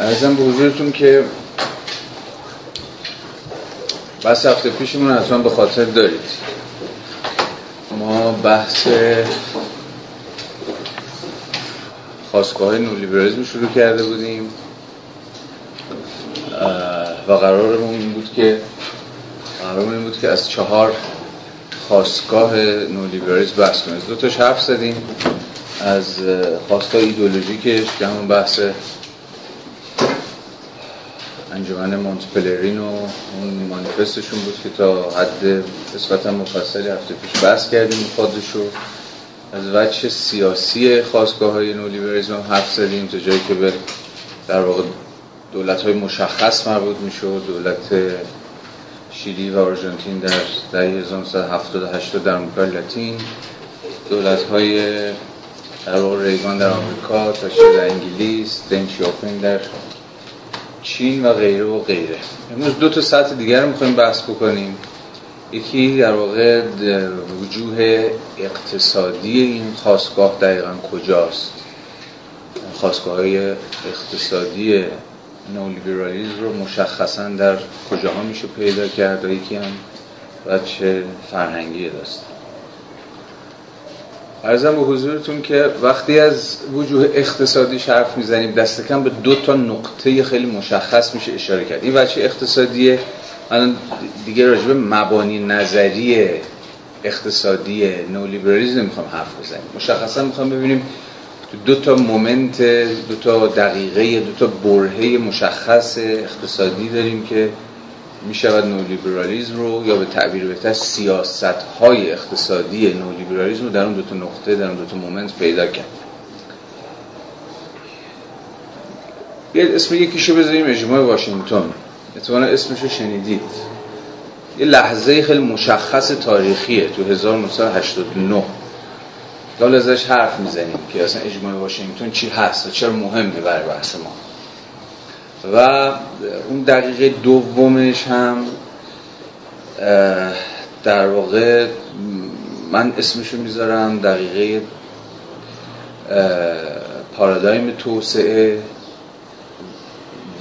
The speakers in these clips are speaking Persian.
ارزم به حضورتون که بس هفته پیشمون حتما به خاطر دارید. ما بحث خواستگاه نولیبرالیزم شروع کرده بودیم. و قرارمون این بود که قرارمون این بود که از چهار خواستگاه نولیبرالیسم بحث کنیم. دو تاش حرف زدیم. از خواستگاه ایدولوژیکش که همون بحث انجمن مونتپلرین و اون مانیفستشون بود که تا حد نسبتا مفصلی هفته پیش بحث کردیم خودش از وجه سیاسی خواستگاه های نولیبرالیسم هم حرف زدیم تا جایی که به در واقع دولت های مشخص مربوط می‌شد. دولت شیلی و آرژانتین در دهه 1970 در آمریکا لاتین. دولت های در واقع ریگان در آمریکا تاشیر در انگلیس دن شیاپینگ در چین و غیره و غیره. امروز دو تا سطح دیگر رو می‌خوایم بحث بکنیم. یکی در واقع وجوه اقتصادی این خواستگاه دقیقا کجاست؟ خواستگاه های اقتصادی نولیبرالیزم رو مشخصا در کجاها میشه پیدا کرد و یکی هم بچه فرهنگی داست ارزم به حضورتون که وقتی از وجوه اقتصادی حرف می‌زنیم دست کم به دو تا نقطه خیلی مشخص میشه اشاره کرد. این بچه اقتصادیه الان دیگه راجب مبانی نظری اقتصادی نولیبرالیزم نمی‌خوام حرف بزنیم. مشخصا می‌خوام ببینیم دو تا مومنت دو تا دقیقه دو تا برهه مشخص اقتصادی داریم که می شود نولیبرالیزم رو یا به تعبیر بهتر سیاست های اقتصادی نولیبرالیزم رو در اون دو تا نقطه در اون دو تا مومنت پیدا کرد. بیاید اسم یکیشو بذاریم اجماع واشنگتن. اتفاقا اسمشو شنیدید. یه لحظه خیلی مشخص تاریخیه تو 1989 حالا ازش حرف می‌زنیم که اصلا اجماع واشنگتن چی هست و چرا مهمه برای بحث ما. و اون دقیقه دومش هم در واقع من اسمشو می‌ذارم دقیقه پارادایم توسعه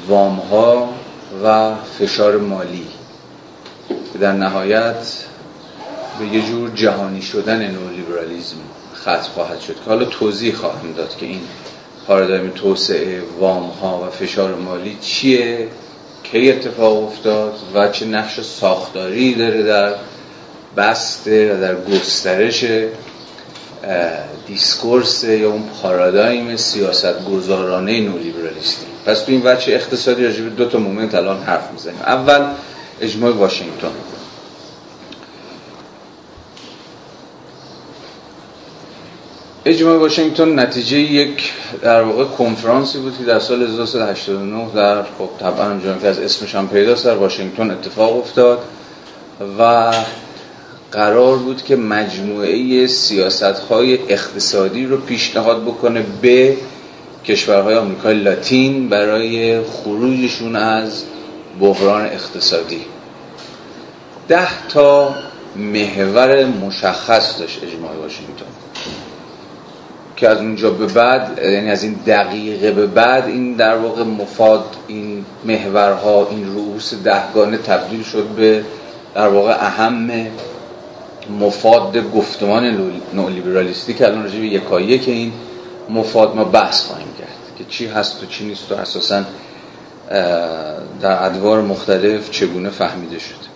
وام ها و فشار مالی. که در نهایت به یه جور جهانی شدن نولیبرالیزم ختم خواهد شد. که حالا توضیح خواهم داد که این پارادایم توسعه وام ها و فشار مالی چیه؟ کی اتفاق افتاد و چه نقش ساختاری داره در بسته و در گسترش discourse یا اون پارادایم سیاست گذارانه نولیبرالیستی؟ پس تو این وجه اقتصادی راجع دو تا moment الان حرف می‌زنیم. اول اجماع واشنگتن. اجماع واشنگتن نتیجه یک در واقع کنفرانسی بود که در سال 1989 در خب طبعا اونجا که از اسمش هم پیداست در واشنگتن اتفاق افتاد و قرار بود که مجموعه سیاست های اقتصادی رو پیشنهاد بکنه به کشورهای آمریکای لاتین برای خروجشون از بحران اقتصادی. ده تا محور مشخص داشت اجماع واشنگتن. که از اونجا به بعد یعنی از این دقیقه به بعد این در واقع مفاد این محورها این رؤوس دهگانه تبدیل شد به در واقع اهم مفاد گفتمان نولیبرالیستی که الان راجع به یکاییه که این مفاد ما بحث خواهیم کرد که چی هست و چی نیست و اساسا در ادوار مختلف چگونه فهمیده شد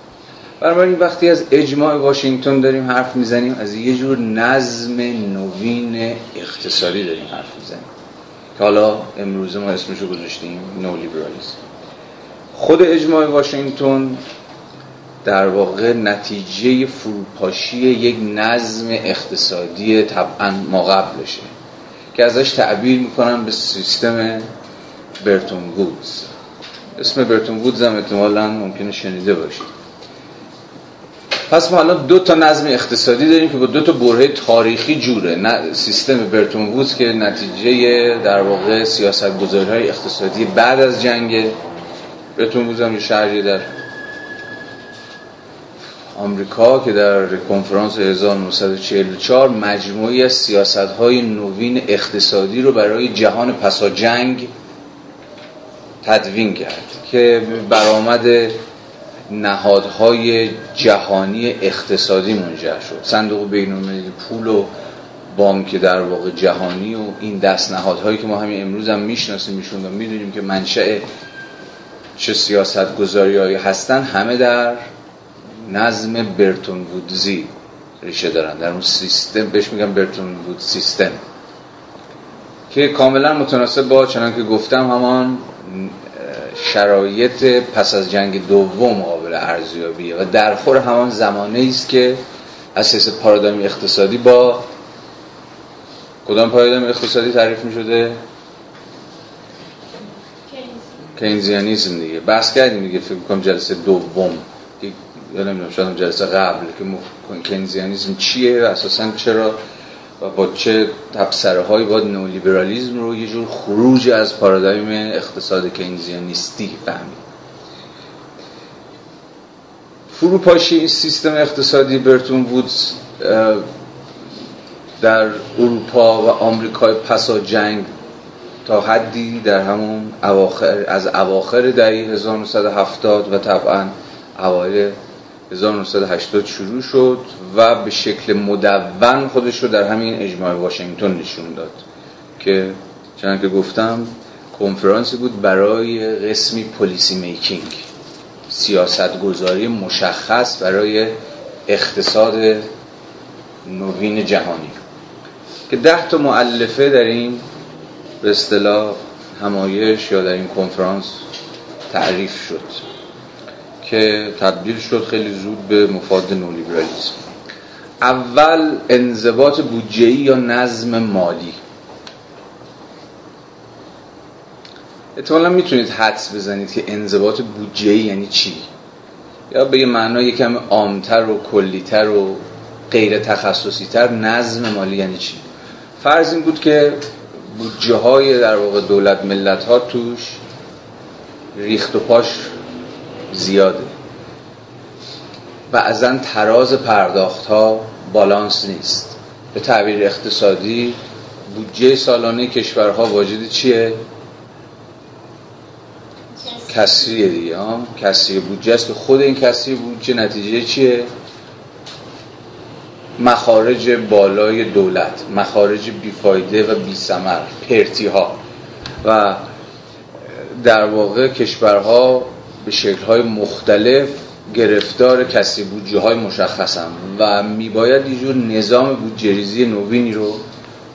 بنابراین وقتی از اجماع واشنگتن داریم حرف می‌زنیم از یه جور نظم نوین اقتصادی داریم حرف می‌زنیم. که حالا امروز ما اسمشو گذاشتیم نولیبرالیسم. خود اجماع واشنگتن در واقع نتیجه فروپاشی یک نظم اقتصادی طبعا ما قبلشه که ازش تعبیر می‌کنم به سیستم برتون وودز اسم برتون وودز هم احتمالا ممکنه شنیده باشید. پس ما الان دو تا نظم اقتصادی داریم که با دو تا برهه تاریخی جوره. نه سیستم برتون وودز که نتیجه در واقع سیاست گذاری های اقتصادی بعد از جنگ برتون وودز هم شهری در آمریکا که در کنفرانس 1944 مجموعی از سیاست های نوین اقتصادی رو برای جهان پسا جنگ تدوین کرد که برآمد نهادهای جهانی اقتصادی منجر شد. صندوق بین‌المللی پول و بانک در واقع جهانی و این دست نهادهایی که ما همین امروز هم می‌شناسیم و می‌دونیم که منشأ چه سیاست گذاری هستن همه در نظم برتون وودزی ریشه دارن. در اون سیستم بهش میگم برتون وود سیستم که کاملا متناسب با چنان که گفتم همان شرایط پس از جنگ دوم قابل ارزیابیه و در خور همان زمانه است که اساس پارادایم اقتصادی با کدام پارادایم اقتصادی تعریف می شده؟ کینزیانیزم دیگه. بحث کردیم دیگه فکر کنم جلسه دوم. یا نمی‌دونم شاید جلسه قبل که کینزیانیزم چیه و اساسا چرا و با چه تبصره هایی با نولیبرالیزم رو یه جور خروج از پارادایم اقتصاد کینزیانیستی فهمید فروپاشی این سیستم اقتصادی برتون وودز در اروپا و آمریکای پسا جنگ تا حدی در همون اواخر از اواخر دهه 1970 و طبعا اوایل 1980 شروع شد و به شکل مدون خودش رو در همین اجماع واشنگتن نشون داد که چنانکه که گفتم کنفرانسی بود برای قسمی پلیسی میکینگ. سیاست گذاری مشخص برای اقتصاد نوین جهانی. که ده تا معلفه در این به اصطلاح همایش یا در این کنفرانس تعریف شد که تبدیل شد خیلی زود به مفاد نولیبرالیسم. اول انضباط بودجه‌ای یا نظم مالی. احتمالا می‌تونید حدس بزنید که انضباط بودجه‌ای یعنی چی؟ یا به یه معنای یکم عامتر و کلیتر و غیر تخصصی تر نظم مالی یعنی چی؟ فرض این بود که بودجه های در واقع دولت ملت ها توش ریخت و پاش زیاده بعضا تراز پرداخت ها بالانس نیست. به تعبیر اقتصادی بودجه سالانه کشورها واجد چیه؟ کسریه دیگه. ها کسری بودجه است که خود این کسری بودجه نتیجه چیه؟ مخارج بالای دولت مخارج بیفایده و بیسمر پرتی ها و در واقع کشورها به شکل‌های مختلف گرفتار کسی بودجه های مشخصم. و میباید یه جور نظام بودجه نوینی رو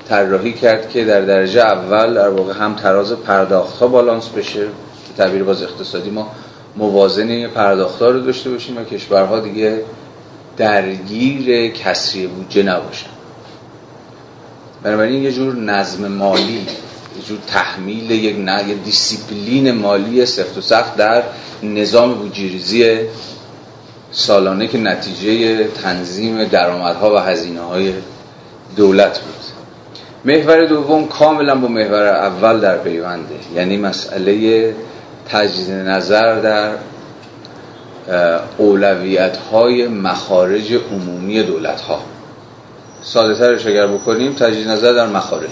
طراحی کرد که در درجه اول در واقع هم تراز پرداخت ها بالانس بشه. تعبیر باز اقتصادی ما موازنه پرداخت ها رو داشته باشیم و کشورها دیگه درگیر کسری بودجه نباشن. بنابراین یه جور نظم مالی یه جور تحمیل یک نه یه دیسیپلین مالی سفت و سخت در نظام بودجه‌ریزی سالانه که نتیجه تنظیم درآمدها و هزینه های دولت بود. محور دوم کاملا با محور اول در پیونده یعنی مسئله تجدید نظر در اولویت های مخارج عمومی دولت ها ساده ترش اگر بکنیم تجدید نظر در مخارج.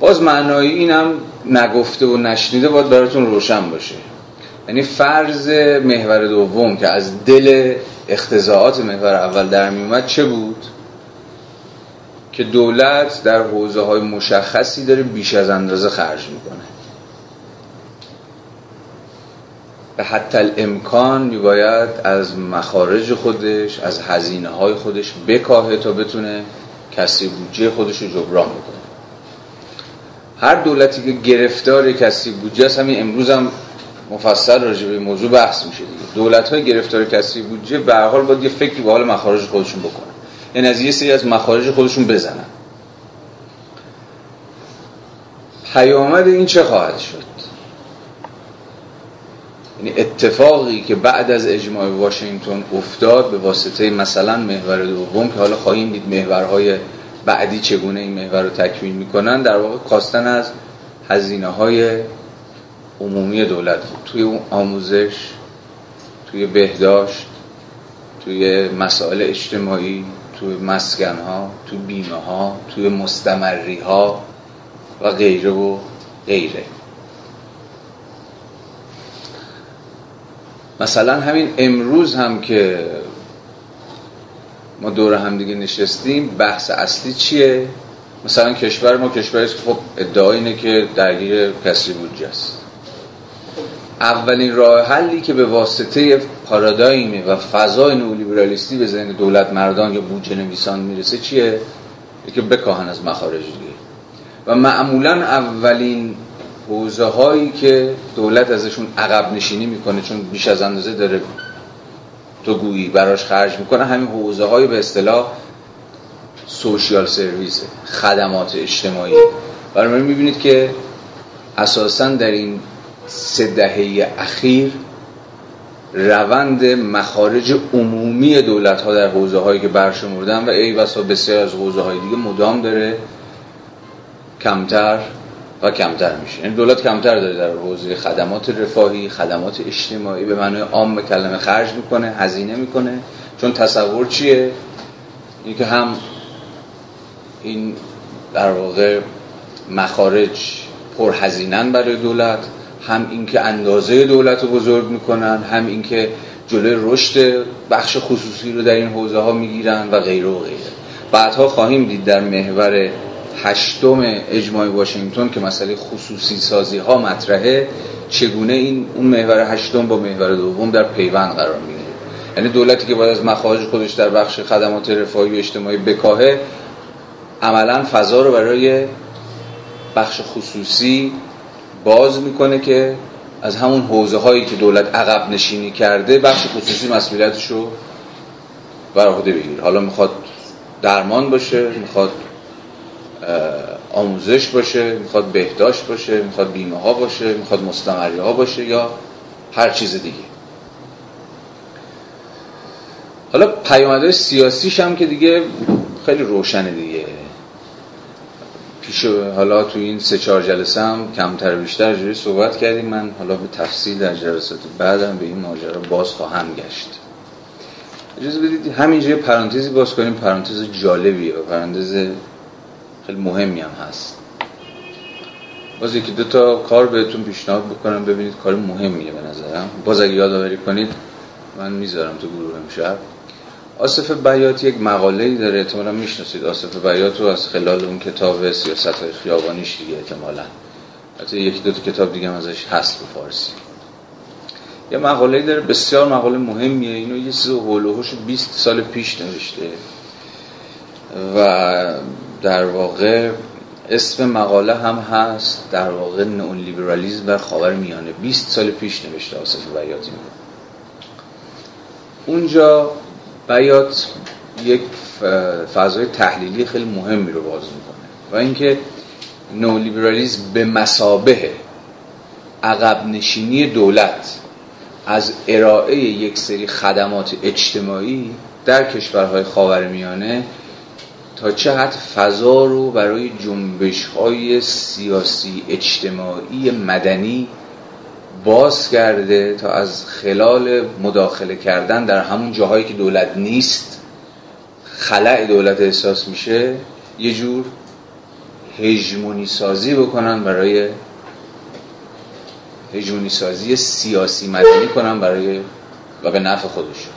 باز معنای اینم نگفته و نشنیده باید براتون روشن باشه. یعنی فرض محور دوم که از دل اختزاعات محور اول در میومد چه بود؟ که دولت در حوزه های مشخصی داره بیش از اندازه خرج می‌کنه. به حتی الامکان میباید از مخارج خودش از هزینه های خودش بکاهه تا بتونه کسی بودجه خودش رو جبران بکنه. هر دولتی که گرفتار کسی بودجه است همین امروز هم مفصل راجع به موضوع بحث میشه دیگه. دولت های گرفتار کسی بودجه به هر حال باید یه فکری به حال مخارج خودشون بکنن. یعنی از یه سری از مخارج خودشون بزنن. پیامد این چه خواهد شد؟ یعنی اتفاقی که بعد از اجماع واشنگتن افتاد به واسطه مثلا محور دوم که حالا خواهیم دید محورهای بعدی چگونه این محور رو تکمیل می‌کنن در واقع کاستن از هزینه های عمومی دولت بود توی اون آموزش توی بهداشت توی مسائل اجتماعی توی مسکن ها توی بیمه ها توی مستمری ها و غیره و غیره. مثلا همین امروز هم که ما دور هم دیگه نشستیم بحث اصلی چیه؟ مثلا کشور ما کشوری که خب ادعا اینه که درگیر کسری بودجه است. اولین راه حلی که به واسطه پارادایم و فضای نولیبرالیستی به ذهن دولت مردان یا بودجه نویسان می‌رسه چیه؟ که بکاهن از مخارج دیگه. و معمولا اولین حوزه هایی که دولت ازشون عقب نشینی می‌کنه چون بیش از اندازه داره تو گویی براش خرج می‌کنه همین حوزه های به اصطلاح سوشیال سرویس خدمات اجتماعی. برای می‌بینید که اساسا در این سه دهه اخیر روند مخارج عمومی دولت ها در حوزه هایی که برشمردن و ای بسا بسیار از حوزه های دیگه مدام داره کمتر و کمتر میشه. یعنی دولت کمتر داره در حوزه خدمات رفاهی خدمات اجتماعی به معنای عام کلمه خرج می‌کنه هزینه می‌کنه. چون تصور چیه؟ اینکه هم این در واقع مخارج پرهزینن برای دولت هم اینکه اندازه دولت رو بزرگ می‌کنن هم اینکه جلوی رشد بخش خصوصی رو در این حوزه ها می‌گیرن و غیره و غیره. بعدها خواهیم دید در محور هشتم اجماع واشنگتن که مسئله خصوصی سازی ها مطرحه چگونه این اون محور هشتم با محور دوم در پیوند قرار می‌گیره؟ یعنی دولتی که باید از مخارج خودش در بخش خدمات رفاهی و اجتماعی بکاهه عملا فضا رو برای بخش خصوصی باز می‌کنه که از همون حوزه هایی که دولت عقب نشینی کرده بخش خصوصی مسئولیتش رو بر عهده بگیره. حالا می‌خواد درمان باشه می‌خواد آموزش باشه می‌خواد بهداشت باشه می‌خواد بیمه ها باشه می‌خواد مستمری ها باشه یا هر چیز دیگه. حالا پیامدهای سیاسیش هم که دیگه خیلی روشنه دیگه. پیش حالا تو این سه چهار جلسه هم کمتر بیشتر جوری صحبت کردیم. من حالا به تفصیل در جلسات بعدم به این ماجرا باز خواهم گشت. اجازه بدید همینجوری پرانتزی باز کنیم. پرانتز جالبیه پرانتز خیلی مهمی هم هست. باز یکی دو تا کار بهتون پیشنهاد بکنم ببینید کار مهمیه به نظرم. باز اگه یادآوری کنید من می‌ذارم تو گروه امشب. آصف بیات یک مقاله ای داره احتمالا می‌شناسید. آصف بیات رو از خلال اون کتاب سیاست های خیابانیش دیگه احتمالا. حتی یکی دو تا کتاب دیگه هم ازش هست به فارسی. یه مقاله داره بسیار مقاله مهمیه. اینو یه چیز هولوهوش 20 سال پیش نوشته. و در واقع اسم مقاله هم هست در واقع نئون لیبرالیسم در خاور میانه. 20 سال پیش نوشته آصف بیاتی اونجا بیات یک فضای تحلیلی خیلی مهمی رو باز می‌کنه. و اینکه نولیبرالیزم به مسابه عقب نشینی دولت از ارائه یک سری خدمات اجتماعی در کشورهای خاورمیانه تا چه حد فضا رو برای جنبش های سیاسی اجتماعی مدنی باز کرده تا از خلال مداخله کردن در همون جاهایی که دولت نیست خلع دولت احساس میشه یه جور هژمونی سازی بکنن برای هژمونی سازی سیاسی مدنی کنن برای و به نفع خودشون.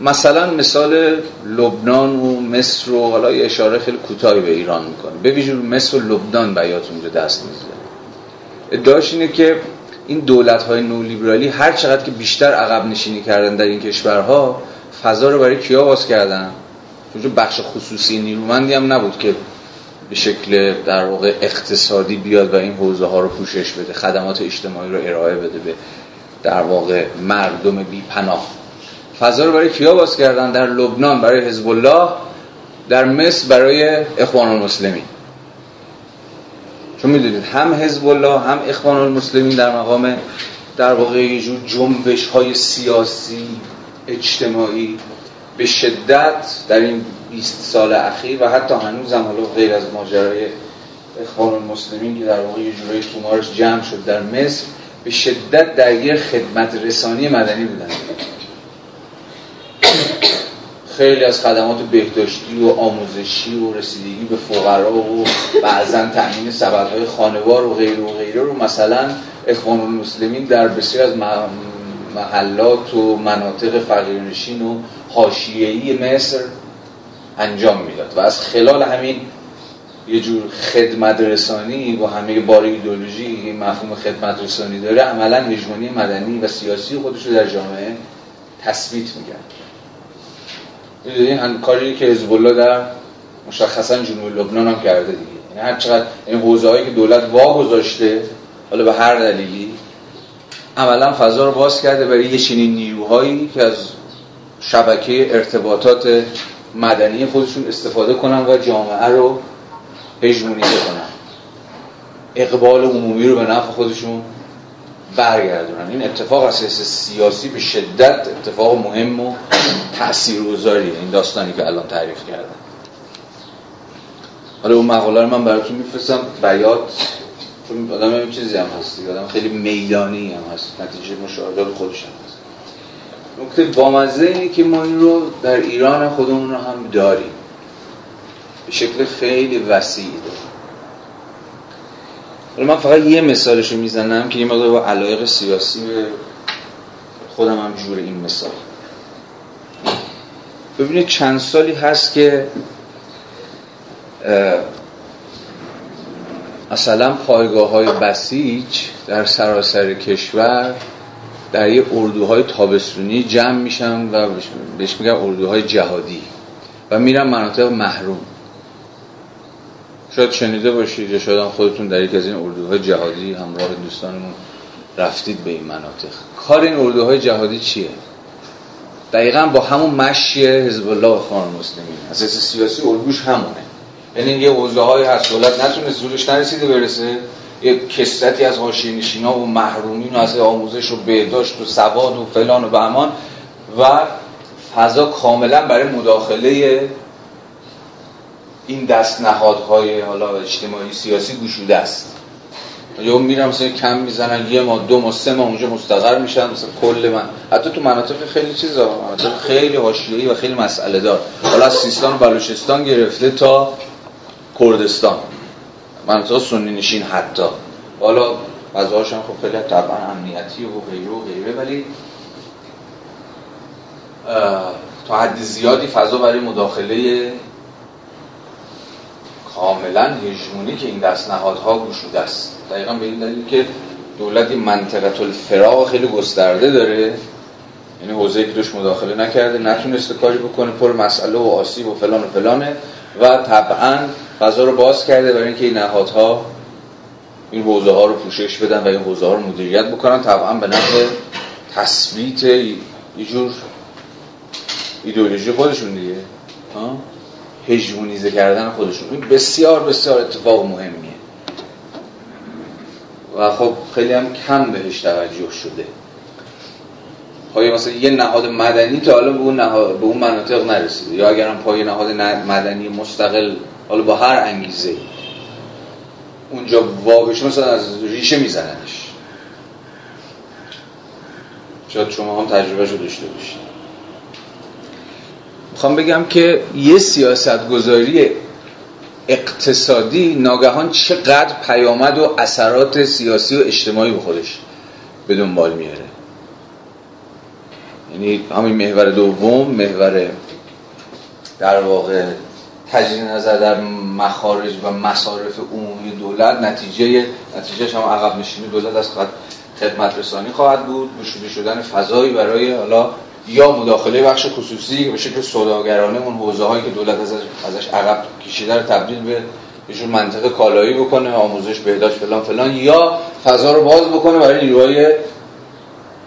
مثلا مثال لبنان و مصر و حالا یه اشاره خیلی کوتاهی به ایران می‌کنه. به ویژه مصر و لبنان بیات اونجا دست می‌زنه ادعاش اینه که این دولت های نولیبرالی هر چقدر که بیشتر عقب نشینی کردن در این کشورها فضا رو برای کیا باز کردن؟ چون بخش خصوصی نیرومندی هم نبود که به شکل در واقع اقتصادی بیاد و این حوزه ها رو پوشش بده خدمات اجتماعی رو ارائه بده به در واقع مردم بی پناه فضا رو برای کیا باز کردن؟ در لبنان برای حزب الله در مصر برای اخوان المسلمین. چون می‌دونید هم حزب الله هم اخوان المسلمین در مقام در واقع یه جور جنبش های سیاسی اجتماعی به شدت در این 20 سال اخیر و حتی هنوز هم حالا غیر از ماجرای اخوان المسلمین که در واقع یه جورای تومارش جمع شد در مصر به شدت درگیر خدمت رسانی مدنی بودن. خیلی از خدمات بهداشتی و آموزشی و رسیدگی به فقرا و بعضا تأمین سبدهای خانوار و غیر و غیره رو مثلا اخوان المسلمین در بسیار از محلات و مناطق فقیرنشین و حاشیه‌ای مصر انجام می‌داد و از خلال همین یه جور خدمت رسانی با همه بار ایدولوژی مفهوم خدمت رسانی داره عملا هژمونی مدنی و سیاسی خودش رو در جامعه تثبیت میگن این کاری که حزب الله در مشخصا جنوب لبنان هم کرده دیگه. یعنی هر چقدر این حوزه هایی که دولت وا گذاشته حالا به هر دلیلی عملا فضا رو باز کرده برای یه چنین نیروهایی که از شبکه ارتباطات مدنی خودشون استفاده کنن و جامعه رو هژمونیزه کنن اقبال عمومی رو به نفع خودشون برگردونن. این اتفاق از سیاسی به شدت اتفاق مهم و تاثیرگذاریه این داستانی که الان تعریف کردم. حالا اون مقاله رو من براتون میفرستم. بیات. چون آدم این چیزی هم هستی آدم خیلی میدانی هم هست. نتیجه مشاهدات خودش هم هست. نکته بامزه اینه که ما این رو در ایران خودمون رو هم داریم. به شکل خیلی وسیعی داریم. من فقط یه مثالش رو می‌زنم که یه مقدار با علایق سیاسی خودم هم جور این مثال. ببینید چند سالی هست که مثلا پایگاه های بسیج در سراسر کشور در یه اردوهای تابستونی جمع میشن و بهش میگن اردوهای جهادی و میرن مناطق محروم. شاید شنیده باشید یا شاید خودتون در یک از این اردوهای جهادی همراه دوستانمون رفتید به این مناطق. کار این اردوهای جهادی چیه؟ دقیقا با همون مشی حزب الله و خان مسلمین. اساس سیاسی اردوش همونه. یعنی یه حوزه های هست دولت نتونه زورش نرسیده برسه. یه کسرتی از حاشیه نشینا و محرومین و از آموزش و بهداشت و سواد و فلان و بهمان و فضا کاملا برای مداخله این دست نهادهای حالا اجتماعی سیاسی گشوده است. یا میرم مثلا کم می‌زنن یه ما دو ما سه ما اونجا مستقر میشن مثلا کل من. حتی تو مناطق خیلی چیزا مناطق خیلی حاشیه‌ای و خیلی مسئله دار. حالا سیستان و بلوچستان گرفته تا کردستان. مناطق سنی نشین حتی. حالا فضاهاش هم خب خیلی طبعا امنیتی و غیره و غیره ولی تا حد زیادی فضا برای مداخله کاملا هژمونی که این دست نهادها گشوده است. دقیقا به این دلیل که دولت این منطقه الفراغ خیلی گسترده داره. یعنی حوزه که دوش مداخله نکرده نتونسته کاری بکنه پر مسئله و آسیب و فلان و فلانه و طبعا فضا رو باز کرده برای اینکه این نهادها این حوزه ها رو پوشش بدن و این حوزه ها رو مدیریت بکنن. طبعا به نفع تثبیت یه جور ایدئولوژی خودشون دیگه. هژمونیزه کردن خودشون. این بسیار بسیار اتفاق مهمیه. و خب خیلی هم کم بهش توجه شده. پای مثلا یه نهاد مدنی تا حالا به اون, به اون مناطق نرسیده؟ یا اگر هم پای نهاد مدنی مستقل حالا با هر انگیزه اونجا واقعش مثلا از ریشه میزننش. شاید شما هم تجربه رو داشته باشید. می‌خوام بگم که یه سیاست گذاری اقتصادی ناگهان چقدر پیامد و اثرات سیاسی و اجتماعی به خودش به دنبال میاره. یعنی همین محور دوم محور در واقع تجدید نظر در مخارج و مصارف عمومی دولت نتیجه نتیجه هم عقب نشینی دولت از خدمت رسانی خواهد بود. گشوده شدن فضایی برای حالا یا مداخله بخش خصوصی به شکل سوداگرانه اون حوزه هایی که دولت ازش, ازش عقب کشیده رو تبدیل به یه منطقه کالایی بکنه آموزش بهداشت فلان فلان یا فضا رو باز بکنه برای نیروهای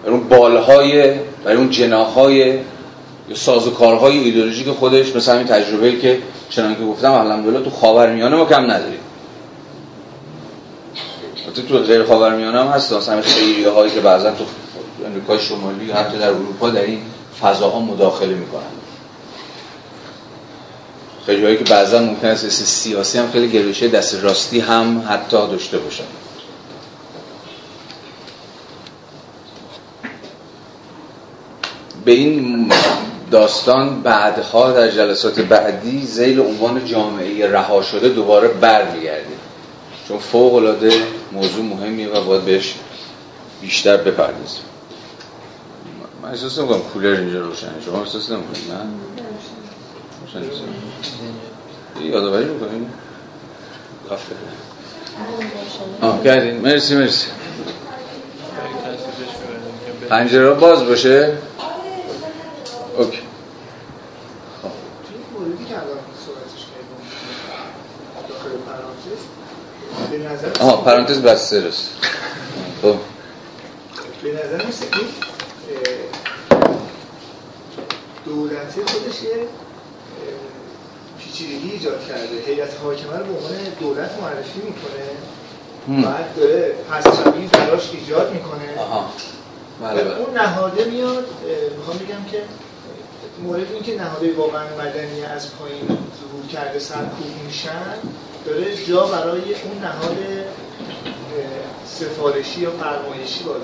برای اون بالهای برای اون جناهای یا سازوکارهای ایدئولوژیک خودش مثل همین تجربه که چنان که گفتم الحمدلله تو خاورمیانه ما کم نداریم. تو غیر خاورمیانه هم هست مثلا خیریه هایی که بعضا تو امریکای شمالی حتی در اروپا در این فضاها مداخله می‌کنن. خیلی هایی که بعضا ممکن است سیاسی هم خیلی گروشه دست راستی هم حتی داشته باشن. به این داستان بعدها در جلسات بعدی زیل عنوان جامعه رها شده دوباره برمیگردیم. چون فوق العاده موضوع مهمیه و باید بهش بیشتر بپردازیم. من احساس نمی‌کنم کولر اینجا روشنه شما احساس نمی‌کنید نه؟ روشن یادآوری می‌کنیم کافه آه کردین. مرسی مرسی. پنجره باز باشه؟ اوکی. آها پرانتز بسته رست خب. به نظر دولتی خودش یه پیچیدگی ایجاد کرده. هیئت حاکمه رو به عنوان دولت معرفی می‌کنه. بعد داره پس زمین براش ایجاد می‌کنه. بله بله. اون نهاده میاد می‌خوام بگم که مورد این که نهاده واقعا مدنی از پایین ظهور کرده سرکوب میشن داره جا برای اون نهاد سفارشی یا فرمایشی باید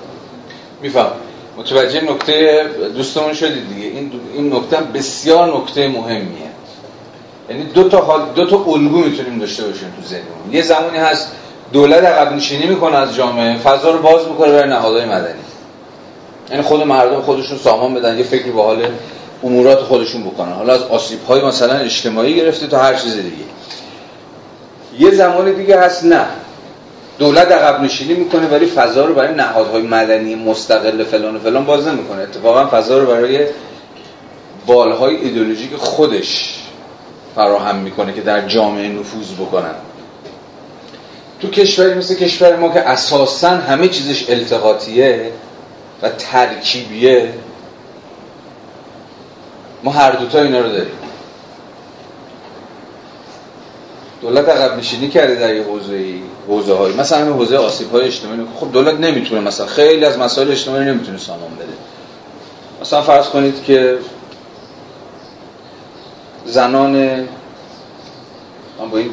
میفهم. متوجه نکته دوستمون شدید دیگه. این این نکته بسیار نکته مهمیه. یعنی دو تا حال دو تا الگو می‌تونیم داشته باشیم تو ذهنمون. یه زمانی هست دولت عقب نشینی می‌کنه از جامعه فضا رو باز می‌کنه برای نهادهای مدنی. یعنی خود مردم خودشون سامان بدن یه فکری به حال امورات خودشون بکنن. حالا از آسیب های مثلا اجتماعی گرفته تا هر چیز دیگه. یه زمان دیگه هست نه. دولت عقب نشینی می‌کنه ولی فضا رو برای نهادهای مدنی مستقل فلان و فلان باز نمی‌کنه. اتفاقا فضا رو برای بالهای ایدئولوژیک خودش فراهم می‌کنه که در جامعه نفوذ بکنن. تو کشوری مثل کشور ما که اساسا همه چیزش التقاطیه و ترکیبیه ما هر دوتا اینا رو داریم. دولت عقب نشینی کرده در یه حوزه حوزه هایی مثلا همین حوزه آسیب های اجتماعی. خب دولت نمی‌تونه مثلا خیلی از مسائل اجتماعی نمی‌تونه سامان بده. مثلا فرض کنید که زنان من با این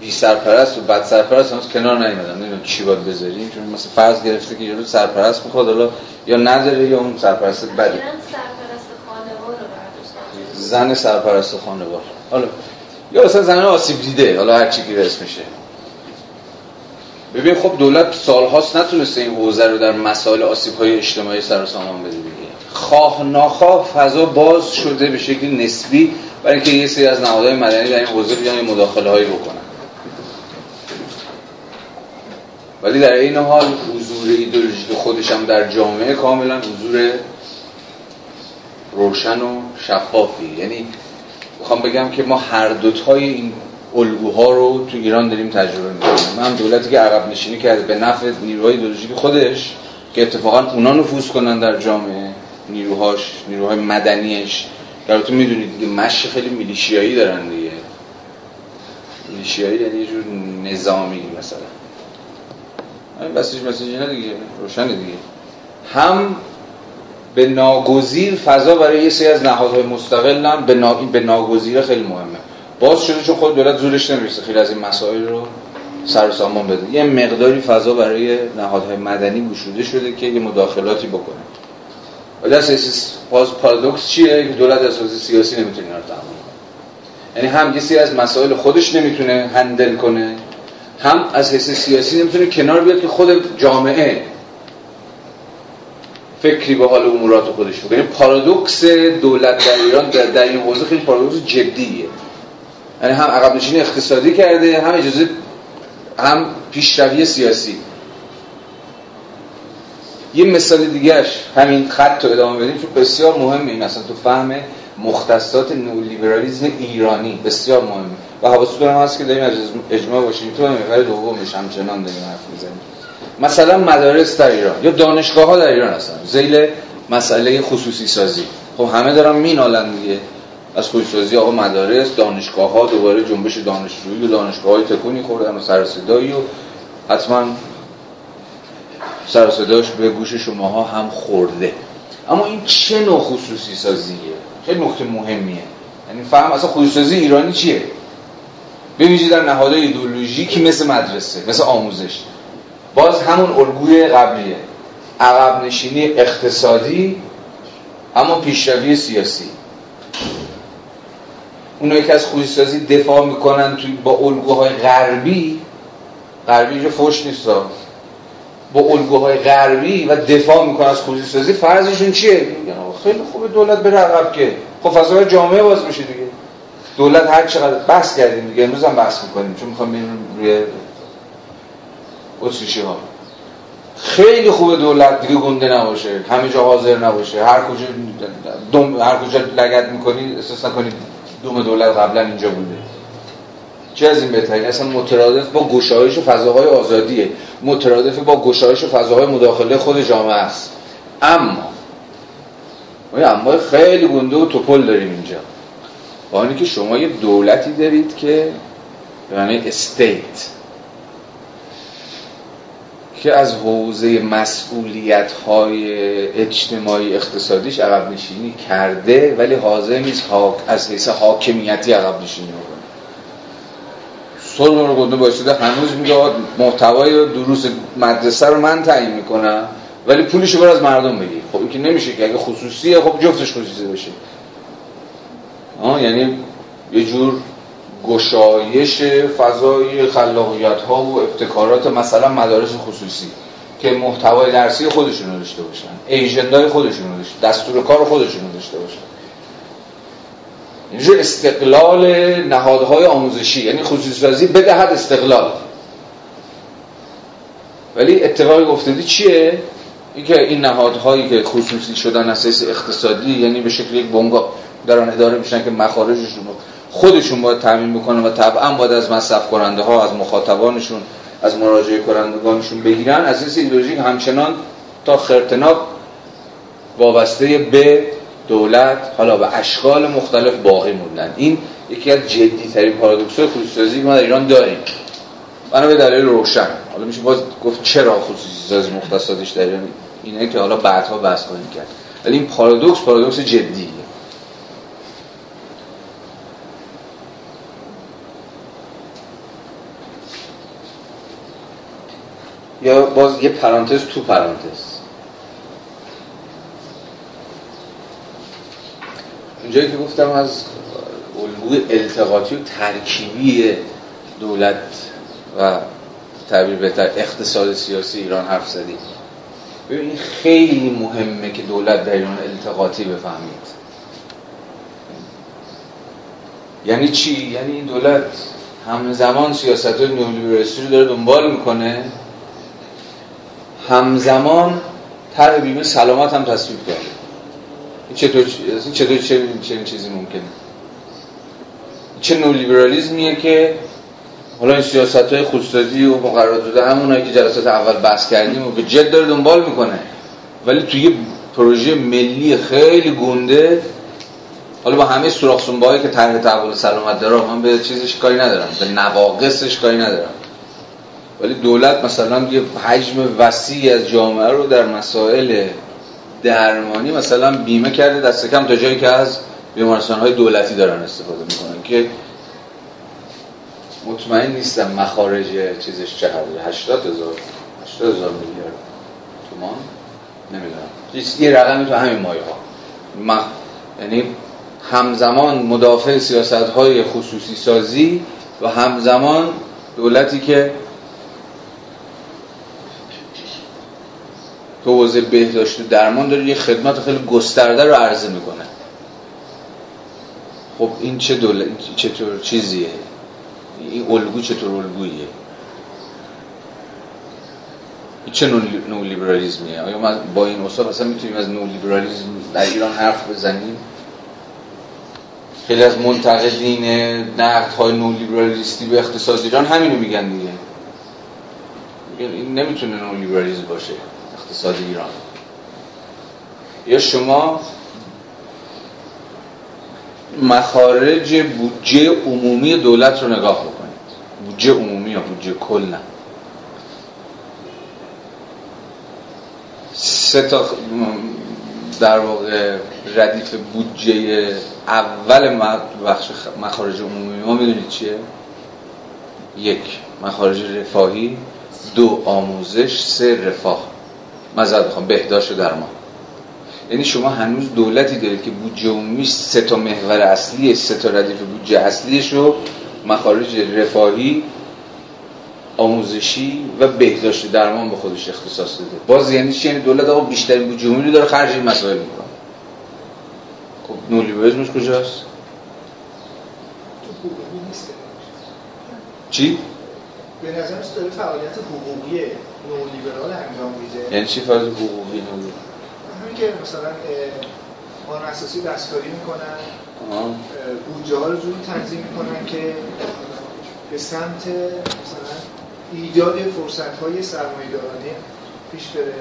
بی سرپرست و بد سرپرست هنوز کنار نیومدم نمی‌دونم چی باید بذاریم. چون مثلا فرض گرفته که یارو سرپرست می‌خواد حالا یا نداره یا اون سرپرست بده. زن سرپرست خانوار حالا یا مثلا زنان آسیب دیده حالا هر چی که اسمشه ببین خب دولت سالهاست نتونسته این حوزه رو در مسائل آسیب های اجتماعی سر سامان بده دیگه. خواه ناخواه فضا باز شده به شکل نسبی برای اینکه یه سری از نهادهای مدنی در این حوزه بیان مداخله هایی بکنن. ولی در این حال حضور ایدولوژیک خودش هم در جامعه کاملا حضور روشن و شفافی. یعنی می‌خوام بگم که ما هر دوتای این الگوها رو تو ایران داریم تجربه می‌کنیم. من دولتی که عقب نشینی کرده به نفع نیروهای ایدولوژیک خودش که اتفاقا اونا نفوذ کنن در جامعه نیروهاش نیروهای مدنیش. در تو می‌دونید دیگه مشی خیلی میلیشیایی دارن دیگه. میلیشیایی یعنی یه جور نظامی مثلا. این بسیج مسیج اینا دیگه روشن دیگه. هم به ناگزیر فضا برای یه سری از نهادهای مستقل هم به, نا... به ناگزیر خیلی مهمه. باز شده چون خود دولت زورش نمی‌رسه خیلی از این مسائل رو سر سامان بده. یه مقداری فضا برای نهادهای مدنی گشوده شده که یه مداخلاتی بکنه. ولی از پارادوکس چیه؟ که دولت اساس سیاسی نمی‌تونه اینا رو تحمل کنه. یعنی هم یه از مسائل خودش نمی‌تونه هندل کنه هم از حیث سیاسی نمی‌تونه کنار بیاد که خود جامعه فکری به حال امورات خودش بکنه یعنی پارادوکس دولت در ایران در, در این حوزه خیلی پارادوکس جدیه. یعنی هم عقب نشینی اقتصادی کرده هم اجازه هم پیشروی سیاسی. یه مثال دیگهش همین خط رو ادامه بدیم چون بسیار مهمه این اصلا تو فهم مختصات نولیبرالیزم ایرانی بسیار مهمه. و حواستون هم هست که داریم اجماع واشنگتن محور دومش همچنان داریم حرف می‌زنیم. مثلا مدارس در ایران یا دانشگاه ها در ایران هستن. زیل مسئله خصوصی سازی خب همه دارن مینالن دیگه. از خصوصی سازی آقا مدارس دانشگاه ها دوباره جنبش دانشجویی و دانشگاه های تکونی خوردن و سر و حتما سر صداش به گوش شماها هم خورده. اما این چه نوع خصوصی سازیه خیلی نکته مهمیه؟ یعنی فهم اصلا خصوصی سازی ایرانی چیه؟ ببینید در نهادهای ایدئولوژیکی مثل مدرسه مثل آموزش. باز همون الگوی قبلیه. عقب نشینی اقتصادی اما پیشروی سیاسی. اونایی که از خوشیسازی دفاع می‌کنن توی با الگوهای غربی غربی اینجا فوش نیست با الگوهای غربی و دفاع می‌کنن از خوشیسازی فرضشون چیه؟ خیلی خوبه دولت به رقب که. خب فضای جامعه باز میشه دیگه. دولت هر چقدر بحث کردیم دیگه امروز هم بحث می‌کنیم چون می‌خوام روی اتریشی ها؟ خیلی خوبه دولت دیگه گنده نباشه همه جا حاضر نباشه. هر کجا دم هر کجا لگت می‌کنی احساس نکنید دوم دولت قبلا اینجا بوده. چه از این بهترین اصلا مترادف با گشایش و فضاهای آزادیه. مترادف با گشایش و فضاهای مداخله خود جامعه است. اما ما اما خیلی گنده و توپل داریم اینجا. با که شما یه دولتی دارید که یعنی استیت که از حوزه مسئولیت های اجتماعی اقتصادیش عقب نشینی کرده ولی حاضر نیست از حیث حاکمیتی عقب نشینی بکنه. سرمون رو گنده باشده هنوز میگه محتوای دروس مدرسه رو من تعیین می‌کنم ولی پولش رو از مردم بگیر. خب این که نمیشه که اگه خصوصیه خب جفتش خصوصی باشه. آه یعنی یه جور گشایش فضای خلاقیت ها و ابتکارات مثلا مدارس خصوصی که محتوای درسی خودشون رو داشته باشن ایجندای خودشون رو داشته دستور کار خودشون رو داشته باشن. اینجا استقلال نهادهای آموزشی یعنی خصوصی سازی بدهد استقلال. ولی اتفاقی افتادی چیه؟ اینکه این نهادهایی که خصوصی شدن اساس اقتصادی یعنی به شکل یک بنگاه دارن اداره میشن که مخارجشون رو خودشون باید تعمین بکنن و طبعا باید از مصرف کننده ها از مخاطبانشون از مراجعه کنندگانشون بگیرن. از این ایدئولوژی همچنان تا خرتناب وابسته به دولت حالا به اشکال مختلف باقی موندن. این یکی از جدی ترین پارادوکس های خصوصی ما در ایران داریم. بنا به دلیل روشن. حالا میشه باز گفت چرا خصوصی سازی مختصاتش در ایران؟ اینه که حالا بعدها بحث خواهیم کرد. ولی این پارادوکس پارادوکس جدیه یا باز یه پرانتز تو پرانتز. اونجایی که گفتم از الگوی التقاطی و ترکیبی دولت و تعبیر بهتر اقتصاد سیاسی ایران حرف زدیم. این خیلی مهمه که دولت در ایران التقاطی بفهمید. یعنی چی؟ یعنی این دولت همزمان سیاست های رو داره دنبال می‌کنه. همزمان طرح بیمه سلامت هم تصویب کرده چطور چطور چه چیزی ممکنه چه نولیبرالیزمیه که حالا این سیاست های خودستازی و مقررات داده همونایی که جلسات اول بحث کردیم و به جد داره دنبال می‌کنه. ولی توی پروژه ملی خیلی گنده. حالا با همه سوراخ که طرح تحول سلامت داره من به چیزش کاری ندارم به نواقصش کاری ندارم. ولی دولت مثلا یه حجم وسیعی از جامعه رو در مسائل درمانی مثلا بیمه کرده دست کم تا جایی که از بیمارستان های دولتی دارن استفاده می‌کنن که مطمئن نیستم مخارج چیزش چه هزار 80 هزار 80 هزار میلیارد تومان؟ نمی‌دونم. یه رقمی تو همین مایه ها یعنی همزمان مدافع سیاست های خصوصی سازی و همزمان دولتی که تو حوزه بهداشت درمان داره یه خدمات خیلی گسترده رو عرضه می‌کنه. خب این چه دولت چطور چیزیه؟ این الگو چطور الگویه چه نو لیبرالیزمیه آیا ما با این اصلا اصلا می‌تونیم از نو لیبرالیزم در ایران حرف بزنیم؟ خیلی از منتقدین نقد های نو لیبرالیستی به اقتصاد ایران همینو میگن دیگه. این نمی‌تونه نو لیبرالیزم باشه. اقتصاد ایران. یا شما مخارج بودجه عمومی دولت رو نگاه بکنید. بودجه عمومی یا بودجه کل نه. سه تا در واقع ردیف بودجه اول بخش مخارج عمومی. ما می‌دونید چیه؟ یک مخارج رفاهی. دو آموزش. سه رفاه. مذارت بخوام بهداشت و درمان. یعنی شما هنوز دولتی دارید که بودجه عمومی سه تا محور اصلی سه تا ردیف بودجه اصلیش رو مخارج رفاهی آموزشی و بهداشت درمان به خودش اختصاص داده. باز یعنی چی؟ یعنی دولت آقا بیشترین بودجه عمومی رو داره خرج این مسائل می‌کنه. خب نولیبرالیسمش کجاست؟ چی؟ به نظر داره فعالیت حقوقی نولیبرال انجام میده یعنی چی فعالیت حقوقی نولیبرال همین که مثلا قانون اساسی دستکاری می‌کنن بودجه ها رو جوری تنظیم می‌کنن که به سمت مثلا ایجاد فرصت های سرمایه‌دارانه پیش بره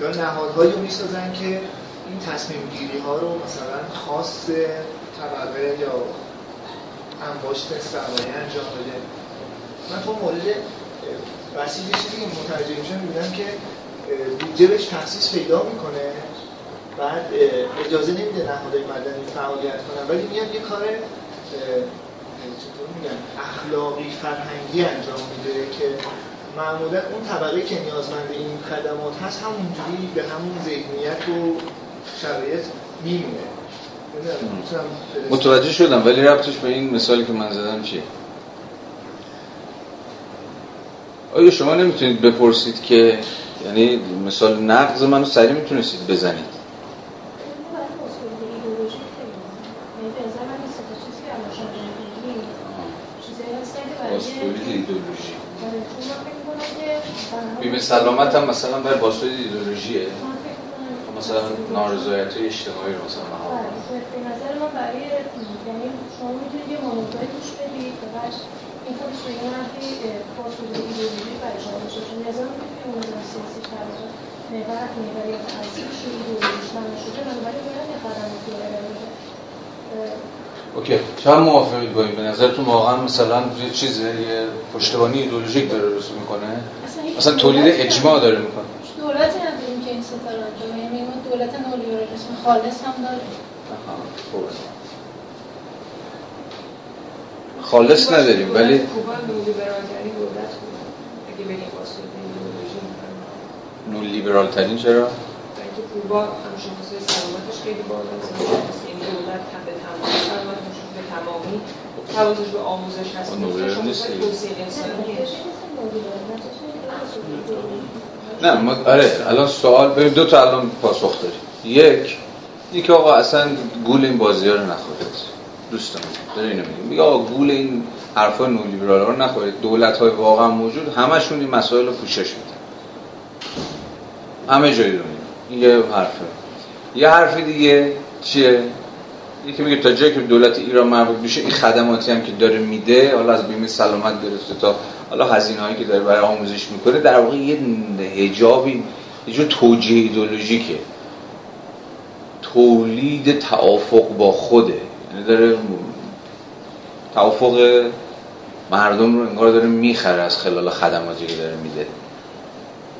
یا نهادهایی رو می‌سازن که این تصمیم گیری ها رو مثلا خاص طبقه یا انباشت سرمایه انجام بده من تو مورد وسیل چیزی که متوجه میشم می‌بینم که بودجه بهش تخصیص پیدا می‌کنه بعد اجازه نمیده نهادهای مدنی فعالیت کنن. ولی میاد یه کار چطور میگن اخلاقی فرهنگی انجام میده که معمولا اون طبقه که نیازمند این خدمات هست همونجوری به همون ذهنیت و شرایط میمونه. متوجه شدم ولی ربطش به این مثالی که من زدم چیه؟ آیا شما نمی‌تونید بپرسید که یعنی مثال نقض منو سریع می‌تونستید بزنید؟ بیمه سلامت هم مثلا بر باسوید ایدولوژیه مثلا نارضایت اجتماعی رو مثلا آره، به نظر من برای یعنی شما می‌تونید یه مانورایی توش بدید این خودش به این برای شما چون نظام اون سیاسی محور محور بنابراین باید اوکی. چند موافقید با این؟ به نظرتون واقعا مثلا یه چیز یه پشتوانی ایدئولوژیک داره رسو می‌کنه؟ مثلا تولید اجماع داره می‌کنه. دولت نداریم که این ستاره انجام یعنی دولت نولیبرالیسم خالص هم داره خالص نداریم ولی نول لیبرال ترین چرا؟ اینکه کوبا همشناسی سلامتش خیلی بالاست این دولت به تمام سلامت به تمامی. توازش به آموزش هست. نه ما آره الان سوال ببین دو تا الان پاسخ داریم. یک اینکه آقا اصلا گول این بازی ها رو نخورید. دوستان داره اینو میگیم میگه آقا گول این حرفا نولیبرال رو نخورید. دولت های واقعا موجود همشون این مسائل رو پوشش میدن. همه جایی رو این یه حرفه یه حرف دیگه چیه؟ یکی میگه تا جایی که دولت ایران مربوط میشه این خدماتی هم که داره میده حالا از بیمه سلامت گرفته تا حالا هزینه هایی که داره برای آموزش می‌کنه در واقع یه حجابی یه جور توجیه ایدولوژیکه تولید توافق با خوده. یعنی داره توافق مردم رو انگار داره می‌خره از خلال خدماتی که داره میده.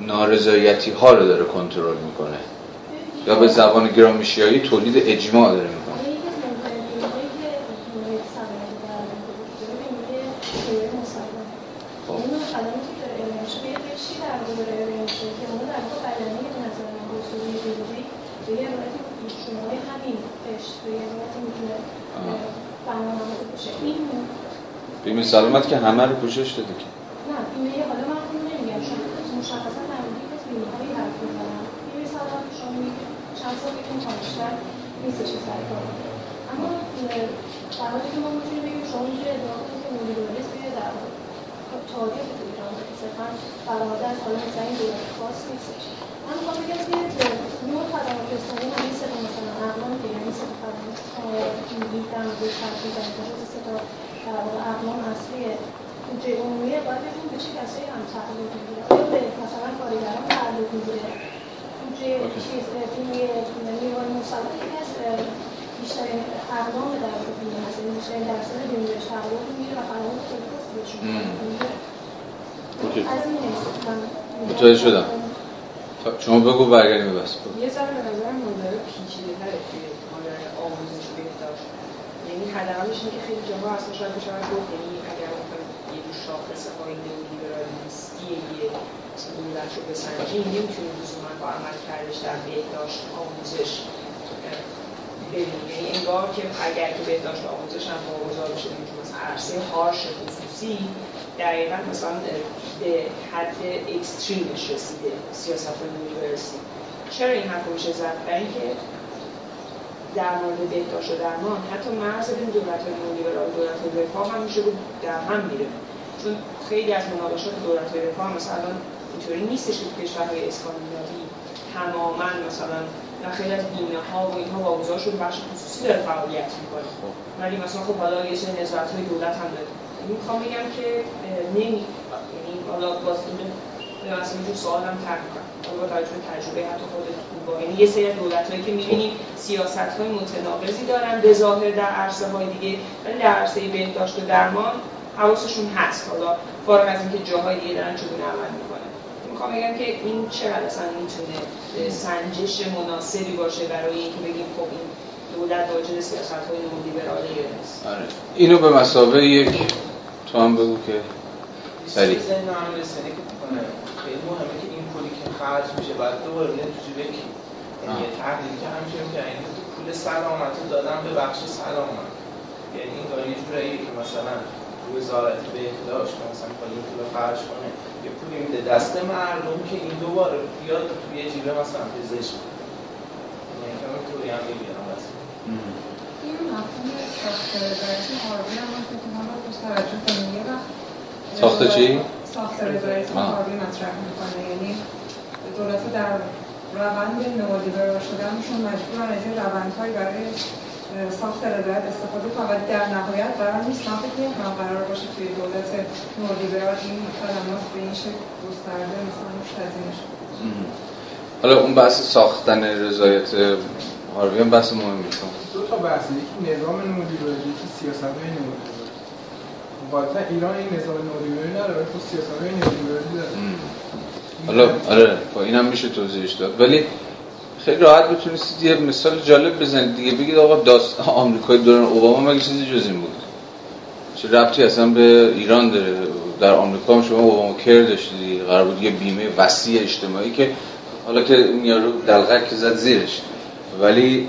نارضایتی ها رو داره کنترل می‌کنه. یا به زبان گرامشیایی تولید اجماع داره می‌کنه. بیمه سلامت که همه رو پوشش داده که. نه بیمه حالا من نمیگم شما مشخصا در مورد بیمه هایی حرف می‌زنم بیمه سلامت شما چند سال بکنم کامشتر نیستش سر اما در حالی که ما می‌تونیم بگیم شما می‌تونید که در تاریخ ایران صرفا حالا من می‌خوام بگم که نوع خدمات رسانی هم این سه مثلا اقلام که یعنی سه خدمات در مورد تبدیل در واقع اقلام اصلی بودجه باید ببینیم به چه کسایی هم تعلق می‌گیره. آیا به مثلا کارگران تعلق می‌گیره؟ بودجه چیز بیمه از بیشترین اقلام در بیمه هست یعنی بیشترین درصد بیمه بهش تعلق می‌گیره و خدمات خیلی خوب بهشون از این متوجه شدم. شما بگو برگردیم بس یه ذره به نظر مدل پیچیده تره توی آموزش بهداشت. یعنی خدماتش اینه که خیلی جاها اصلا شاید بشه گفت یعنی اگر یه شاخصه های نئولیبرالیستی یه دولت رو بسنجیم نمی‌تونیم لزوما با عمل کردش در بهداشت آموزش ببینیم یعنی انگار که اگر که بهداشت آموزش هم واگذار بشه مثلا عرصه هارش خصوصی دقیقا مثلا به حد اکستریمش رسیده سیاست های یونیورسیتی چرا این حرف میشه زد؟ برای اینکه در مورد بهداشت و درمان حتی مرز بین دولت های نولیبرال و دولت های رفاه هم میشه بود در هم میره چون خیلی از مناقشات دولت های رفاه مثلا اینطوری نیستش که کشورهای اسکاندیناوی تماما مثلا و خیلی از بیمه ها و اینها واگذار شده بخش خصوصی داره فعالیت می‌کنه. ولی مثلا خب حالا یه سری نظارت های دولت هم داره. می‌خوام بگم که نمی یعنی حالا باز این مثلا اینجور سوال هم ترک کنم با توجه تجربه حتی خود با یعنی یه سری دولت هایی که می‌بینیم سیاست های متناقضی دارن به ظاهر در عرصه های دیگه ولی در عرصه بهداشت و درمان حواسشون هست. حالا فارغ از اینکه جاهای دیگه دارن چگونه عمل می‌کنن. می‌خوام بگم که این چقدر اصلا می‌تونه سنجش مناسبی باشه برای اینکه بگیم خب این دولت واجد سیاست های نولیبرالی است. آره. اینو به مسابقه یک تو هم بگو که سریع. خیلی مهمه که این پولی که خرج میشه بعد دوباره میاد تو جیب کی یعنی که همیشه که این پول سلامت رو دادن به بخش سلامت. یعنی این داره یه جورایی که مثلا وزارت بهداشت مثلا با این پول خرج کنه یه پولی میده. دست مردم که این دوباره بیاد توی یه جیبه مثلا پزشک. یعنی که طوری هم می‌بینم مثلا این مفهوم ساخت رضایتی هاروی هم من فکر کنم باید توجه کنیم. یه وقت ساخت چی؟ ساخت رضایتی هاروی مطرح می‌کنه. یعنی دولت در روند نئولیبرال شدنشون مجبورن از این روندهایی برای ساخت رضایت استفاده کنن و در نهایت قرار نیست من فکر نمی‌کنم قرار باشه توی دولت نئولیبرال این خدمات به این شکل گسترده مثلا مشتزینه حالا اون بحث ساختن رضایت هاروی هم بحث مهمی دو تا بحث یکی نظام نئولیبرالی یکی سیاست های نئولیبرالی واقعا ایران این نظام نئولیبرالی نداره ولی خب سیاست های نئولیبرالی داره حالا آره با اینم میشه توضیحش داد ولی خیلی راحت بتونستید یه مثال جالب بزنید دیگه. بگید آقا داست آمریکای دوران اوباما مگه چیزی جز این بود؟ چه ربطی اصلا به ایران داره؟ در آمریکا هم شما اوباما کر داشتید قرار بود یه بیمه وسیع اجتماعی که حالا که یارو دلغک زد زیرش. ولی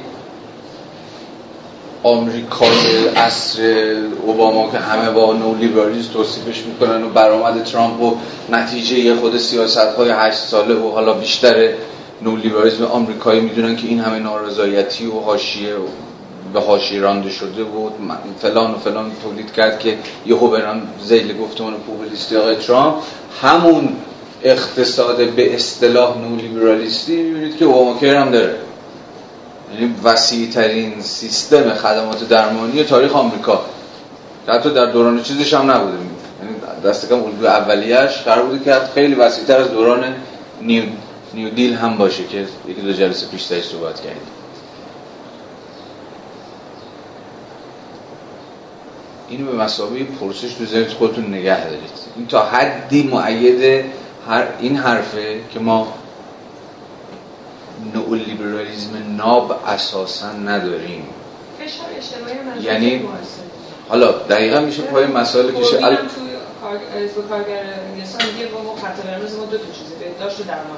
آمریکای عصر اوباما که همه با نو لیبرالیسم توصیفش می‌کنن و برآمد ترامپ و نتیجه خود سیاست های هشت ساله و حالا بیشتر نو لیبرالیسم آمریکایی می‌دونن که این همه نارضایتی و حاشیه به حاشیه رانده شده بود فلان و فلان تولید کرد که یهو برن زیل گفتمان پوپولیستی آقای ترامپ همون اقتصاد به اصطلاح نو لیبرالیستی می‌بینید که اوباما هم داره. یعنی وسیع ترین سیستم خدمات درمانی تاریخ آمریکا. حتی در دوران چیزش هم نبوده. یعنی دست کم اولیش قرار بوده که خیلی وسیع تر از دوران نیو, نیو دیل هم باشه که یکی دو جلسه پیش صحبت کردیم. اینو به مسابقه پرسش تو ذهنت خودتون نگه دارید. این تا حدی معید هر این حرفه که ما نئولیبرالیسم ناب اساسا نداریم. یعنی حالا دقیقا میشه پای مسائل کشه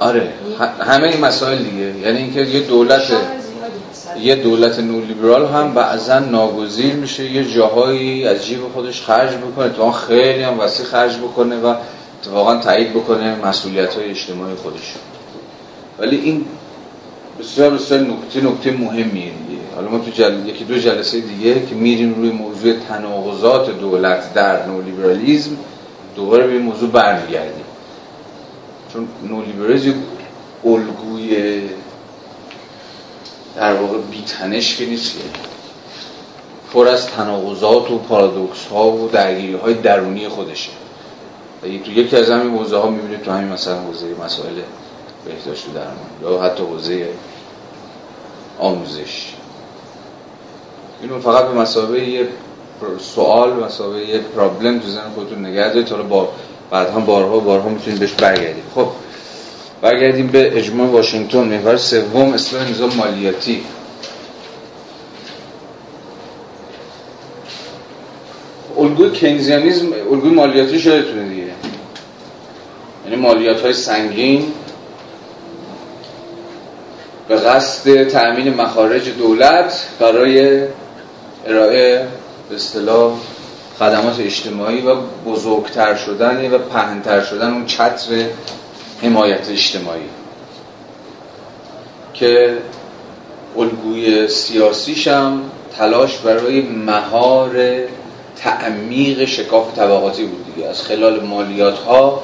ال... آره همه این مسائل دیگه. یعنی اینکه یه دولت یه دولت نولیبرال هم بعضا ناگزیر میشه یه جاهایی از جیب خودش خرج بکنه. تو خیلی هم وسیع خرج بکنه و واقعا تایید بکنه مسئولیت های اجتماعی خودش. ولی این بسیار بسیار نکته نکته مهمیه دیگه. حالا ما تو جل... یکی دو جلسه دیگه که میریم روی موضوع تناقضات دولت در نولیبرالیزم دوباره به این موضوع برمیگردیم. چون نولیبرالیزم الگوی در واقع بیتنش که نیست پر از تناقضات و پارادوکس ها و درگیری های درونی خودشه. و تو یکی از همین موضوع ها می‌بینید تو همین مثلا حوزه مسائل بهداشت درمان یا حتی حوزه آموزش. اینو فقط به مسابقه یه سوال مسابقه یه پرابلم تو ذهن خودتون نگه دارید. حالا با بعد هم بارها بارها می‌تونید بهش برگردید. خب برگردیم به اجماع واشنگتن. محور سوم اصلاح نظام مالیاتی. الگوی کینزیانیزم الگوی مالیاتی شده دیگه. یعنی مالیات های سنگین به قصد تأمین مخارج دولت برای ارائه به اصطلاح خدمات اجتماعی و بزرگتر شدن و پهنتر شدن اون چتر حمایت اجتماعی. که الگوی سیاسیش هم تلاش برای مهار تعمیق شکاف طبقاتی بود دیگه. از خلال مالیات ها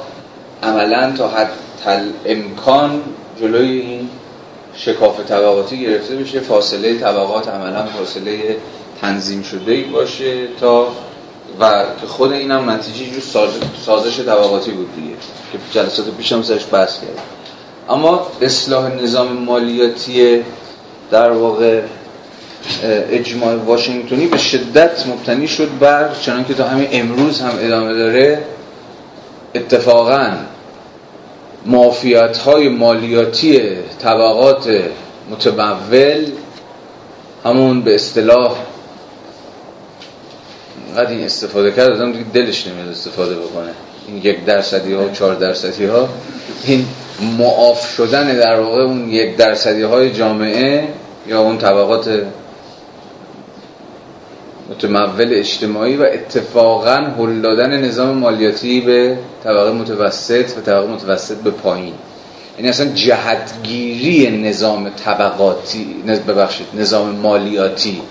عملا تا حد تل امکان جلوی این شکاف طبقاتی گرفته بشه فاصله طبقات عملا فاصله تنظیم شده ای باشه تا و که خود این هم نتیجه جو سازش طبقاتی بود دیگه که جلسات پیش هم سرش بحث کرد. اما اصلاح نظام مالیاتی در واقع اجماع واشنگتنی به شدت مبتنی شد بر چنانکه تا همین امروز هم ادامه داره اتفاقا معافیت های مالیاتی طبقات متمول همون به اصطلاح قد این استفاده کرد آدم دیگه دلش نمیاد استفاده بکنه. این یک درصدی ها و چهار درصدی ها این معاف شدن در واقع اون یک درصدی های جامعه یا اون طبقات متمول اجتماعی و اتفاقا هل دادن نظام مالیاتی به طبقه متوسط و طبقه متوسط به پایین. یعنی اصلا جهتگیری نظام طبقاتی ببخشید نظام مالیاتی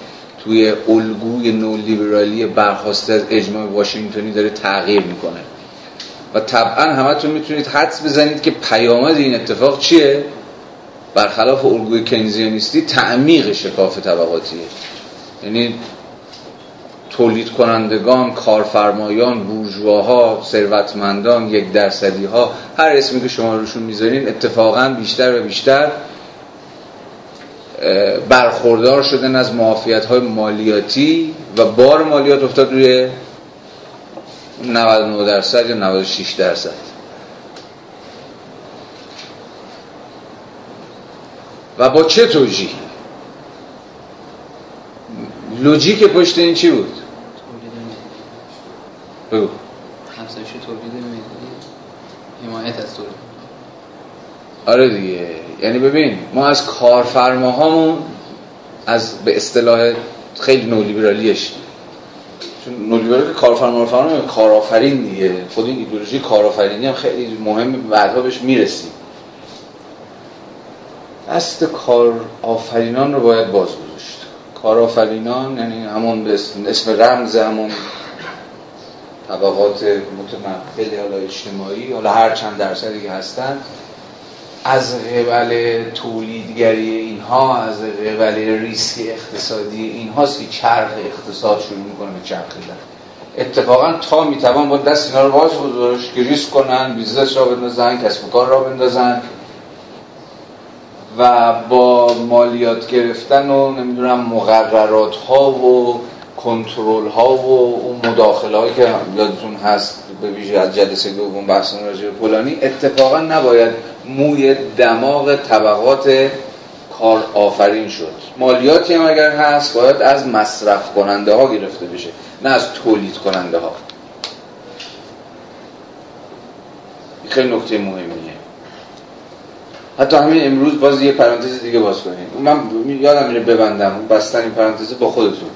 توی الگوی نولیبرالی برخواسته از اجماع واشنگتنی داره تغییر می‌کنه. و طبعا همتون می‌تونید حدس بزنید که پیامد این اتفاق چیه؟ برخلاف الگوی کنزیانیستی تعمیق شکاف طبقاتیه. یعنی تولید کنندگان، کارفرمایان، بورژواها، ثروتمندان، یک درصدی ها هر اسمی که شما روشون می‌ذارین اتفاقا بیشتر و بیشتر برخوردار شدن از معافیت های مالیاتی و بار مالیات افتاد روی 99 درصد یا 96 درصد. و با چه توجیهی؟ لوجیک پشت این چی بود؟ بگو. افزایش تولید ملی حمایت از تولید. آره دیگه. یعنی ببین ما از کارفرماهامون از به اصطلاح خیلی نولیبرالیش. چون نولیبرال که کارفرما فرما کارآفرین دیگه. خود این ایدئولوژی کارآفرینی هم خیلی مهم بعدها بهش می‌رسیم دست کار آفرینان رو باید باز گذاشت. کارآفرینان یعنی همون اسم رمز همون طبقات متمول حالا اجتماعی حالا هر چند درصدی که هستن از قبل تولیدگری اینها از قبل ریسک اقتصادی اینهاست که چرخ اقتصاد شروع می‌کنه به چرخیدن. اتفاقا تا می‌توان باید دست اینا رو باز گذاشت که ریسک کنن business راه بندازن کسب و کار راه بندازن و با مالیات گرفتن و نمی‌دونم مقررات ها و کنترل ها و اون مداخله هایی که یادتون هست به ویژه از جلسه دوم بحث راجع فلانی اتفاقا نباید موی دماغ طبقات کار آفرین شد. مالیاتی هم اگر هست باید از مصرف کننده ها گرفته بشه نه از تولید کننده ها خیلی نکته مهمیه. حتی همین امروز باز یه پرانتز دیگه باز کنیم. من یادم میره ببندم بستن این پرانتز با خودتون.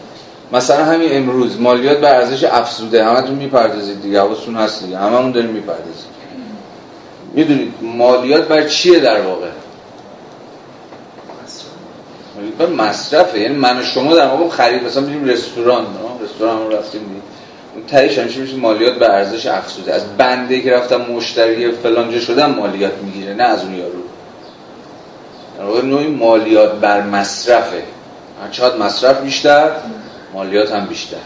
مثلا همین امروز مالیات بر ارزش افزوده همتون می‌پردازید دیگه حواستون هست دیگه هممون داریم می‌پردازید می‌دونید مالیات بر چیه در واقع؟ بر مصرفه یعنی من و شما در واقع خرید مثلا میریم رستوران رستوران رو رفتیم دیگه. اون تهیش همیشه میشه مالیات بر ارزش افزوده. از بنده که رفتم مشتری فلانجا شدم مالیات می‌گیره نه از اون یارو. در واقع نوعی مالیات بر مصرفه. چقدر مصرف بیشتر مالیات هم بیشتر.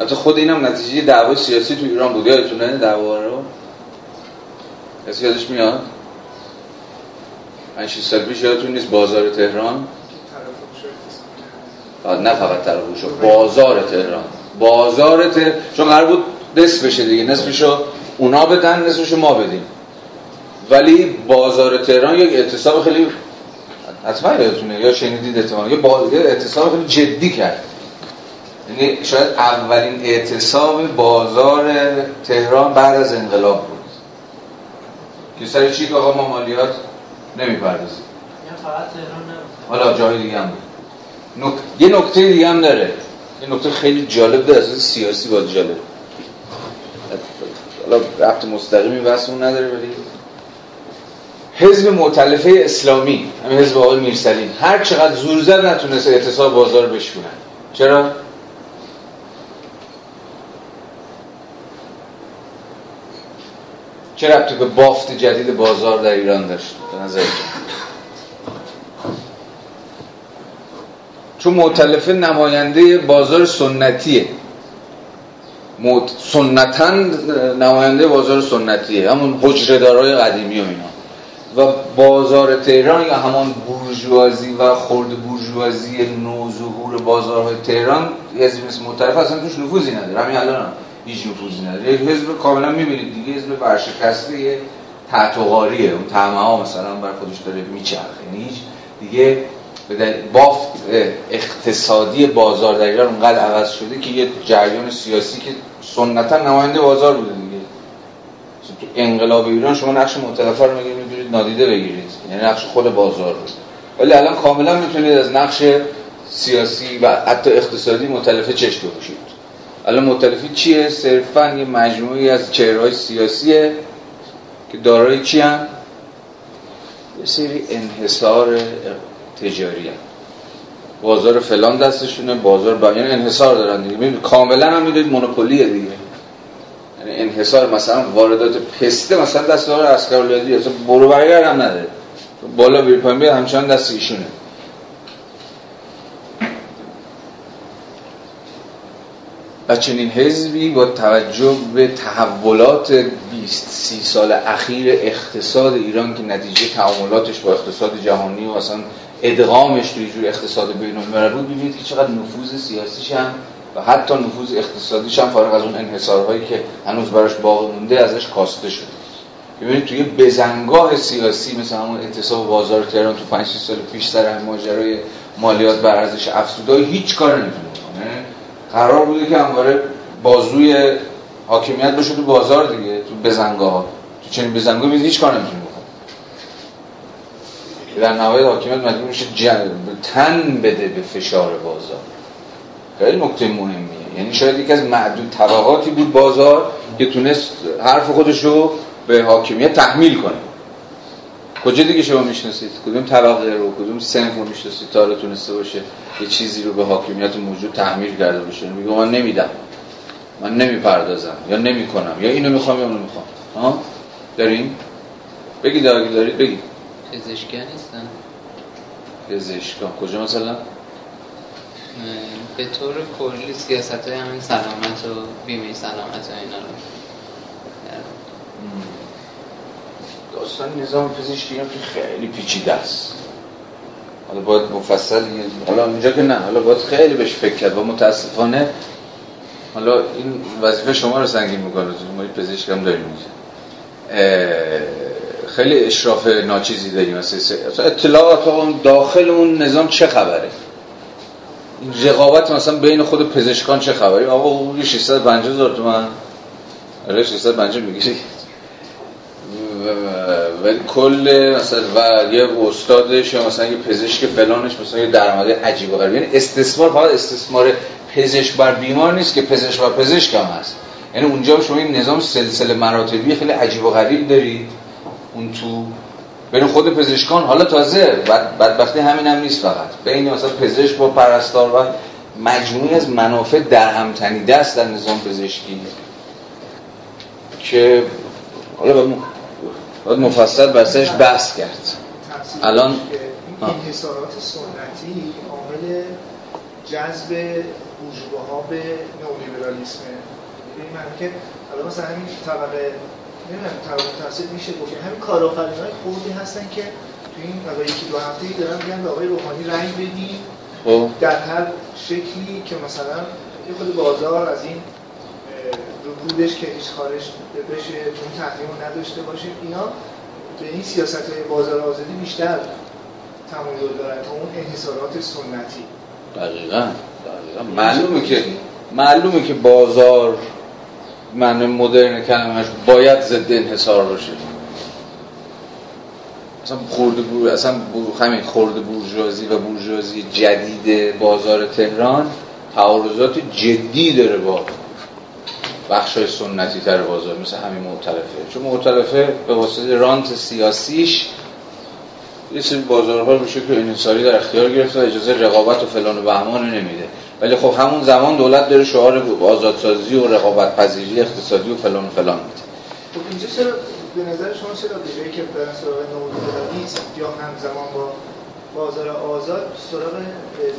حتی خود اینم نتیجه دعوای سیاسی تو ایران بود. یادتونه دعوا رو؟ کسی یادش میاد؟ 5 سال پیش یادتون نیست بازار تهران؟ نه فقط طرفش بازار تهران. بازار تهران چون قرار بود نصف بشه دیگه نصفشو اونا بدن نصفشو ما بدیم. ولی بازار تهران یک اعتصاب خیلی حتما یادتونه. یا شنیدید احتمال یا اعتصاب خیلی جدی کرد. یعنی شاید اولین اعتصاب بازار تهران بعد از انقلاب بود. که سر چی که آقا ما مالیات نمی‌پردازیم؟ حالا جای دیگه هم بود. یه نکته دیگه هم داره. یه نکته خیلی جالب داره. از سیاسی باید جالب. حالا رفت مستقیمی بحث اون نداره ولی حزب معتلفه اسلامی همین حزب آقای میرسلین هر چقدر زور زد نتونست اعتصاب بازار بشونن چرا؟ چه ربطی به بافت جدید بازار در ایران داشت؟ به نظر چون معتلفه نماینده بازار سنتیه. سنتا نماینده بازار سنتیه. همون حجردارای قدیمی و اینا. و بازار تهران یا همان بورژوازی و خرد بورژوازی نوظهور بازارهای تهران حزب مثل اصلا توش نفوذی نداره. همین الان هم هیچ نفوذی نداره. یه حزب کاملا می‌بینید دیگه حزب ورشکسته یه تحتوغاریه اون تعمه ها مثلا بر خودش داره میچرخه. یعنی هیچ دیگه بافت اقتصادی بازار در ایران اونقدر عوض شده که یه جریان سیاسی که سنتا نماینده بازار بوده تو انقلاب ایران شما نقش متلفه رو می‌گیرید نادیده بگیرید؟ یعنی نقش خود بازار رو. ولی الان کاملا می‌تونید از نقش سیاسی و حتی اقتصادی متلفه چشم بپوشید الان متلفی چیه؟ صرفا یه مجموعی از چهرهای سیاسیه که دارای چی هم؟ یه سری انحصار تجاری هم. بازار فلان دستشونه بازار با یعنی انحصار دارن دیگه. کاملا هم می‌دونید مونوپولیه دیگه. انحصار مثلا واردات پسته مثلا دست آقای اسکرالادی اصلا برو برگر هم نداره. بالا بیر پایین بیاد همچنان دست ایشونه. و چنین حزبی با توجه به تحولات 20 30 سال اخیر اقتصاد ایران که نتیجه تعاملاتش با اقتصاد جهانی و اصلا ادغامش توی جور اقتصاد بین الملل بود ببینید که چقدر نفوذ سیاسیش هم و حتی نفوذ اقتصادیش هم فارغ از اون انحصارهایی که هنوز براش باقی مونده ازش کاسته شده. ببینید توی بزنگاه سیاسی مثل همون اعتصاب بازار تهران تو 5 سال پیش سر ماجرای مالیات بر ارزش افزوده هیچ کار نمی‌تونه قرار بوده که همواره بازوی حاکمیت بشه تو بازار دیگه تو بزنگاه ها تو چنین بزنگاه هیچ کار نمی‌تونه در نهایت حاکمیت مجبور میشه تن بده به فشار بازار. خیلی نکته مهمیه. یعنی شاید یکی از معدود طبقاتی بود بازار که تونست حرف خودش رو به حاکمیت تحمیل کنه. کجا دیگه شما می‌شناسید؟ کدوم طبقه رو کدوم سنف رو می‌شناسید تا تونسته باشه یه چیزی رو به حاکمیت موجود تحمیل کرده باشه؟ میگه من نمیدم. من نمی‌پردازم یا نمی‌کنم. یا اینو می‌خوام یا اونو می‌خوام. ها؟ داریم بگید اگه دارید بگید. پزشکی نیستن. پزشکان. کجا مثلا؟ به طور کلی سیاست های همین سلامت و بیمه سلامت و اینا رو. داستان نظام پزشکی هم که خیلی پیچیده است. حالا باید مفصل حالا اینجا که نه حالا باید خیلی بهش فکر کرد. و متاسفانه حالا این وظیفه شما رو سنگین می‌کنه. ما پزشک هم داریم خیلی اشراف ناچیزی داریم. مثلا اطلاعات اون داخل اون نظام چه خبره؟ رقابت مثلا بین خود پزشکان چه خبره آقا حقوقی 650 هزار تومن. آره 650 می‌گیری. و کل مثلا و یه استادش یا مثلا یه پزشک فلانش مثلا یه درآمد عجیب و یعنی استثمار فقط استثمار پزشک بر بیمار نیست که پزشک بر پزشک هم هست. یعنی اونجا شما این نظام سلسله مراتبی خیلی عجیب و غریب دارید. اون تو بین خود پزشکان حالا تازه بدبختی همین هم نیست فقط. بین مثلا پزشک با پرستار و مجموعی از منافع در هم تنیده است در نظام پزشکی. که حالا باید مفصل برسش بحث کرد. الان انحصارات سنتی عامل جذب بورژواها ها به نئولیبرالیسم یعنی من که حالا مثلا همین طبقه نمی‌دونم طبقه متوسط میشه گفت. یعنی همین کارآفرینای خوردی هستن که تو این حالا یکی دو هفته دارن میگن به آقای روحانی رنگ بدیم خب. در هر شکلی که مثلا یه خود بازار از این رکودش که هیچ خارج بشه اون تحریم نداشته باشه اینا به این سیاست های بازار آزادی بیشتر تمایل دارن تا اون انحصارات سنتی. دقیقا معلومه که معلومه که بازار معنی مدرن کلمش باید ضد انحصار باشه. اصلا خورده بور... اصلا همین خورده بورژوازی و بورژوازی جدید بازار تهران تعارضات جدی داره با بخش های سنتی تر بازار مثل همین معتلفه چون معتلفه به واسطه رانت سیاسیش یه سری بازارها به شکل انحصاری در اختیار گرفته و اجازه رقابت و فلان و بهمان نمیده. ولی خب همون زمان دولت داره شعار آزادسازی و رقابت پذیری اقتصادی و فلان و فلان میده. خب اینجا چرا به نظر شما چرا به که برن سراغ نوع نیست یا همزمان با بازار آزاد سراغ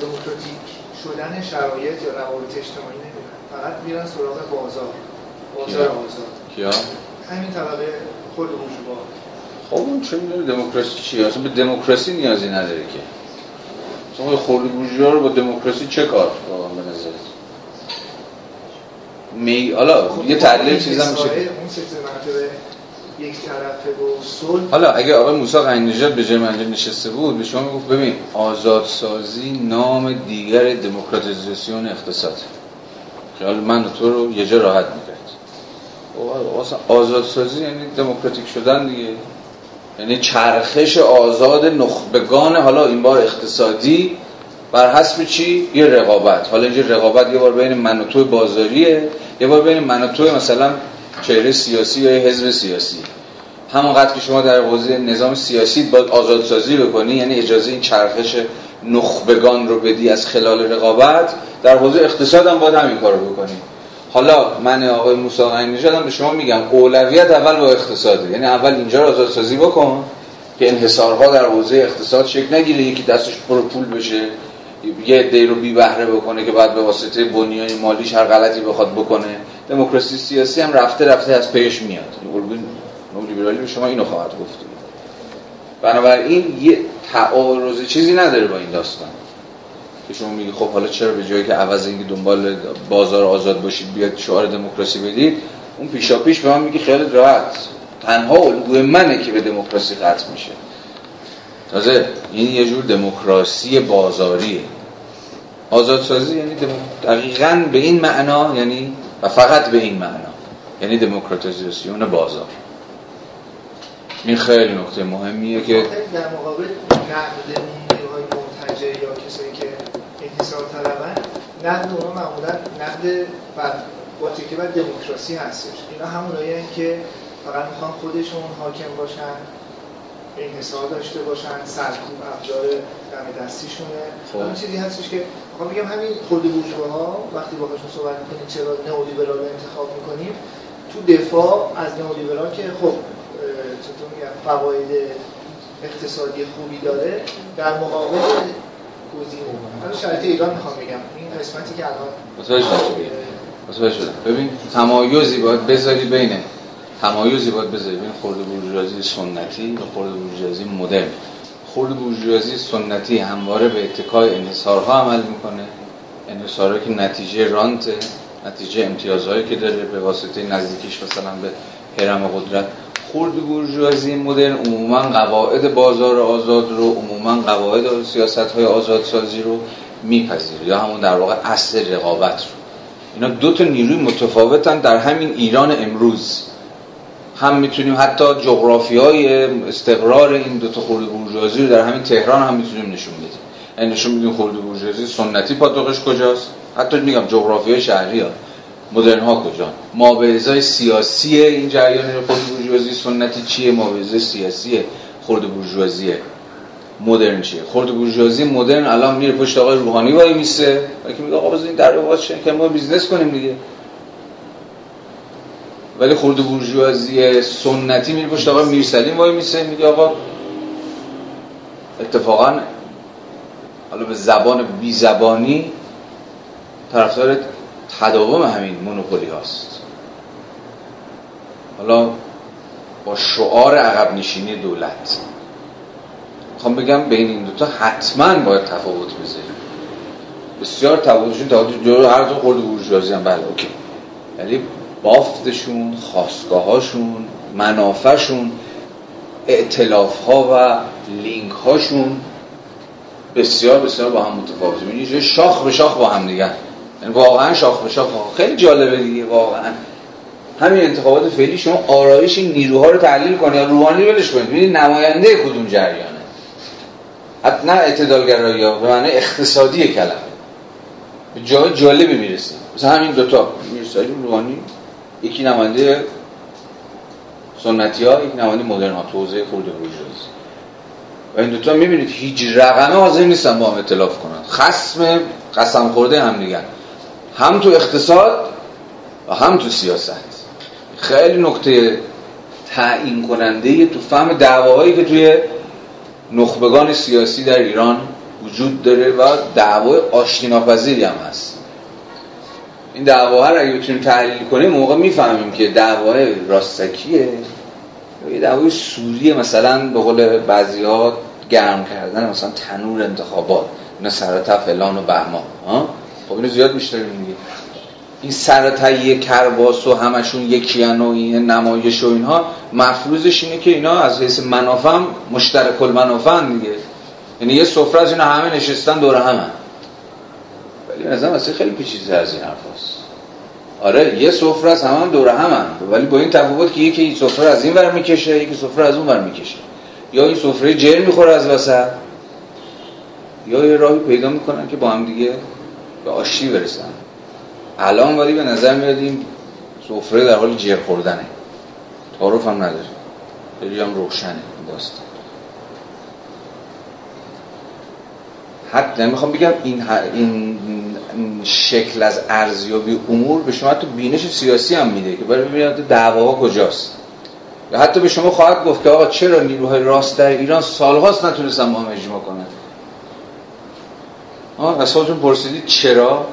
دموکراتیک شدن شرایط یا روابط اجتماعی نمیرن؟ فقط میرن سراغ بازار بازار آزاد. کیا؟ همین طبقه خود بورژوا خب اون چه می‌دونه دموکراسی چیه اصلا به دموکراسی نیازی نداره که. شما خورده بورژوا رو با دموکراسی چه کار واقعا به نظرت؟ می حالا خب یه تحلیل چیزا میشه. اون یک طرفه و صلح. حالا اگه آقای موسی قنیجات به جای منجا نشسته بود به شما می‌گفت ببین آزادسازی نام دیگر دموکراتیزاسیون اقتصاد. خیال من تو رو یه جا راحت می‌کرد. خب، آزادسازی یعنی دموکراتیک شدن دیگه. یعنی چرخش آزاد نخبگان حالا این بار اقتصادی بر حسب چی؟ یه رقابت. حالا اینجا رقابت یه بار بین من و تو بازاریه یه بار بین من و تو مثلا چهره سیاسی یا حزب سیاسی. همونقدر که شما در حوزه نظام سیاسی باید آزادسازی بکنی یعنی اجازه این چرخش نخبگان رو بدی از خلال رقابت در حوزه اقتصاد هم باید همین کارو بکنی. حالا من آقای موسی نژاد به شما میگم اولویت اول با اقتصاده. یعنی اول اینجا رو آزادسازی بکن که انحصارها در حوزه اقتصاد شکل نگیره. یکی دستش پر پول بشه یه عده رو بی بهره بکنه که بعد به واسطه بنیان مالیش هر غلطی بخواد بکنه. دموکراسی سیاسی هم رفته رفته از پیش میاد. الگوی لیبرالی به شما اینو خواهد گفت. بنابراین یه تعارض چیزی نداره با این داستان. که شما میگی خب حالا چرا به جایی که عوض اینکه دنبال بازار آزاد باشید بیاد شعار دموکراسی بدید اون پیشا پیش به من میگی خیلی راحت. تنها الگوی منه که به دموکراسی قطع میشه. تازه این یه جور دموکراسی بازاریه. آزادسازی یعنی دقیقا به این معنا یعنی و فقط به این معنا. یعنی دموکراتیزاسیون بازار. این خیلی نکته مهمیه که در مقابل نقد نیروهای منتجه یا کسایی که انحصار طلبن نقد اونا معمولا نقد بر با تکیه بر دموکراسی هستش. اینا همونایی که فقط می‌خوان خودشون حاکم باشن انحصار داشته باشن سرکوب ابزار دم دستیشونه. خب. اون چیزی هستش که می‌خوام بگم همین خود ها وقتی باهاشون صحبت می‌کنیم چرا نئولیبرال انتخاب می‌کنیم تو دفاع از نئولیبرال که خب چطور میگم فواید اقتصادی خوبی داره در مقابل گزینه حالا شرایط ایران می‌خوام بگم. این قسمتی که الان شدم. ببین تمایزی باید بذاری بین تمایزی باید بذاری بین خورده بورژوازی سنتی و خورده بورژوازی مدرن. خورده بورژوازی سنتی همواره به اتکای انحصارها عمل می‌کنه. انحصارهایی که نتیجه رانت نتیجه امتیازهایی که داره به واسطه نزدیکیش مثلا به هرم قدرت خورد بورژوازی مدرن عموما قواعد بازار آزاد رو عموما قواعد سیاست های آزادسازی رو میپذیره یا همون در واقع اصل رقابت رو. اینا دو تا نیروی متفاوتن در همین ایران امروز. هم می‌تونیم حتی جغرافی های استقرار این دو تا خورده بورژوازی رو در همین تهران هم می‌تونیم نشون بدیم. یعنی نشون میدیم خرده بورژوازی سنتی پاتوقش کجاست؟ حتی میگم جغرافی شهری ها. مدرن ها کجا؟ مابه‌ازای سیاسی این جریان خرده بورژوازی سنتی چیه؟ مابه‌ازای سیاسی خرده بورژوازی مدرن چیه؟ خرده بورژوازی مدرن الان میره پشت آقای روحانی وای میسه. که میگه آقا بزنین در باز که ما business کنیم دیگه. ولی خرده بورژوازی سنتی میره پشت آقای میرسلیم وای میسه. میگه آقا اتفاقا حالا به زبان بی زبانی طرفدار تداوم همین مونوپولی هاست. حالا با شعار عقب نشینی دولت. می‌خوام بگم بین این دوتا حتما باید تفاوت بذاریم. بسیار تفاوتشون تفاوت جلو هر دو خورده بورژوازی هم. بله اوکی. ولی بافتشون خواستگاهاشون منافعشون اعتلاف ها و لینک هاشون بسیار بسیار با هم متفاوته یعنی شاخ به شاخ با هم دیگه. یعنی واقعا شاخ به شاخ خیلی جالبه دیگه واقعا. همین انتخابات فعلی شما آرایش این نیروها رو تحلیل کنید یا روحانی ولش کنید ببینید نماینده کدوم جریانه. حتی نه اعتدالگرایی ها به معنی اقتصادی کلمه. به جای جالبی می‌رسیم مثلا همین دوتا میرسالیم روحانی. یکی نماینده سنتی ها یک نماینده مدرن ها توضیح خورده بورژوازی و این دوتا می‌بینید هیچ رقمه حاضر نیستن با هم اطلاف کنند خسم قسم خورده هم دیگر هم تو اقتصاد و هم تو سیاست. خیلی نکته تعیین کننده تو فهم دعواهایی که توی نخبگان سیاسی در ایران وجود داره و دعوای آشتی هم هست. این دعواها رو اگه بتونیم تحلیل کنیم موقع می‌فهمیم که دعوای راستکیه. یه دعوای سوریه مثلا به قول بعضی ها گرم کردن مثلا تنور انتخابات اینا سرطه فلان و بهمان خب اینو زیاد میشتریم میگه این سرطه کرباس و همشون یکی و این نمایش و اینها مفروضش اینه که اینا از حیث منافع مشترک المنافع دیگه. یعنی یه سفره از اینا همه نشستن دور همه. ولی نظرم اصلا خیلی پیچیده از این حرفاست آره یه سفره از همه دور همه ولی با این تفاوت که یکی سفره از این ور می‌کشه یکی سفره از اون ور می‌کشه. یا این سفره جر می‌خوره از وسط یا یه راهی پیدا می‌کنن که با هم دیگه به آشتی برسن الان ولی به نظر میاد این سفره در حال جر خوردنه. تعارف هم نداره. خیلی هم روشنه داستان. حتی نمی‌خوام بگم این, این شکل از ارزیابی امور به شما تو بینش سیاسی هم میده که برای ببینید دعواها کجاست. یا حتی به شما خواهد گفت که آقا چرا نیروهای راست در ایران سالهاست نتونستن با هم اجماع کنن؟ آه از خودتون پرسیدید چرا؟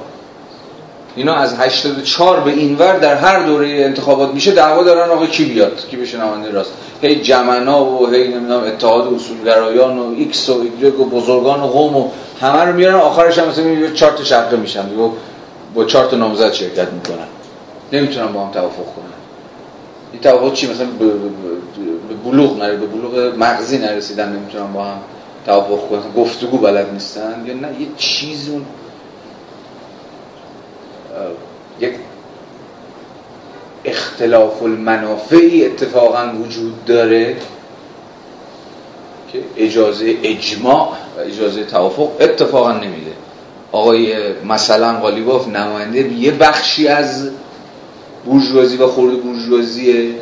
اینا از 84 به اینور در هر دوره انتخابات میشه دعوا دارن آقا کی بیاد؟ کی بشه نماینده راست؟ هی جمنا و هی نمی‌دونم اتحاد اصولگرایان و ایکس و ایگرگ و بزرگان و قوم و همه رو میارن آخرش هم مثلا یه چهار شقه میشن. و با چهار تا نامزد شرکت می‌کنن. نمی‌تونن با هم توافق کنن. این توافق چی؟ مثلا به بلوغ نره به بلوغ مغزی نرسیدن نمی‌تونن با هم توافق کنن. گفتگو بلد نیستن یا نه؟ یه چیزی اون یک اختلاف المنافعی اتفاقا وجود داره که اجازه اجماع و اجازه توافق اتفاقا نمیده. آقای مثلا قالیباف نماینده یه بخشی از بورژوازی و خورد بورژوازی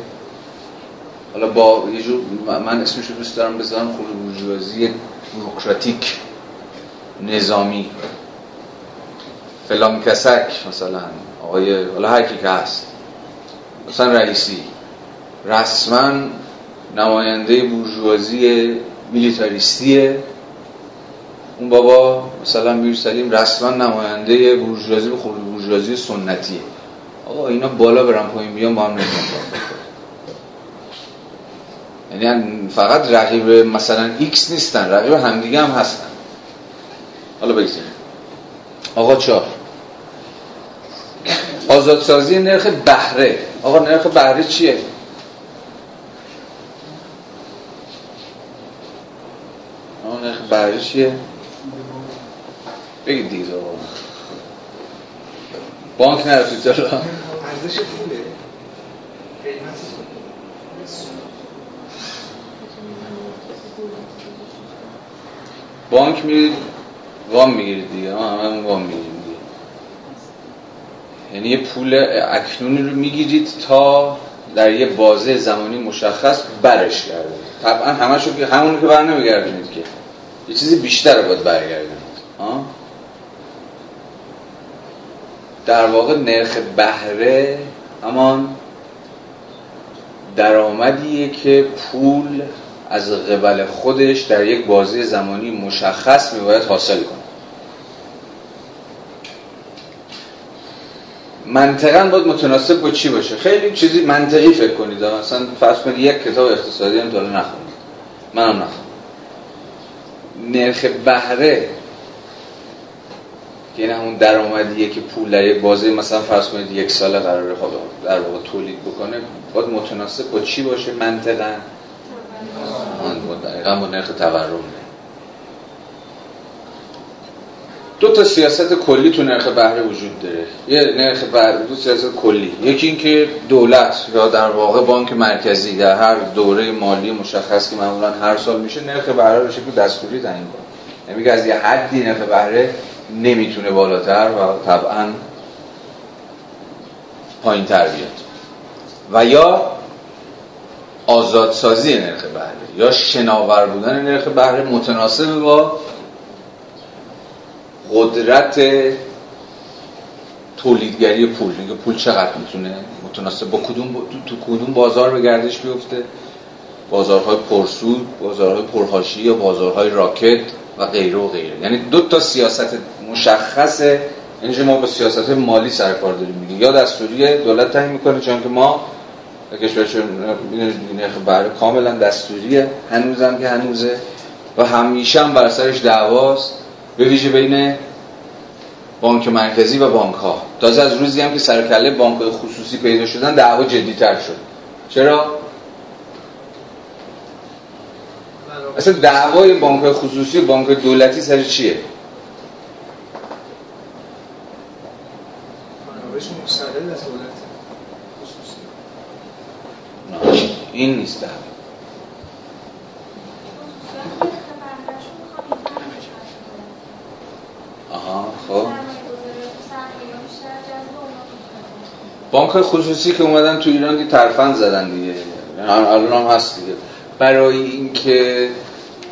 حالا با یه جور من اسمش رو دوست دارم بذارم خورد بورژوازی بروکراتیک نظامی. فلان کسک مثلا. آقای حالا هر کی که هست. مثلا رئیسی. رسما نماینده بورژوازی میلیتاریستیه اون بابا مثلا میرسلیم رسما نماینده بورژوازی به خود بورژوازی سنتیه. آقا اینا بالا برن پایین بیان با هم یعنی فقط رقیب مثلا ایکس نیستن رقیب همدیگه هم هستن. حالا بگذاریم. آقا چهار. آزادسازی نرخ بهره. آقا نرخ بهره چیه؟ آقا نرخ بهره چیه؟ بگید دیگه آقا بانک نرفتید ارزش پوله. بانک میرید وام می‌گیرید دیگه. ما همه وام می‌گیریم دیگه. یعنی یه پول اکنونی رو می‌گیرید تا در یه بازه زمانی مشخص برش کرده طبعا همشو که همونی که بر نمیگردونید که. یه چیزی بیشتر رو باید برگردونید. در واقع نرخ بهره همان درآمدیه که پول از قبل خودش در یک بازی زمانی مشخص میباید حاصل کنه منطقا باید متناسب با چی باشه؟ خیلی چیزی منطقی فکر کنید. مثلا فرض کنید یک کتاب اقتصادی هم داره نخونید منم نخونم نرخ بهره که این همون درآمدیه که پول در یک بازی مثلا فرض کنید یک ساله قراره خب در واقع تولید بکنه باید متناسب با چی باشه منطقا؟ دقیقا با نرخ تورم دو تا سیاست کلی تو نرخ بهره وجود داره. یه نرخ بهره دو سیاست کلی. یکی اینکه دولت یا در واقع بانک مرکزی در هر دوره مالی مشخص که معمولا هر سال میشه نرخ بهره رو شکل دستوری تعیین کنه. یعنی از یه حدی نرخ بهره نمی‌تونه بالاتر و طبعا پایین تر بیاد. و یا آزادسازی نرخ بهره یا شناور بودن نرخ بهره متناسب با قدرت تولیدگری پول. اینکه پول چقدر می‌تونه متناسب با کدوم تو, کدوم بازار به گردش بیفته؟ بازارهای پرسود بازارهای پرهاشی یا بازارهای راکت و غیره و غیره. یعنی دو تا سیاست مشخصه یعنی ما با سیاست مالی سر کار داریم. میگه یا دستوری دولت تعیین می‌کنه چون که ما کشورشون نرخ بهره کاملا دستوریه. هنوزم که هنوزه. و همیشه هم بر سرش دعواست. به ویژه بین بانک مرکزی و بانک ها تازه از روزی هم که سرکله بانک خصوصی پیدا شدن دعوا جدی تر شد. چرا؟ اصلا دعوای بانک خصوصی و بانک دولتی سر چیه؟ این نیست دعوا خب. بانک خصوصی که اومدن تو ایران دی ترفند زدن دیگه. الان هم هست دیگه. برای اینکه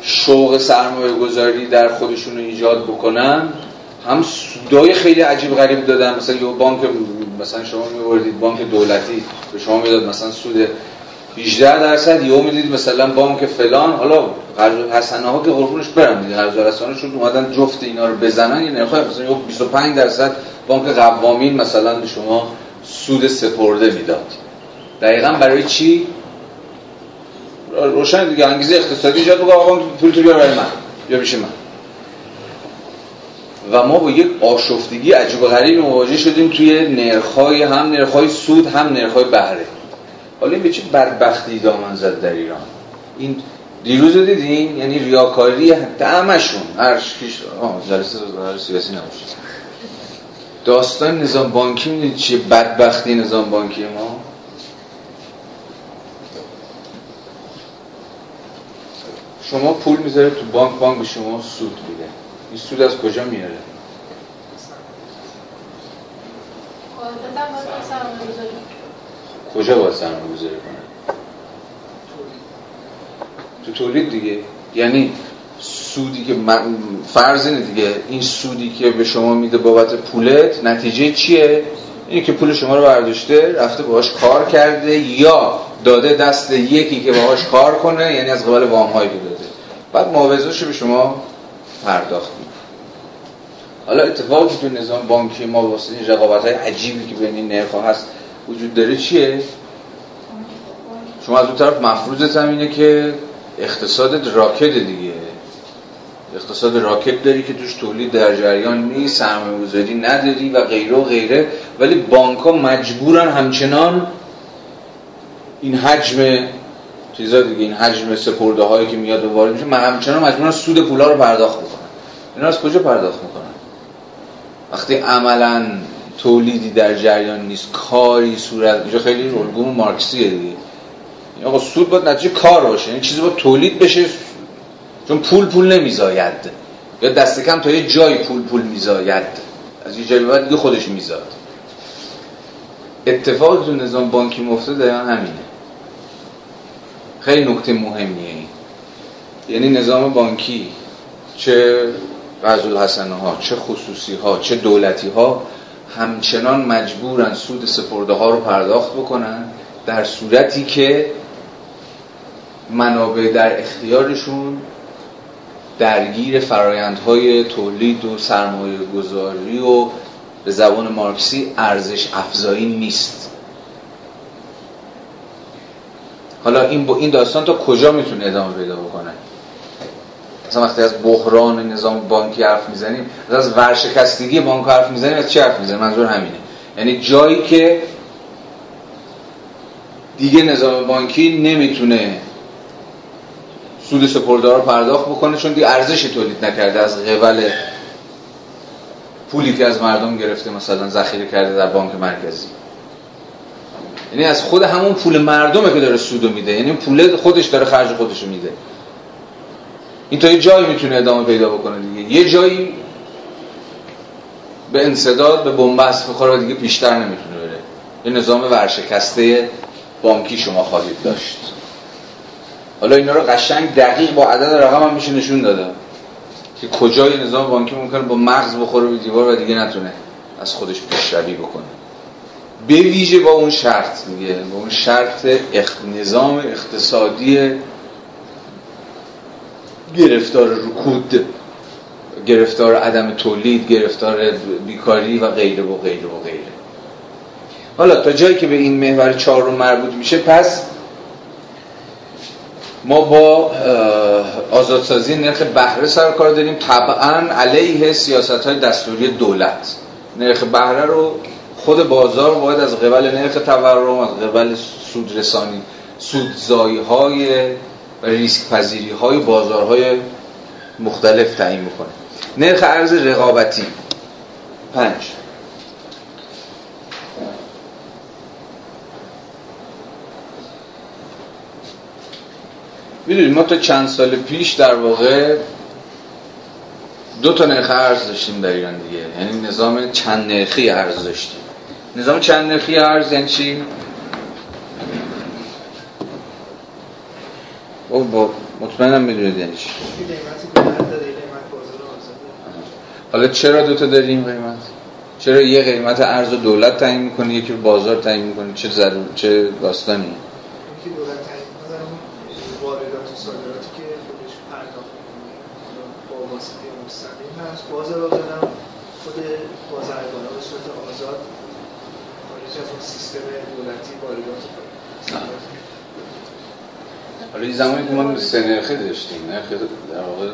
شوق سرمایه گذاری در خودشون ایجاد بکنن هم سودای خیلی عجیب غریب دادن. مثلا یه بانک مثلا شما میوردید بانک دولتی به شما می‌داد مثلا سود 18 درصد یهو می‌دید مثلا بانک فلان حالا حسنه ها که قربونش برن دیگه قرض رسانه شد اومدن جفت اینا رو بزنن یه نرخ مثلا 25 درصد بانک قوامین مثلا به شما سود سپرده می‌داد. دقیقا برای چی؟ روشن دیگه انگیزه اقتصادی ایجاد بگه آقا پول تو بیار برای من. یا میشه من. و ما با یک آشفتگی عجیب و غریب مواجه شدیم توی نرخ‌های هم نرخ‌های سود هم نرخ‌های بهره. حالا به چه بدبختی دامن زد در ایران؟ این دیروز رو دیدین؟ یعنی ریاکاری همشون هر جلسه سیاسی نباشه. داستان نظام بانکی می‌دید چیه؟ بدبختی نظام بانکی ما؟ شما پول می‌ذاره تو بانک بانک به شما سود میده. این سود از کجا میاره؟ کجا باید سرمایه گذاری کنه تو تولید دیگه. یعنی سودی که فرض اینه دیگه. این سودی که به شما میده بابت پولت نتیجه چیه؟ اینه که پول شما رو برداشته رفته باهاش کار کرده یا داده دست یکی که باهاش کار کنه یعنی از قبال وام هایی داده. بعد معاوضه‌اش به شما پرداخت حالا اتفاقی تو نظام بانکی ما واسه این رقابت های عجیبی که بین این نرخ هست وجود داره چیه؟ شما از اون طرف مفروضت هم اینه که اقتصاد راکت دیگه. اقتصاد راکت داری که توش تولید در جریان نیست سرمایه گذاری نداری و غیره و غیره. ولی بانک ها مجبورن همچنان این حجم چیزا دیگه این حجم سپرده هایی که میاد و وارد میشه همچنان مجبورن سود پولا رو پرداخت بکنن. اینا از کجا پرداخت می‌کنن؟ وقتی عملا تولیدی در جریان نیست کاری صورت اینجا خیلی الگوم مارکسیه دیگه. آقا سود باید نتیجه کار باشه یعنی چیزی باید تولید بشه چون پول پول نمیزاید. یا دست کم تا یه جای پول پول میزاید. از یه جایی بعد دیگه خودش میزاد. اتفاقی تو نظام بانکی مفته دقیقا همینه. خیلی نکته مهمیه این. یعنی نظام بانکی چه رجل حسنه ها چه خصوصی ها چه دولتی ها همچنان مجبورن سود سپرده ها رو pardاخت بکنن در صورتی که منابع در اختیارشون درگیر فرایندهای تولید و سرمایه گذاری و به زبان مارکسی ارزش افزایی نیست. حالا این, این داستان تا کجا می‌تونه ادامه پیدا بکنه؟ مثلا وقتی از بحران نظام بانکی حرف می‌زنیم از ورشکستگی بانک حرف می‌زنیم از چه حرف می‌زنیم؟ منظور همینه. یعنی جایی که دیگه نظام بانکی نمی‌تونه سود سپردار رو پرداخت بکنه چون دیگه ارزش تولید نکرده. از قبل پولی که از مردم گرفته مثلا ذخیره کرده در بانک مرکزی. یعنی از خود همون پول مردمه که داره سودو میده. یعنی پول خودش داره خرج خودشو میده. این تا یه جایی می‌تونه ادامه پیدا بکنه دیگه. یه جایی به انصداد به بنبست بخوره و دیگه بیشتر نمی‌تونه بره. یه نظام ورشکسته بانکی شما خواهید داشت. حالا اینا رو قشنگ دقیق با عدد رقم هم میشه نشون داده. که کجای نظام بانکی ممکنه با مغز بخوره به دیوار و دیگه نتونه از خودش پیشروی بکنه. به ویژه با اون شرط میگه. با اون شرط نظام اقتصادی گرفتار رکود گرفتار عدم تولید گرفتار بیکاری و غیره و غیره و غیره. حالا تا جایی که به این محور چهار مربوط میشه پس ما با آزادسازی نرخ بهره سر کار داریم. طبعا علیه سیاست های دستوری دولت. نرخ بهره رو خود بازار باید از قبل نرخ تورم از قبل سودرسانی سودزایی های و ریسک پذیری های بازارهای مختلف تعیین می‌کنه. نرخ ارز رقابتی. پنج. می‌دونید ما تا چند سال پیش در واقع دو تا نرخ ارز داشتیم در ایران دیگه. یعنی نظام چند نرخی ارز داشتیم. نظام چند نرخی ارز یعنی چی؟ او با مطمئنم می‌دونید یعنی چی. حالا چرا دوتا داریم قیمت؟ چرا یه قیمت ارز و دولت تعیین می‌کنه یکی بازار تعیین می‌کنه چه ضرور چه داستانی؟ خود بازرگانا به صورت آزاد خارج از اون سیستم دولتی واردات حالا این زمانی که ما سه نرخه داشتیم نرخ در واقع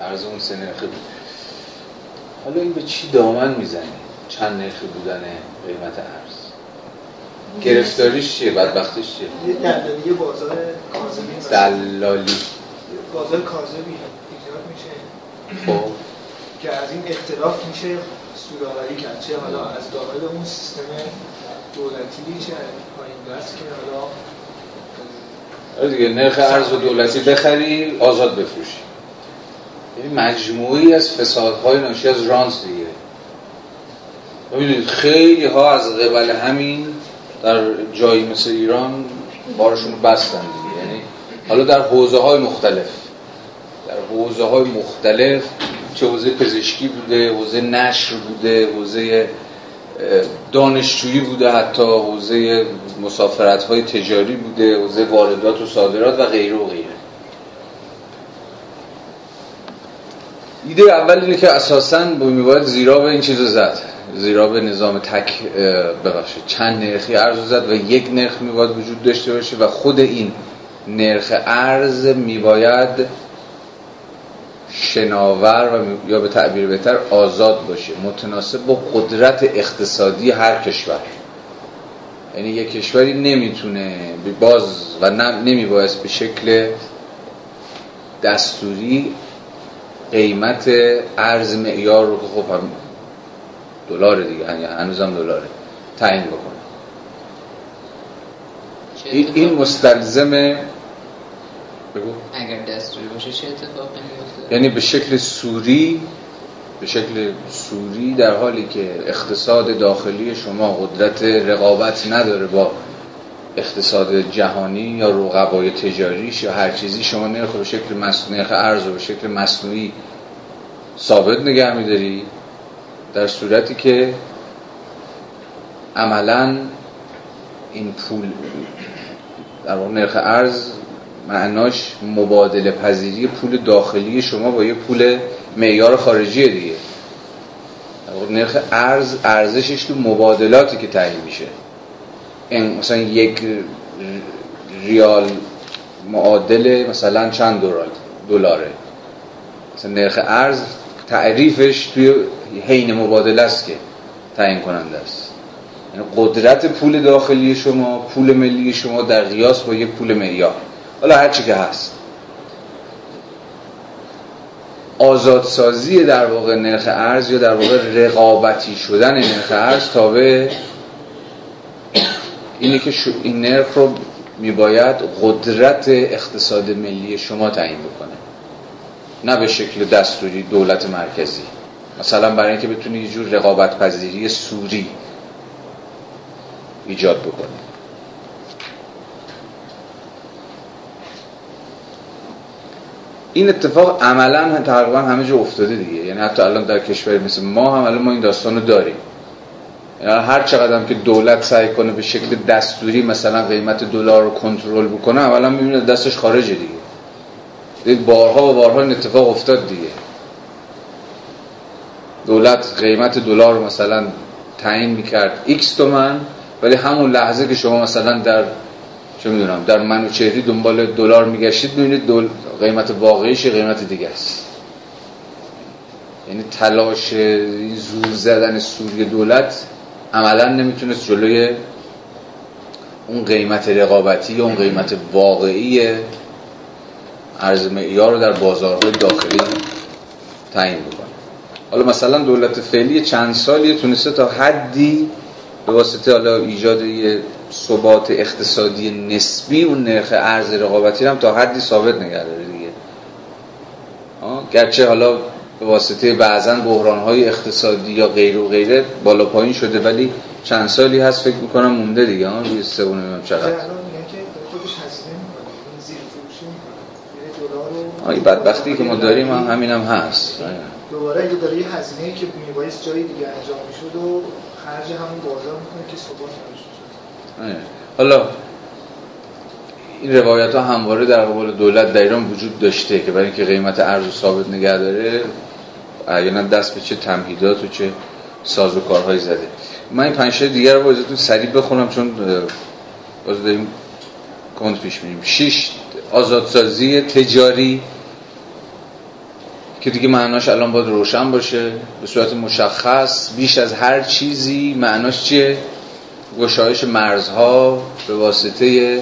ارز اون سه نرخه بود. حالا این به چی دامن می‌زنه چند نرخه بودن قیمت ارز گرفتاریش چیه؟ بدبختیش چیه؟ یه دلالی بازار کاذبی دلالی. بازار کاذبی ایجاد میشه. خب. که از این اختلاف میشه سودآوری کرد. چه حالا از داخل اون سیستم دولتی چه پایین دست که حالا دیگه نرخ ارز و دولتی بخری آزاد بفروشی. یعنی مجموعی از فسادهای ناشی از رانس دیگه. ببینید خیلی ها از قبل همین در جایی مثل ایران بارشون بستن دیگه. یعنی حالا در حوزه های مختلف. در حوزه های مختلف چه حوزه پزشکی بوده حوزه نشر بوده حوزه دانشجویی بوده حتی حوزه مسافرت های تجاری بوده حوزه واردات و صادرات و غیره و غیره. ایده اول اینه که اساسا میباید زیرا به این چیز زد. زیرا به نظام تک ببخشید چند نرخی ارز زد و یک نرخ میباید وجود داشته باشه و خود این نرخ ارز میباید شناور و یا به تعبیر بهتر آزاد باشه متناسب با قدرت اقتصادی هر کشور. یعنی یک کشوری نمی‌تونه باز و نمیبایست به شکل دستوری قیمت ارز معیار رو که خب هم دلار دیگه یعنی هنوزم دلاره تعیین بکنه. این مستلزم بگو. اگر دستوری باشه چه اتفاقی میفته یعنی به شکل سوری به شکل سوری در حالی که اقتصاد داخلی شما قدرت رقابت نداره با اقتصاد جهانی یا رقبای تجاریش یا هر چیزی شما نرخ به شکل نرخ ارز و به شکل مصنوعی ثابت نگه میداری در صورتی که عملا این پول در نرخ ارز معناش مبادله پذیری پول داخلی شما با یه پول معیار خارجی دیگه. نرخ ارز ارزشش تو مبادلاتی که تعیین میشه. این مثلا یک ریال معادل مثلا چند دلاره؟ مثلا نرخ ارز تعریفش توی حین مبادله است که تعیین کننده است. یعنی قدرت پول داخلی شما پول ملی شما در قیاس با یک پول معیار. حالا هر چی که هست. آزادسازی در واقع نرخ ارز یا در واقع رقابتی شدن نرخ ارز تابع اینه که این نرخ رو میباید قدرت اقتصاد ملی شما تعیین بکنه. نه به شکل دستوری دولت مرکزی. مثلا برای اینکه بتونی یه جور رقابت پذیری سوری ایجاد بکنه این اتفاق عملا تقریبا همه جا افتاده دیگه. یعنی حتی الان در کشور مثل ما هم الان ما این داستان رو داریم. یعنی هر چقدر که دولت سعی کنه به شکل دستوری مثلا قیمت دلار رو کنترل بکنه اولا می‌بینه دستش خارجه دیگه. بارها و بارها این اتفاق افتاد دیگه. دولت قیمت دلار رو مثلا تعیین می‌کرد x تومن ولی همون لحظه که شما مثلا در چه می‌دونم در منوچهری دنبال دلار میگشتید می‌بینید دل... قیمت واقعیش قیمت دیگه است. یعنی تلاش زور زدن سوری دولت عملا نمی‌تونست جلوی اون قیمت رقابتی یا اون قیمت واقعی ارز معیار رو در بازارهای داخلی تعیین بکنه. حالا مثلا دولت فعلی چند سالی تونسته تا حدی به واسطه حالا ایجاد یه ثبات اقتصادی نسبی اون نرخ ارز رقابتی هم تا حدی ثابت نگه داره دیگه. گرچه حالا به واسطه بعضا بحران های اقتصادی یا غیر و غیره بالا پایین شده ولی چند سالی هست فکر می‌کنم مونده دیگه. ها روی سه چقدر. آی بدبختی که ما داریم هم همین هم هست دوباره اگه داره یه هزینه که میبایست جایی دیگه انجام می‌شد و خرج همون بازار می‌کنه که ثبات نمیشه حالا این روایت ها همواره در قبال دولت در ایران وجود داشته که برای اینکه قیمت ارز ثابت نگه داره احیانا دست به چه تمهیدات و چه ساز و کارهایی زده. من این پنج دیگر رو با سریع بخونم چون باز داریم کند پیش میریم. شش آزادسازی تجاری که دیگه معناش الان باید روشن باشه به صورت مشخص بیش از هر چیزی معناش چیه؟ گشایش مرزها به واسطه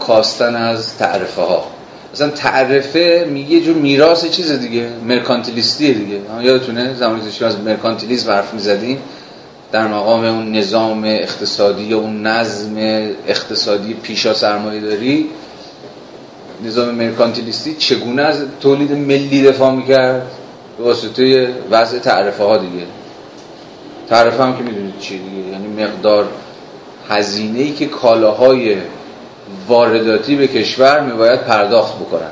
کاستن از تعرفه ها مثلا تعرفه یه جور میراث چیز دیگه مرکانتیلیستیه دیگه. یادتونه زمانی که از مرکانتیلیسم حرف می‌زدیم در مقام اون نظام اقتصادی یا اون نظم اقتصادی پیشا سرمایه داری نظام مرکانتیلیستی چگونه از تولید ملی دفاع می‌کرد به واسطه وضع تعرفه ها دیگه. تعرفه هم که می‌دونید چی دیگه. یعنی مقدار هزینه ای که کالاهای وارداتی به کشور میباید پرداخت بکنن.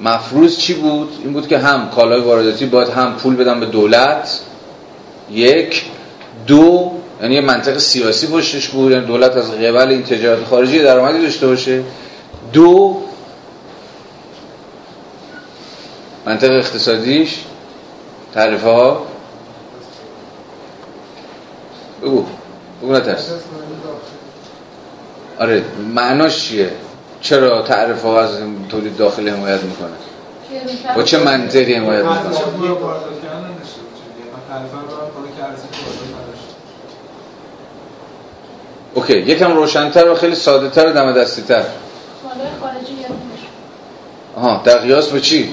مفروض چی بود؟ این بود که هم کالای وارداتی باید هم پول بدن به دولت. یک. دو یعنی یه منطق سیاسی پشتش بود یعنی دولت از قبل این تجارت خارجی درآمدی داشته باشه. دو منطق اقتصادیش تعریف ها بگو. بگو نترس آره معناش چیه؟ چرا تعریف ها از تولید داخلی حمایت می‌کنه؟ با چه منطقی حمایت می‌کنه؟ اوکی یکم روشنتر و خیلی ساده تر و دم دستی تر. آها در قیاس به چی؟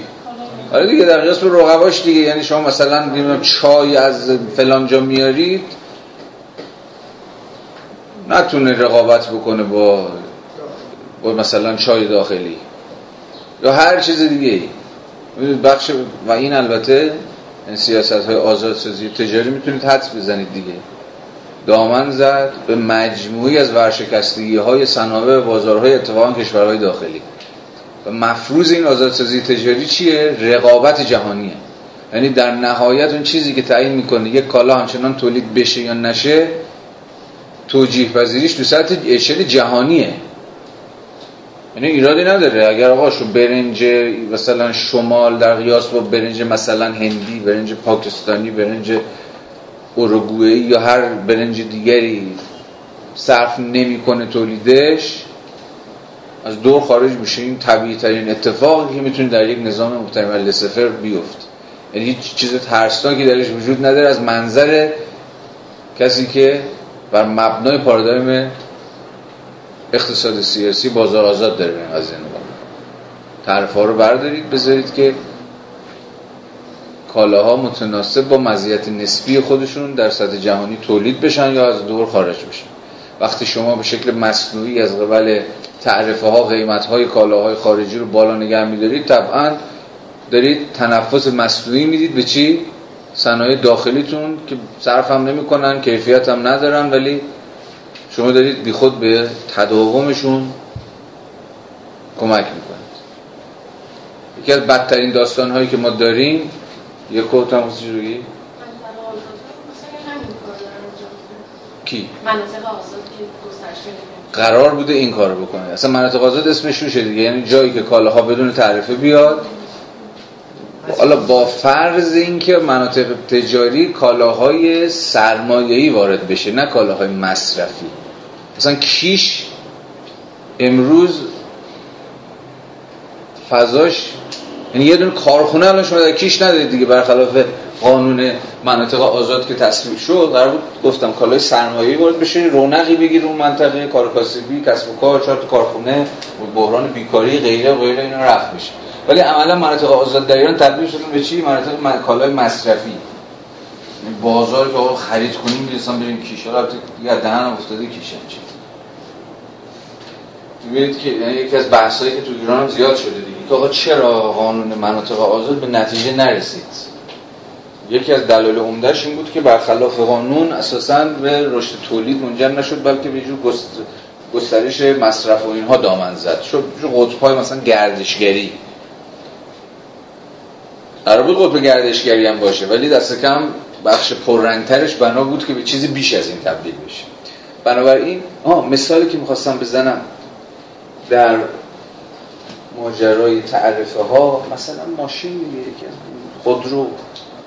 آره دیگه در قیاس به رقباش دیگه. یعنی شما مثلا چای از فلان جا میارید نتونه رقابت بکنه با با مثلا چای داخلی. یا هر چیز دیگه بخش و این البته سیاست های آزادسازی تجاری می‌تونید حدس بزنید دیگه. دامن زد به مجموعی از ورشکستگی های صنایع و بازارهای اتفاقا کشورهای داخلی. و مفروض این آزادسازی تجاری چیه؟ رقابت جهانیه. یعنی در نهایت اون چیزی که تعیین می‌کنه یک کالا همچنان تولید بشه یا نشه توجیه پذیریش تو سطح جهانیه. یعنی ایرادی نداره. اگر آقا شو برنج مثلا شمال در قیاس با برنج مثلا هندی برنج پاکستانی برنج اوروگوئه یا هر برنج دیگری صرف نمی‌کنه تولیدش از دور خارج میشه. این طبیعی ترین اتفاقی که می‌تونه در یک نظام محترم لسفر بیفت یعنی چیز ترسناکی درش وجود نداره. از منظر کسی که بر مبنای پارادایم اقتصاد سیاسی بازار آزاد داره به این قضیه نگاه رو بردارید بذارید که کالاها متناسب با مزیت نسبی خودشون در سطح جهانی تولید بشن یا از دور خارج بشن. وقتی شما به شکل مصنوعی از قبل تعرفه ها قیمت های کالاهای خارجی رو بالا نگه میدارید طبعا دارید تنفس مصنوعی می‌دید به چی؟ صنایع داخلیتون که صرف هم نمی‌کنن کیفیت هم ندارن ولی شما دارید بی خود به تداومشون کمک می‌کنید. یکی از بدترین داستان هایی که ما داریم یک کوت هم کی؟ مناطق آزاد که قرار بوده این کارو بکنه. اصلا مناطق آزاد اسمش میشه دیگه. یعنی جایی که کالاها بدون تعرفه بیاد حالا با فرض اینکه مناطق تجاری کالاهای سرمایه‌ای وارد بشه نه کالاهای مصرفی. مثلا کیش امروز فضاش یعنی یه دونه کارخونه الان شما در کیش ندارید دیگه برخلاف قانون مناطق آزاد که تصویب شد قرار بود گفتم کالای سرمایه‌ای وارد بشه رونقی بگیر اون منطقه کار کاسبی کسب و کار چهار کارخونه بحران بیکاری غیره غیره اینا رفت بشه. ولی عملا مناطق آزاد در ایران تبدیل شدن به چی؟ مناطق کالای مصرفی. یعنی بازار که آقا خرید کنیم می‌رسن بریم کیش حالا دیگه دهن افتاده کیش چی می‌بینید که یعنی یکی از بحثایی که تو ایران زیاد شده دیگه. که آقا چرا قانون مناطق آزاد به نتیجه نرسید؟ یکی از دلایل عمدهش این بود که برخلاف قانون اساسا به رشد تولید منجر نشد بلکه به جور گسترش مصرف و اینها دامن زد. شد قطب‌های مثلا گردشگری. قرار بود قطب گردشگری هم باشه ولی دست کم بخش پررنگترش بنا بود که به چیزی بیش از این تبدیل بشه. بنابراین آه مثالی که می‌خواستم بزنم در ماجرای تعرفه ها مثلا ماشین یکی از خودرو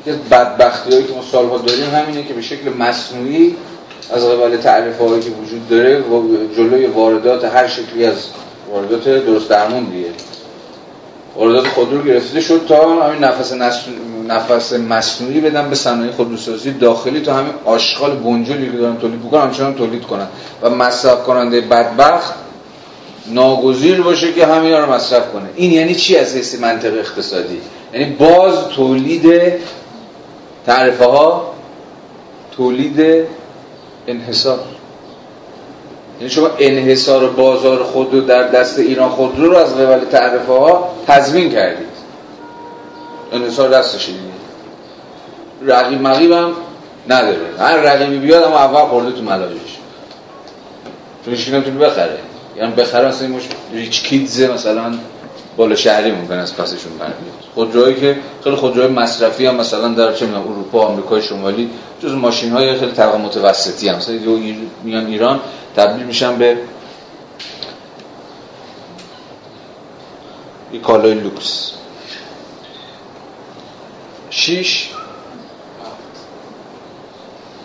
یکی از بدبختی هایی که ما سالها داریم همینه که به شکل مصنوعی از قبل تعرفه هایی که وجود داره جلوی واردات هر شکلی از واردات درست درمون دیگه. واردات خودرو گرفته شد تا همین نفس نفس مصنوعی بدن به صنایع خودروسازی داخلی تا همین آشغال بنجلی که دارن تولید می‌کنن همچنان تولید کنن. و مصرف کننده بدبخت ناگزیر باشه که همین رو مصرف کنه. این یعنی چی از حیث منطق اقتصادی؟ یعنی باز تولید تعرفه ها تولید انحصار. یعنی شما انحصار بازار خود رو در دست ایران خودرو رو از قبل تعرفه ها تضمین کردید. انحصار دستش رقیب مقیب هم نداره. هر رقیبی بیاد اما اول خورده تو ملاجش. چون هیچ نمی‌تونه بخره. یعنی بخره مثلا این ریچ کیدز مثلا بالا شهری ممکن از پسشون برمیاد خودروهایی که خیلی خودروهای مصرفی هم مثلا در چه می‌دونم اروپا آمریکای شمالی جز ماشین های خیلی طبقه متوسطی هم. مثلا میان ایران تبدیل میشن به کالای لوکس. شیش.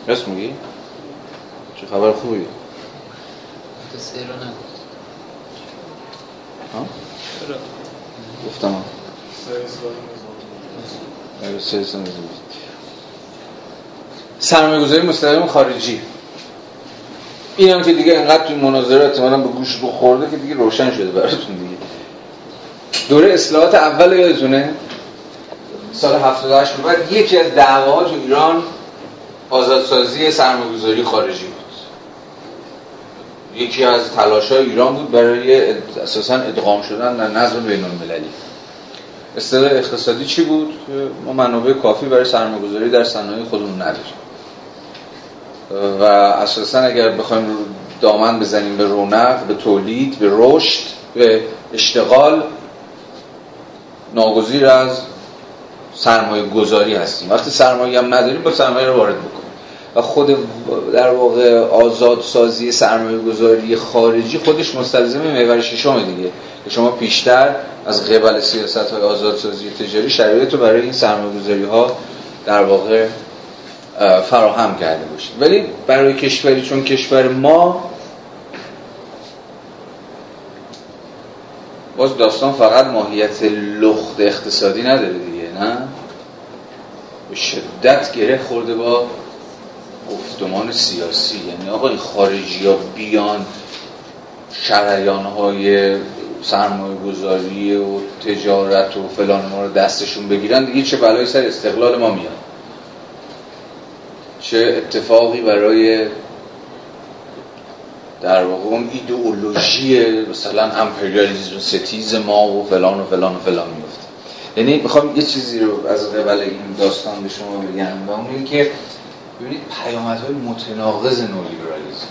راست میگی؟ چه خبر خوبی؟ سه رو گفتم سرمایه گذاری مستقیم خارجی. این هم که دیگه انقدر توی مناظره احتمالا به گوش بخورده که دیگه روشن شده براتون دیگه. دوره اصلاحات اول یادتونه؟ سال 78 بعد یکی از دعواها تو ایران آزادسازی سرمایه‌گذاری خارجی بود. یکی از های ایران بود برای اساسا ادغام شدن در نظم بین المللی اصطلاح اقتصادی چی بود؟ ما منابع کافی برای سرمایه‌گذاری در صنایع خودمون نداریم. و اساسا اگر بخوایم دامن بزنیم به رونق به تولید به رشد به اشتغال ناگزیر از سرمایه گذاری هستیم. وقتی سرمایه هم نداریم با سرمایه رو وارد بکنیم. و خود در واقع آزاد سازی سرمایه گذاری خارجی خودش مستلزم محور ششم دیگه. که شما پیشتر از قبل سیاست های آزاد سازی تجاری شرایط رو برای این سرمایه گذاری ها در واقع فراهم کرده باشید. ولی برای کشوری چون کشور ما باز داستان فقط ماهیت لخت اقتصادی نداره دیگه نه؟ به شدت گره خورده با گفتمان سیاسی یعنی آقا این خارجی ها بیان شرعیان های سرمایه گذاری و تجارت و فلان ما رو دستشون بگیرن دیگه چه بلایی سر استقلال ما میاد؟ چه اتفاقی برای در واقع اون ایدئولوژی مثلا امپریالیسم ستیز ما و فلان و فلان و فلان میفته. یعنی می‌خوام یه چیزی رو از قبل این داستان به شما بگم و اون که ببینید پیامدهای متناقض نولیبرالیسم.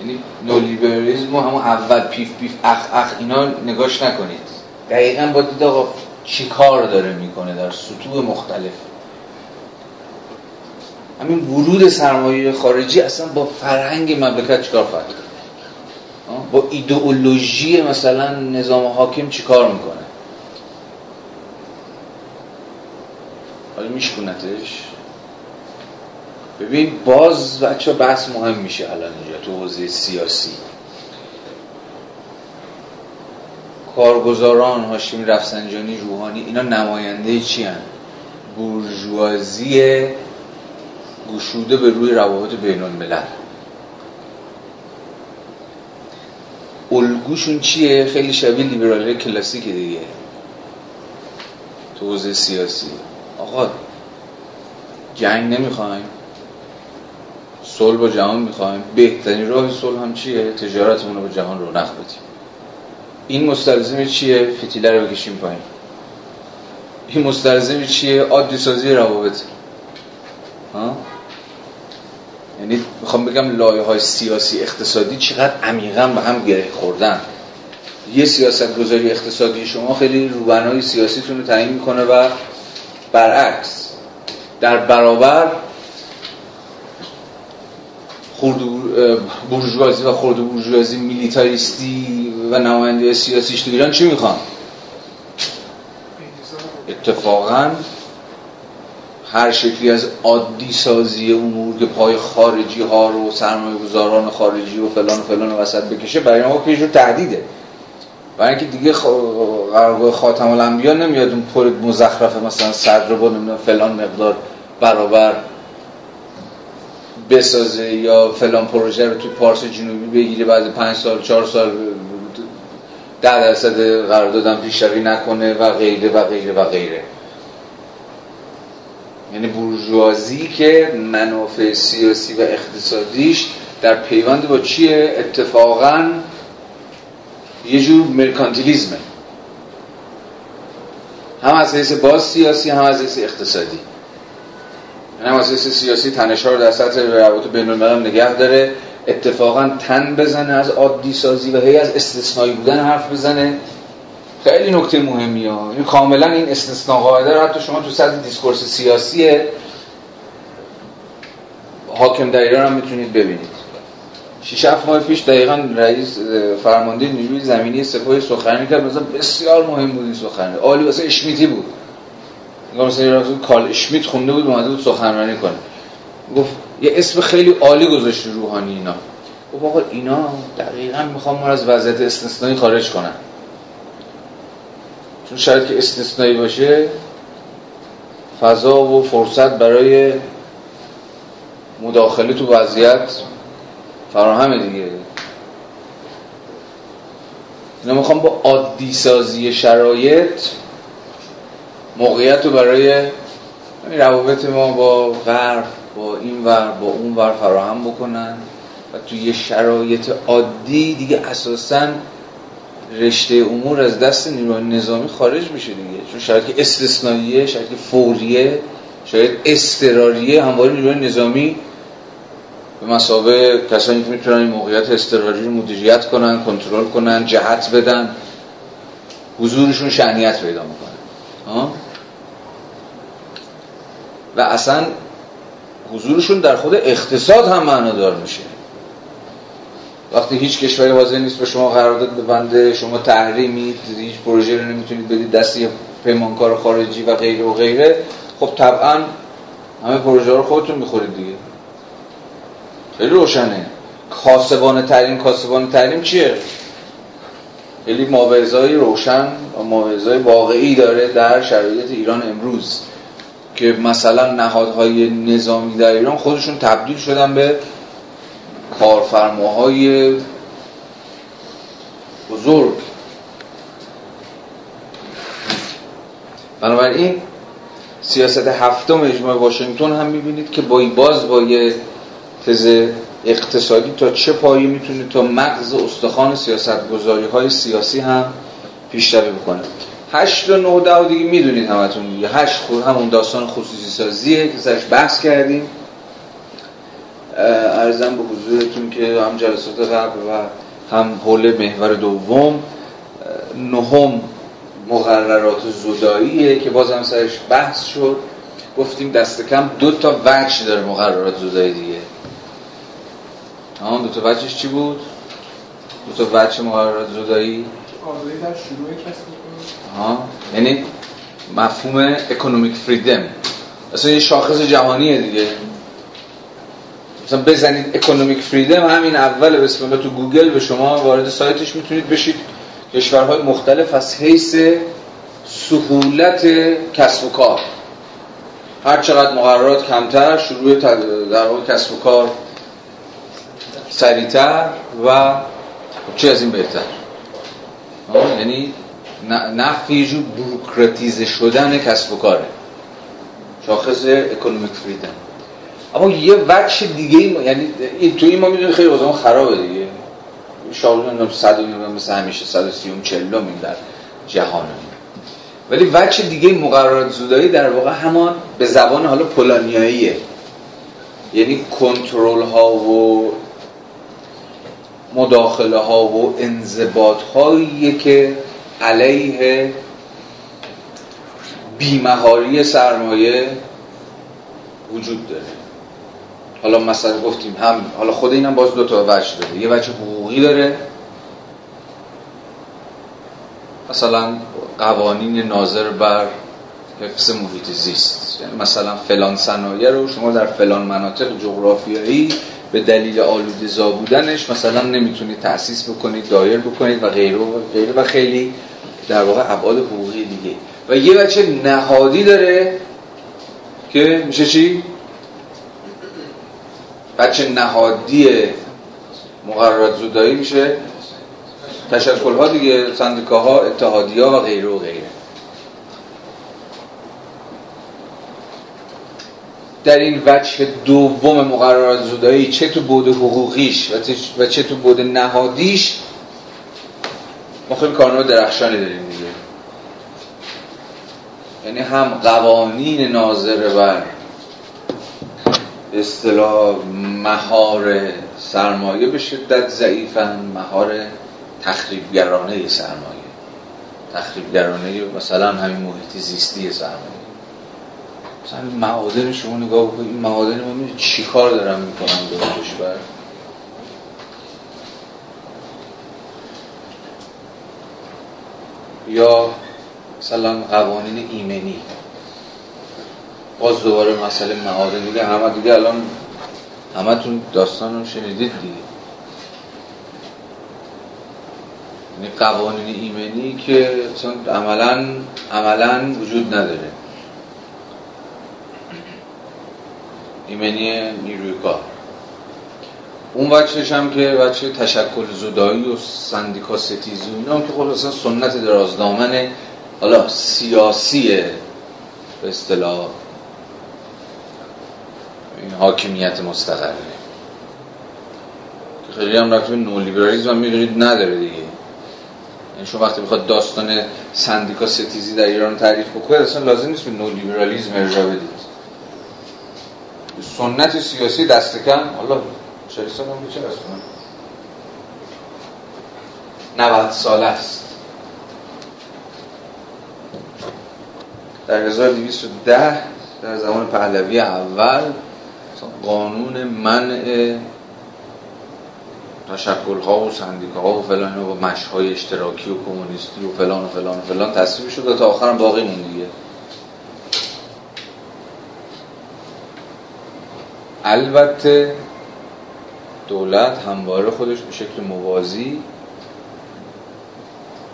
یعنی نولیبرالیسم همون اول پیف پیف اخ اخ اینا نگاش نکنید. دقیقا با دید آقا چی کار داره می‌کنه در سطوح مختلف. همین ورود سرمایه خارجی اصلا با فرهنگ مملکت چیکار خواهد با ایدئولوژی مثلا نظام حاکم چیکار می‌کنه؟ حالا میشکونتش؟ ببین باز بچه بحث مهم میشه الان اینجا تو حوزه سیاسی. کارگزاران هاشمی رفسنجانی روحانی اینا نماینده چی هن؟ بورژوازی گشوده به روی روابط بین الملل الگوشون چیه؟ خیلی شبیه لیبرالی کلاسیک دیگه. تو حوزه سیاسی. آقا جنگ نمی‌خوایم. صلح با جهان می‌خوایم. بهترین راه صلح هم چیه؟ تجارتمون رو به جهان رونق بدیم. این مستلزم چیه؟ فتیله رو بکشیم پایین. این مستلزم چیه؟ عادی سازی روابط. ها؟ یعنی می‌خوام بگم لایه های سیاسی اقتصادی چقدر عمیقا به هم گره خوردن. یه سیاست گذاری اقتصادی شما خیلی روبنای سیاسیتون رو تعیین می‌کنه و برعکس در برابر خورد بورژوازی و خورد بورژوازی میلیتاریستی و نماینده سیاسیش تو ایران چی می‌خوان؟ اتفاقا هر شکلی از عادی سازی امور که پای خارجی ها رو سرمایه گذاران خارجی و فلان و فلان وسط بکشه برای ما رو تهدیده. برای اینکه دیگه قرارگاه خاتم الانبیا نمیاد اون پر مزخرفه مثلا صدر با فلان مقدار برابر بسازه یا فلان پروژه رو توی پارس جنوبی بگیره بعد پنج سال چهار سال ده درصد قراردادم پیشروی نکنه و غیره و غیره و غیره. یعنی بورژوازی که منافع سیاسی و اقتصادیش در پیوند با چیه؟ اتفاقا یه جور مرکانتیلیزمه. هم از حیث باز سیاسی هم از حیث اقتصادی. هم از سیاسی تنشها رو در سطح روابط بین الملل نگه داره. اتفاقا تن بزنه از عادی سازی و هی از استثنایی بودن حرف بزنه. خیلی نکته مهمی ها این کاملا این استثناء قاعده رو حتی شما تو سطح discourse سیاسی حاکم در ایران هم می‌تونید ببینید. شیش هفت ماه پیش دقیقا رئیس فرمانده نیروی زمینی سپاه سخنرانی کرد. مثلا بسیار مهم بود این سخنرانی. عالی و اشمیتی بود. مثلا کارل اشمیت خونده بود اومده بود سخنرانی کنه. گفت یه اسم خیلی عالی گذاشت روحانی اینا. گفت آقا اینا دقیقا می‌خوام ما از وضعیت استثنایی خارج کنن. چون شاید که استثنایی باشه فضا و فرصت برای مداخله تو وضعیت فراهمه دیگه. اینا می‌خوام با عادی سازی شرایط موقعیت رو برای روابط ما با غرب با این ور با اون ور فراهم بکنن و توی یه شرایط عادی دیگه اساسا رشته امور از دست نیروهای نظامی خارج میشه دیگه. چون شرایط استثنائیه شرایط فوریه شرایط استراریه همواره نیروهای نظامی به مسابه کسانی که می‌تونن این موقعیت استراری رو مدیریت کنن کنترل کنن جهت بدن حضورشون شعنیت پیدا می‌کنه و اصلا حضورشون در خود اقتصاد هم معنادار میشه. وقتی هیچ کشوری حاضر نیست به شما قرارداد ببنده شما تحریمید هیچ پروژه رو نمی‌تونید بدید دست پیمانکار خارجی و غیره و غیره خب طبعا همه پروژه رو خودتون می‌خورید دیگه. خیلی روشنه. کاسبان ترین کاسبان ترین چیه؟ خیلی های روشن و های واقعی داره در شرایط ایران امروز که مثلا نهادهای نظامی در ایران خودشون تبدیل شدن به کارفرماهای بزرگ. بنابراین سیاست هفتم اجماع واشنگتن هم می‌بینید که با باز با یه تز اقتصادی تا چه پایی می‌تونه تا مغز استخوان سیاست گذاری های سیاسی هم پیشروی بکنه. هشت و نه ده دیگه می‌دونید همتون دیگه. هشت خود همون داستان خصوصی سازیه که سرش بحث کردیم. ارزم به حضورتون که هم جلسات قبل و هم حول محور دوم نهم مقررات زوداییه که باز هم سرش بحث شد. گفتیم دست کم دو تا وجه داره مقررات زدایی دیگه. آن دو تا وجهش چی بود؟ دو تا وجه مقررات زدایی در شروع ها یعنی مفهوم economic freedom اصلا یه شاخص جهانیه دیگه. مثلا بزنید economic freedom همین اول بسم الله تو گوگل به شما وارد سایتش می‌تونید بشید. کشورهای مختلف از حیث سهولت کسب و کار. هر چقدر مقررات کمتر شروع در کسب و کار سریعتر و چی از این بهتر؟ یعنی نفی جو بروکراتیزه شدن کسب و کاره. شاخص اکونومیک فریدم. اما یه وجه دیگه یعنی این تو این ما می‌دونیم خیلی وضعمون خرابه دیگه. شاغلون صد و مثل همیشه صد و سیوم چلو در جهان. ولی وجه دیگه مقررات زودایی در واقع همان به زبان حالا پولانیاییه. یعنی کنترل ها و مداخله ها و انضباط هایی که علیه بیمهاری سرمایه وجود داره. حالا مثلا گفتیم هم حالا خود اینم باز دو تا وجه داره. یه وجه حقوقی داره. مثلا قوانین ناظر بر حفظ محیط زیست. یعنی مثلا فلان صنایع رو شما در فلان مناطق جغرافیایی به دلیل آلودزا بودنش مثلا نمی‌تونید تأسیس بکنید دایر بکنید و غیره و غیره و خیلی در واقع ابعاد حقوقی دیگه. و یه بچه نهادی داره که میشه چی؟ بچه نهادی مقررات زودایی میشه. تشکل ها دیگه سندیکاها اتحادی ها و غیره و غیره. در این وجه دوم مقررات زودایی چه تو بود حقوقیش و چه تو بود نهادیش ما خیلی کارنامه درخشانی داریم دیگه. یعنی هم قوانین ناظر بر اصطلاح مهار سرمایه به شدت ضعیفن مهار تخریبگرانه سرمایه. تخریبگرانه مثلا همین محیط زیستی سرمایه. مثلا معادن شما نگاه بکنید این معادن می‌دونید چی کار دارم می‌کنم در کشور؟ یا مثلا قوانین ایمنی. باز دوباره مسئله معادن دیگه همه دیگه الان همه تون داستان رو شنیدید دیگه. یعنی قوانین ایمنی که عملا عملا وجود نداره. ایمنی نیروی کار اون بچهش هم که بچه تشکل زدایی و سندیکا ستیزی و اینا هم که اصلا سنت درازدامن حالا سیاسی به اصطلاح این حاکمیت مستقره که خیلی هم رفت نولیبرالیزم هم می‌دونید نداره دیگه. یعنی شما وقتی بخواد داستان سندیکا ستیزی در ایران تعریف بکنه اصلا لازم نیست به نولیبرالیزم ارجاع بدید. سنت سیاسی دست کم. حالا چه سال هم چه از 90 سال است. در 1210 در زمان پهلوی اول قانون منع تشکل ها و سندیکه ها و فلان و مش های اشتراکی و کمونیستی و فلان و فلان و فلان تصویب شد تا آخرم باقی مون دیگه. البته دولت همواره خودش به شکل موازی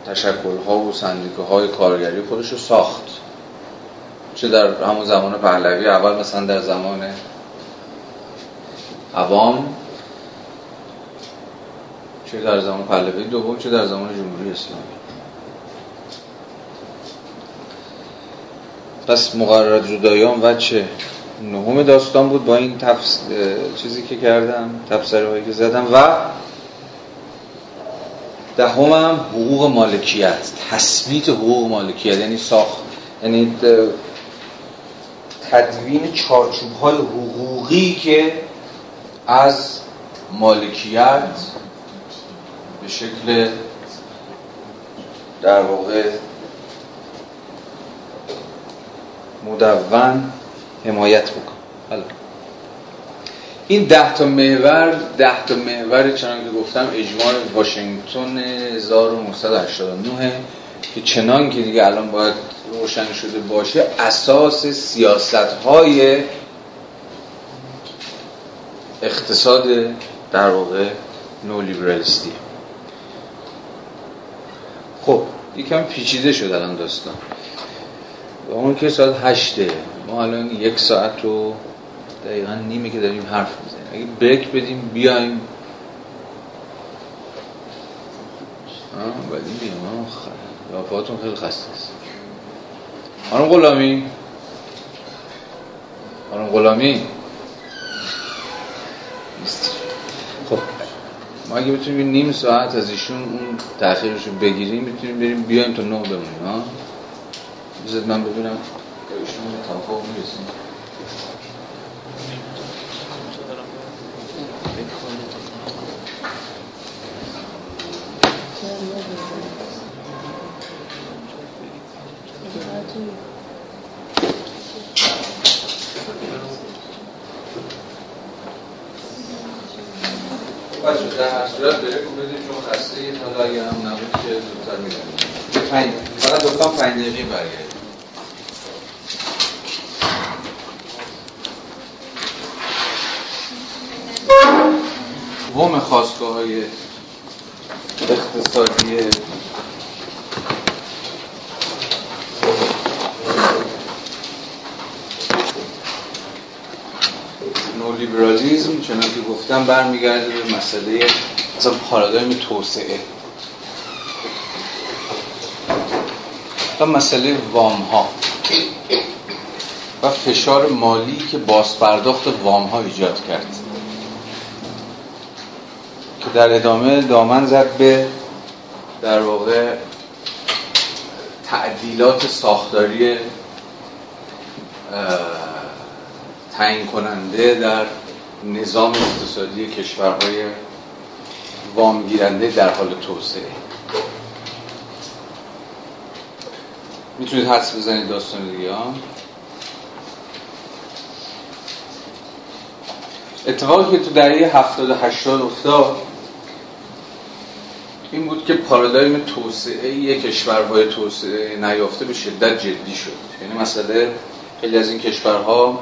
تشکل ها و سندیکه های کارگری خودش رو ساخت. چه در همون زمان پهلوی اول مثلا در زمان عوام چه در زمان پهلوی دوم چه در زمان جمهوری اسلامی. پس مقررات جدایان و چه؟ نهم داستان بود با این تفس... چیزی که کردم هایی که زدم و دهم هم حقوق مالکیت تثبیت حقوق مالکیت یعنی ساخت یعنی تدوین چارچوب های حقوقی که از مالکیت به شکل در واقع مدون حمایت بکن حالا. این ده تا محور ده تا محور چنان که گفتم اجماع واشنگتن 1989 که چنان که دیگه الان باید روشن شده باشه اساس سیاست های اقتصاد در واقع نولیبرالیستی. خب یکم پیچیده شد الان داستان. و اون که ساعت هشته ما الان یک ساعت رو دقیقا نیمه که داریم حرف می‌زنیم. اگه بریک بدیم بیایم. ولی بیایم پاتون خیلی خسته است. خانم غلامی. خانم غلامی. خب ما اگه بتونیم نیم ساعت از ایشون اون تأخیرش رو بگیریم می‌تونیم بریم بیایم تا نه بمونیم ها من ببینم. ایشون در هر صورت بره بدید چون خسته اید حالا اگه هم نبود که زودتر می‌دونیم فقط دوستان پنج دقیقی برگرد وم خواستگاه های اقتصادی نولیبرالیزم چنان که گفتم برمیگرده به مسئله اصلا پارادایم توسعه. و مسئله وام ها و فشار مالی که باز پرداخت وام ها ایجاد کرد. که در ادامه دامن زد به در واقع تعدیلات ساختاری تعیین کننده در نظام اقتصادی کشورهای وامگیرنده در حال توسعه. می‌تونید حدس بزنید داستان دیگه اتفاقی که تو دهه 70 80 افتاد این بود که پارادایم توسعه کشورهای توسعه نیافته به شدت جدی شد. یعنی مسئله خیلی از این کشورها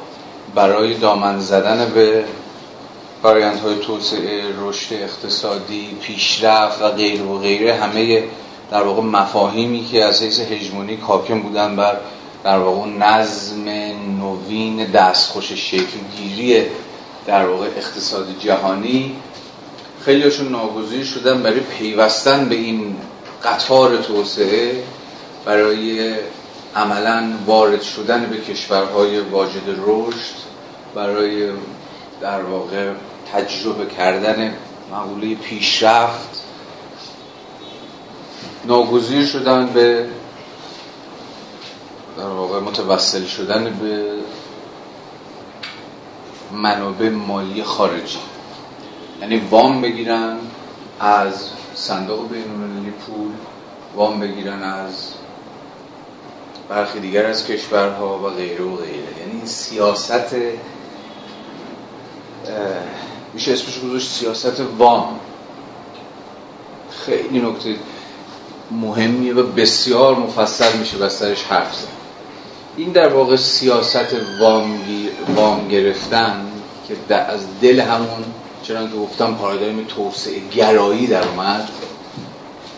برای دامن زدن به های توسعه رشد اقتصادی پیشرفت و غیر و غیره همه در واقع مفاهیمی که از حیث هژمونی حاکم بودن بر در واقع نظم نوین دستخوش شکلگیری در واقع اقتصاد جهانی خیلیشون ناگزیر شدن برای پیوستن به این قطار توسعه برای عملا وارد شدن به کشورهای واجد رشد برای در واقع تجربه کردن مقوله پیشرفت. ناگزیر شدن به در واقع متوسل شدن به منابع مالی خارجی. یعنی وام بگیرن از صندوق بینالمللی پول وام بگیرن از برخی دیگر از کشورها و غیره و غیره. یعنی این سیاست میشه اسمش گذاشت سیاست وام. خیلی نکته مهمیه و بسیار مفصل میشه بسترش حرف زد. این در واقع سیاست وام, وام گرفتن که از دل همون چرا که گفتم پارادایم توسعه گرایی در اومد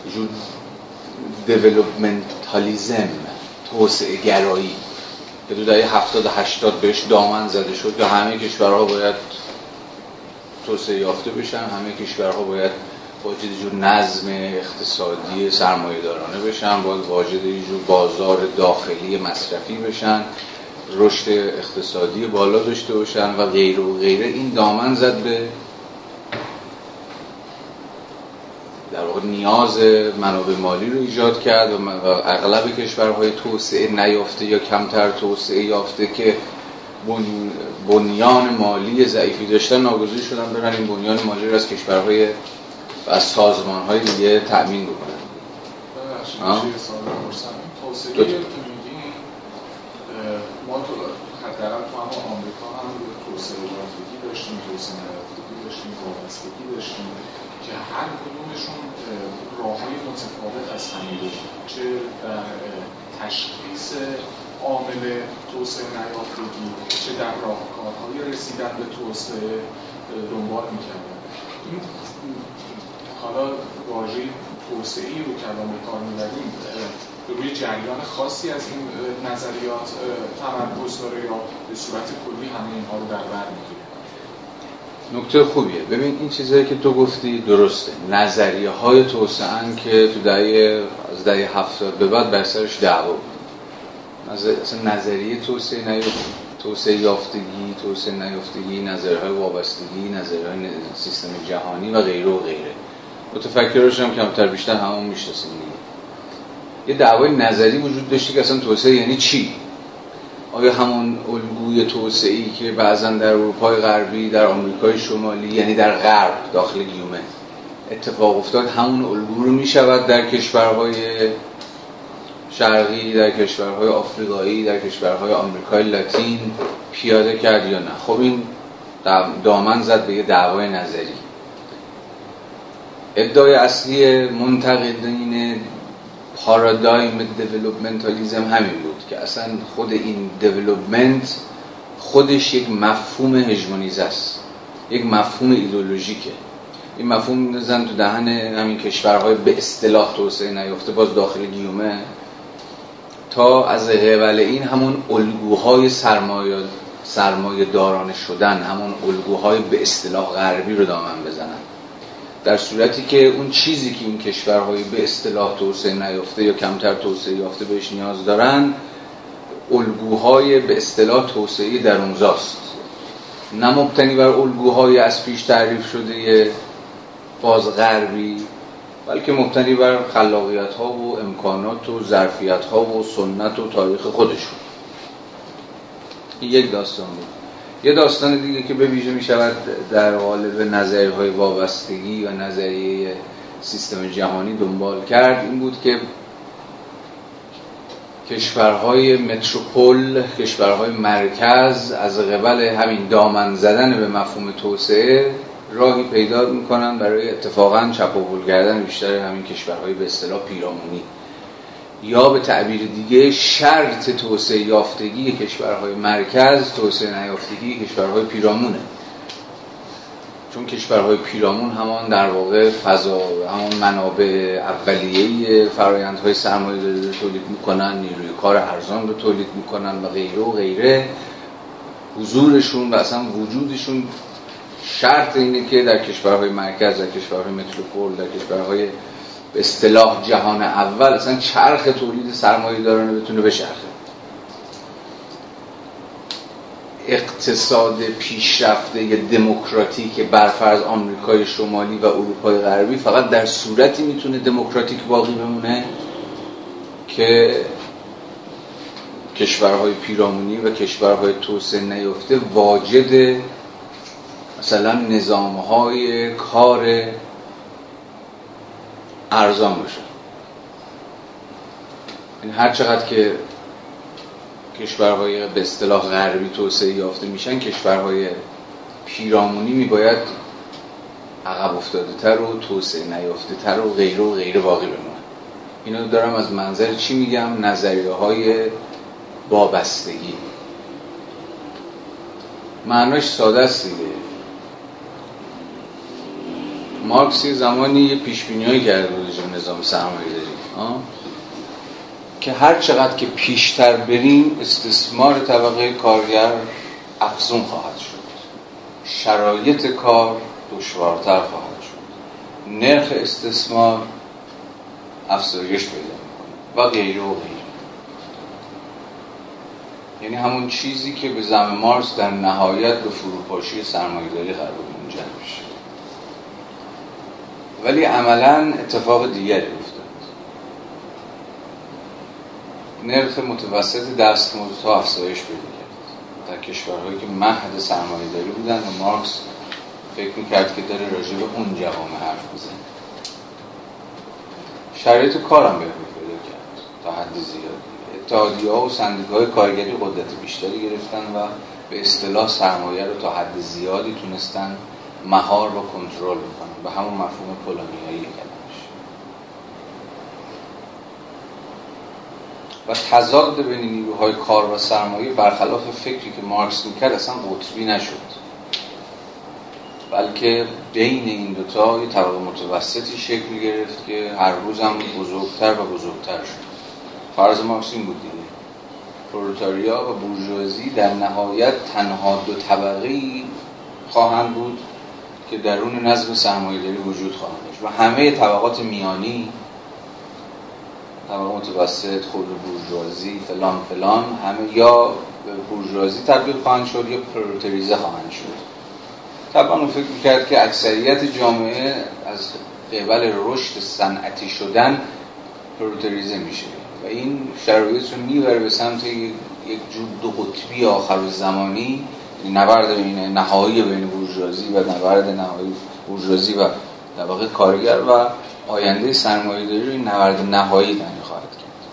وجود developmentalism توسعه گرایی. که دو دهه 70 80 بهش دامن زده شد که همه کشورها باید توسعه یافته بشن همه کشورها باید واجد جور نظم اقتصادی سرمایه دارانه بشن باید واجد جور بازار داخلی مصرفی بشن رشد اقتصادی بالا داشته باشن و غیره و غیره. این دامن زد به در واقع نیاز منابع مالی رو ایجاد کرد و اغلب کشورهای توسعه نیافته یا کمتر توسعه یافته که بنیان مالی ضعیفی داشتن ناگزیر شدن برن این بنیان مالی رو از کشورهای و از سازمانهای دیگه تأمین بکنن. توسعه ما تو حداقل تو هم آمریکا هم توسعه داشتیم توسعه داشتیم وابستگی داشتیم. که هر کدومشون راه های متفاوت از همه چه در تشخیص عامل توسعه نیافتگی چه در راهکارهای رسیدن به توسعه دنبال می‌کردن. این حالا واژه توسعه رو کلام کار می‌بریم روی جریان خاصی از این نظریات تمرکز داره یا به صورت کلی همه اینها رو در بر می‌گیره. نکته خوبیه. ببین این چیزهایی که تو گفتی درسته. نظریه های توسعه که تو دهه از دهه هفتاد به بعد بر سرش دعوا اصلا نظریه توسعه نیافتگی توسعه یافتگی توسعه نیافتگی نظرهای وابستگی نظرهای سیستم جهانی و غیره و غیره. متفکرش هم کمتر بیشتر همون می‌شناسیم یه دعوای نظری وجود داشته که اصلا توسعه یعنی چی؟ آیا همون الگوی توسعه ای که بعضا در اروپای غربی در آمریکای شمالی یعنی در غرب داخل گیومه اتفاق افتاد همون الگو رو می شود در کشورهای شرقی در کشورهای آفریقایی در کشورهای آمریکای لاتین پیاده کرد یا نه؟ خب این دامن زد به یه دعوای نظری. ادعای اصلی منتقدین پارادایم developmentalism همین بود که اصلا خود این development خودش یک مفهوم هژمونیزه است. یک مفهوم ایدئولوژیکه این مفهوم میزن تو دهن همین کشورهای به اصطلاح توسعه نیافته باز داخل گیومه تا از قبل این همون الگوهای سرمایه سرمایه دارانه شدن همون الگوهای به اصطلاح غربی رو دامن بزنن. در صورتی که اون چیزی که این کشورهای به اصطلاح توسعه نیافته یا کمتر توسعه یافته بهش نیاز دارن الگوهای به اصطلاح توسعه درونزاست نه مبتنی بر الگوهای از پیش تعریف شده باز غربی بلکه مبتنی بر خلاقیت ها و امکانات و ظرفیت ها و سنت و تاریخ خودشون. یک داستان بود. یه داستان دیگه که به ویژه می شود در قالب نظریه های وابستگی و نظریه سیستم جهانی دنبال کرد این بود که کشورهای متروپول کشورهای مرکز از قبل همین دامن زدن به مفهوم توسعه راهی پیدا می‌کنن برای اتفاقا چپاول کردن بیشتر همین کشورهای به اصطلاح پیرامونی. یا به تعبیر دیگه شرط توسعه یافتگی کشورهای مرکز توسعه نیافتگی کشورهای پیرامونه. چون کشورهای پیرامون همان در واقع فضا همان منابع اولیه فرایندهای سرمایه رو تولید می‌کنن نیروی کار ارزان رو تولید می‌کنن و غیره و غیره. حضورشون و اصلا وجودشون شرط اینه که در کشورهای مرکز در کشورهای متروپول در کشورهای به اصطلاح جهان اول اصلا چرخ تولید سرمایه دارانه بتونه بچرخه. اقتصاد پیشرفته دموکراتیک برفرض آمریکای شمالی و اروپای غربی فقط در صورتی می‌تونه دموکراتیک باقی بمونه که کشورهای پیرامونی و کشورهای توسعه نیفته واجد مثلا نظامهای کار ارزان باشه. این هر چقدر که کشورهای به اصطلاح غربی توسعه یافته میشن کشورهای پیرامونی میباید عقب افتاده تر و توسعه نیافته تر و غیره و غیره باقی بمونن اینو دارم از منظر چی میگم؟ نظریه های وابستگی. معناش ساده است دیگه. مارکس زمانی یه پیشبینیایی کرده بود نظام سرمایه داری که هر چقدر که پیشتر بریم استثمار طبقه کارگر افزون خواهد شد. شرایط کار دشوارتر خواهد شد. نرخ استثمار افزایش پیدا و غیره و غیره. یعنی همون چیزی که به زم مارس در نهایت به فروپاشی سرمایه‌داری قرار منجر میشه. ولی عملا اتفاق دیگری افتاد. نرخ متوسط دستمزد ها افزایش پیدا کرد. در کشورهایی که مهد سرمایه‌داری بودن و مارکس فکر می‌کرد که داره راجع به اون جوامع حرف بزنه شرایط کارم بهبود پیدا کرد. تا حد زیادی. اتحادیه ها و سندیکای کارگری قدرت بیشتری گرفتن و به اصطلاح سرمایه رو تا حد زیادی تونستن مهار و کنترل بکنن. به همون مفهوم پولانیایی کلمش و تضاد بین نیروهای کار و سرمایه برخلاف فکری که مارکس می‌کرد اصلا قطبی نشد. بلکه بین این دوتا یه طبقه متوسطی شکل گرفت که هر روز هم بزرگتر و بزرگتر شد. فرض مارکس این بود دیگه. پرولتاریا و بورژوازی در نهایت تنها دو طبقه خواهند بود. که درون نظم سرمایه‌داری وجود خواهند داشت. و همه طبقات میانی طبقه متوسط خود بورژوازی فلان فلان همه یا به بورژوازی تبدیل خواهند شد یا پرولتاریزه خواهند شد. طبعا فکر می‌کرد که اکثریت جامعه از قبل رشد صنعتی شدن پرولتاریزه میشه. و این شرایط رو می‌بره به سمت یک جور دو قطبی آخر زمانی نبرد بین نهایی بین بورژوازی و نبرد نهایی بورژوازی و در واقع کارگر و آینده سرمایه‌داری رو این نبرد نهایی دنی خواهد کرد.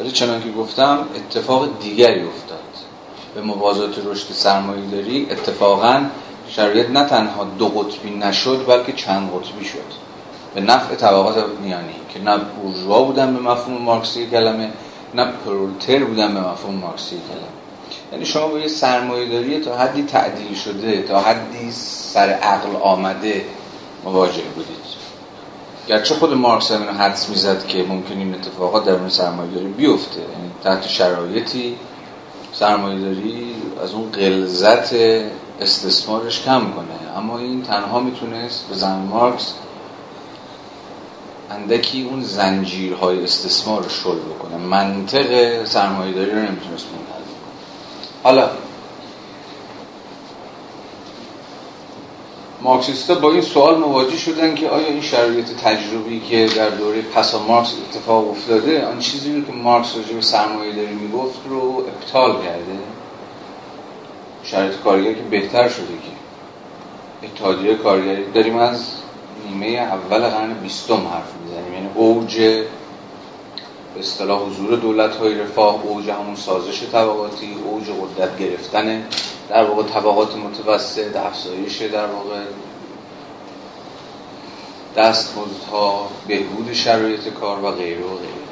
ولی چنان که گفتم اتفاق دیگری افتاد. به موازات رشد سرمایه‌داری اتفاقا شرایط نه تنها دو قطبی نشد بلکه چند قطبی شد. به نفع طبقات میانی که نه بورژوا بودن به مفهوم مارکسی کلمه نه پرولتر بودن به مفهوم مارکسی کلمه. یعنی شما با یه سرمایه تا حدی تعدیل شده تا حدی سر عقل آمده مواجه بودید. گرچه خود مارکس هم اینو حدس می‌زد که ممکن این اتفاقات در اون سرمایه داری بیفته. یعنی تحت شرایطی سرمایه داری از اون غلظت استثمارش کم کنه. اما این تنها می‌تونست به زن مارکس اندکی اون زنجیرهای استثمار رو شل بکنه. منطق سرمایه داری رو نمی‌تونست منحل حالا مارکسیستا با این سوال مواجه شدن که آیا این شرایط تجربی که در دوره پسا مارکس اتفاق افتاده آن چیزی رو که مارکس راجع به سرمایه داری می‌گفت رو ابطال کرده؟ شرایط کارگر که بهتر شده که. اتحادیه کارگری داریم از نیمه اول قرن بیستم حرف می‌زنیم. یعنی اوج به اصطلاح حضور دولت های رفاه اوج همون سازش طبقاتی اوج قدرت گرفتن در واقع طبقات متوسط افزایش در واقع دستمزدها بهبود شرایط کار و غیره و غیره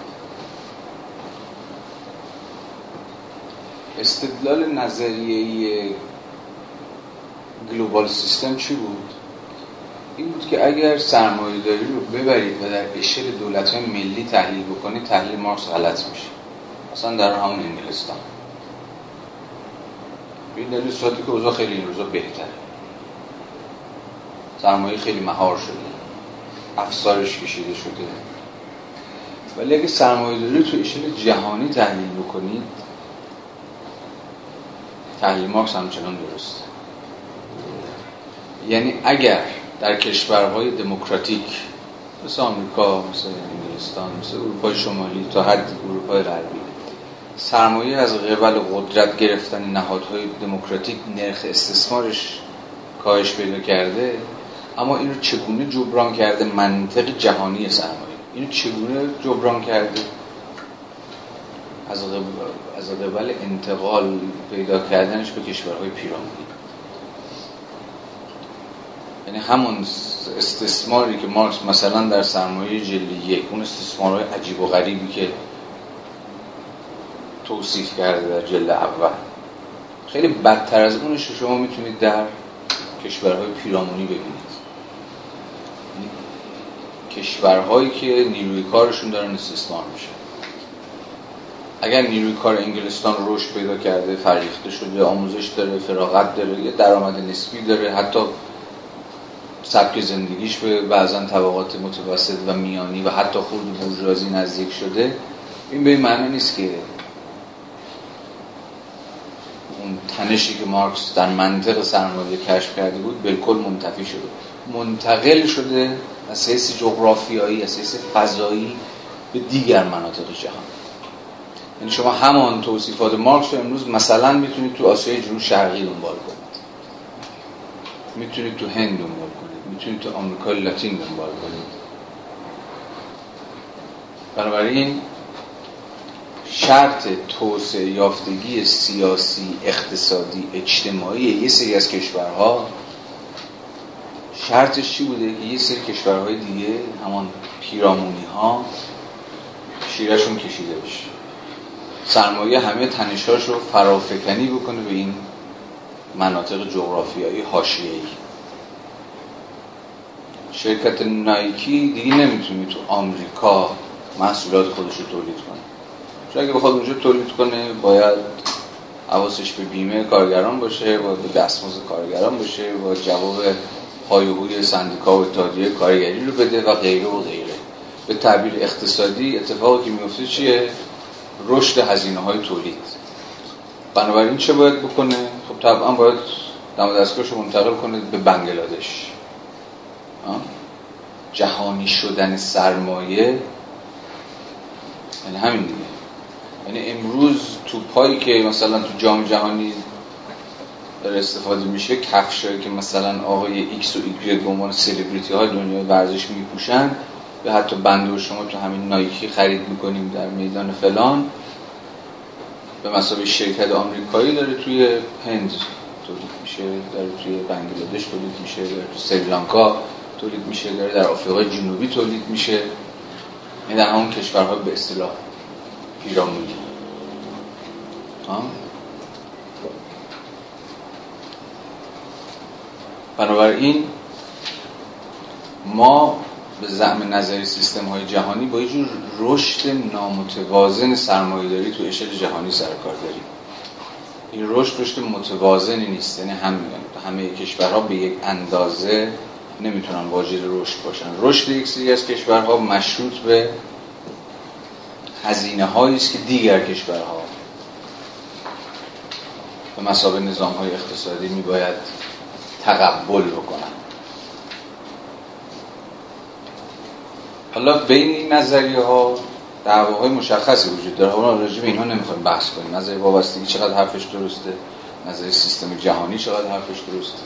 استدلال نظریه گلوبال سیستم چی بود؟ این بود که اگر سرمایه داری رو ببرید و در اشل دولت های ملی تحلیل بکنید تحلیل مارکس غلط میشه. اصلا در همون انگلستان. این دلیل صورتی که اوضاع خیلی این روزا بهتره. سرمایه خیلی مهار شده. افسارش کشیده شده. ولی اگه سرمایه داری تو اشل جهانی تحلیل بکنید تحلیل مارکس همچنان درسته. یعنی اگر در کشورهای دموکراتیک مثل آمریکا، مثل انگلستان، مثل اروپای شمالی تا حد اروپای غربی. سرمایه از قبل قدرت گرفتن نهادهای دموکراتیک نرخ استثمارش کاهش پیدا کرده اما اینو چگونه جبران کرده منطق جهانی سرمایه؟ اینو چگونه جبران کرده؟ از قبل, از قبل انتقال پیدا کردنش به کشورهای پیرامونی. یعنی همون استثماری که مارکس مثلا در سرمایه جلی یک اون استثمارهای عجیب و غریبی که توصیف کرده در جلد اول. خیلی بدتر از اونش شما می‌تونید در کشورهای پیرامونی ببینید. یعنی کشورهایی که نیروی کارشون دارن استثمار میشه اگر نیروی کار انگلستان رشد پیدا کرده فریخته شده آموزش داره فراغت داره یه درآمد نسبی داره حتی سبک زندگیش به بعضا طبقات متوسط و میانی و حتی خود بورژوازی نزدیک شده این به این معنی نیست که اون تنشی که مارکس در منطق سرمایه کشف کرده بود بالکل منتفی شده. منتقل شده از حیث جغرافیایی از حیث فضایی به دیگر مناطق جهان. یعنی شما همان توصیفات مارکس رو امروز مثلا می‌تونید تو آسیای جنوب شرقی دنبال کنید. می‌تونید تو هند دنبال کنید. می‌تونید تو آمریکای لاتین دنبال کنید. بنابراین شرط توسعه یافتگی سیاسی اقتصادی اجتماعی یه سری از کشورها شرطش چی بوده؟ که یه سری کشورهای دیگه همان پیرامونی ها شیرشون کشیده بشه. سرمایه همه تنشاش رو فرافکنی بکنه به این مناطق جغرافیایی حاشیه‌ای. شرکت نایکی دیگه نمی‌تونه تو آمریکا محصولات خودش رو تولید کنه چون اگه بخواد اونجا تولید کنه باید حواسش به بیمه کارگران باشه باید به دستمزد کارگران باشه با جواب پایه‌های سندیکا و اتحادیه کارگری رو بده و غیره و غیره. به تعبیر اقتصادی اتفاقی که میفته چیه؟ رشد هزینه های تولید. بنابراین چه باید بکنه؟ خب طبعا باید دم و دستگاهش منتقل کنه به بنگلادش. جهانی شدن سرمایه یعنی همین دیگه. یعنی امروز توپایی که مثلا تو جام جهانی داره استفاده میشه کفشایی که مثلا آقای ایکس و ایگرگ به عنوان سلبریتی های دنیای ورزش میپوشن یا حتی بنده و شما تو همین نایکی خرید می‌کنیم در میدان فلان به مسابقه شرکت آمریکایی داره توی هند تولید میشه داره توی بنگلادش تولید میشه داره توی سریلانکا. تولید میشه داره در آفریقای جنوبی تولید میشه. این یعنی در همون کشورها به اصطلاح پیرامونی بنابراین ما به زعم نظری سیستم های جهانی با یه جور رشد نامتوازن سرمایه‌داری تو اشل جهانی سر کار داریم. این رشد رشد متوازنی نیست یعنی هم همه کشورها به یک اندازه نمی‌تونن واجد رشد باشن. رشد یک سری از کشورها مشروط به هزینه است که دیگر کشورها به مسابقه نظام های اقتصادی میباید تقبل بکنن. حالا بین این نظریه ها دعواهای مشخصی وجود داره. حالا راجع به اینها نمی‌خوایم بحث کنیم. نظریه وابستگی چقدر حرفش درسته؟ نظریه سیستم جهانی چقدر حرفش درسته؟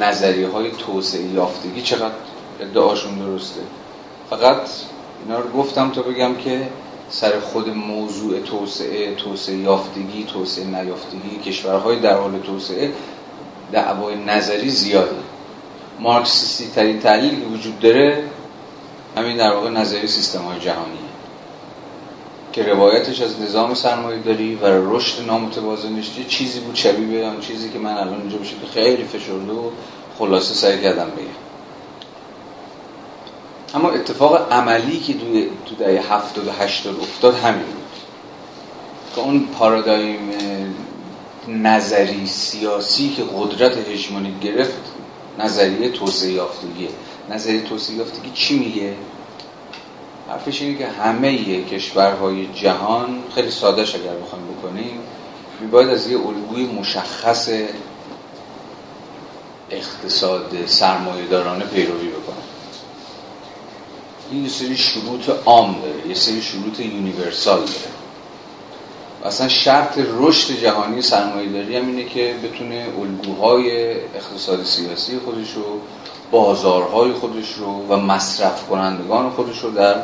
نظریه های توسعه یافتگی چقدر ادعاشون درسته. فقط اینا رو گفتم تا بگم که سر خود موضوع توسعه توسعه یافتگی توسعه نیافتگی کشورهای در حال توسعه دعوای نظری زیاده. مارکسیستی ترین تحلیلی که وجود داره همین در واقع نظری سیستم های جهانیه که روایتش از نظام سرمایه داری و رشد نامتوازنش یه چیزی بود شبیه به چیزی که من الان اینجا بشه خیلی فشرده و خلاصه سعی کردم بگم. اما اتفاق عملی که تو دهه هفتاد و هشتاد افتاد همین بود. که اون پارادایم نظری سیاسی که قدرت هژمونی گرفت نظریه توسعه یافتگیه نظریه توسعه یافتگی چی میگه؟ حرفش اینه که همه کشورهای جهان خیلی سادهش اگر بخوایم بکنیم میباید از یه الگوی مشخص اقتصاد سرمایه‌دارانه پیروی بکنن این یه سری شروط عام داره یه سری شروط یونیورسال داره. اصلا شرط رشد جهانی سرمایه داری هم اینه که بتونه الگوهای اقتصاد سیاسی خودش رو بازارهای خودش رو و مصرف کنندگان خودش رو در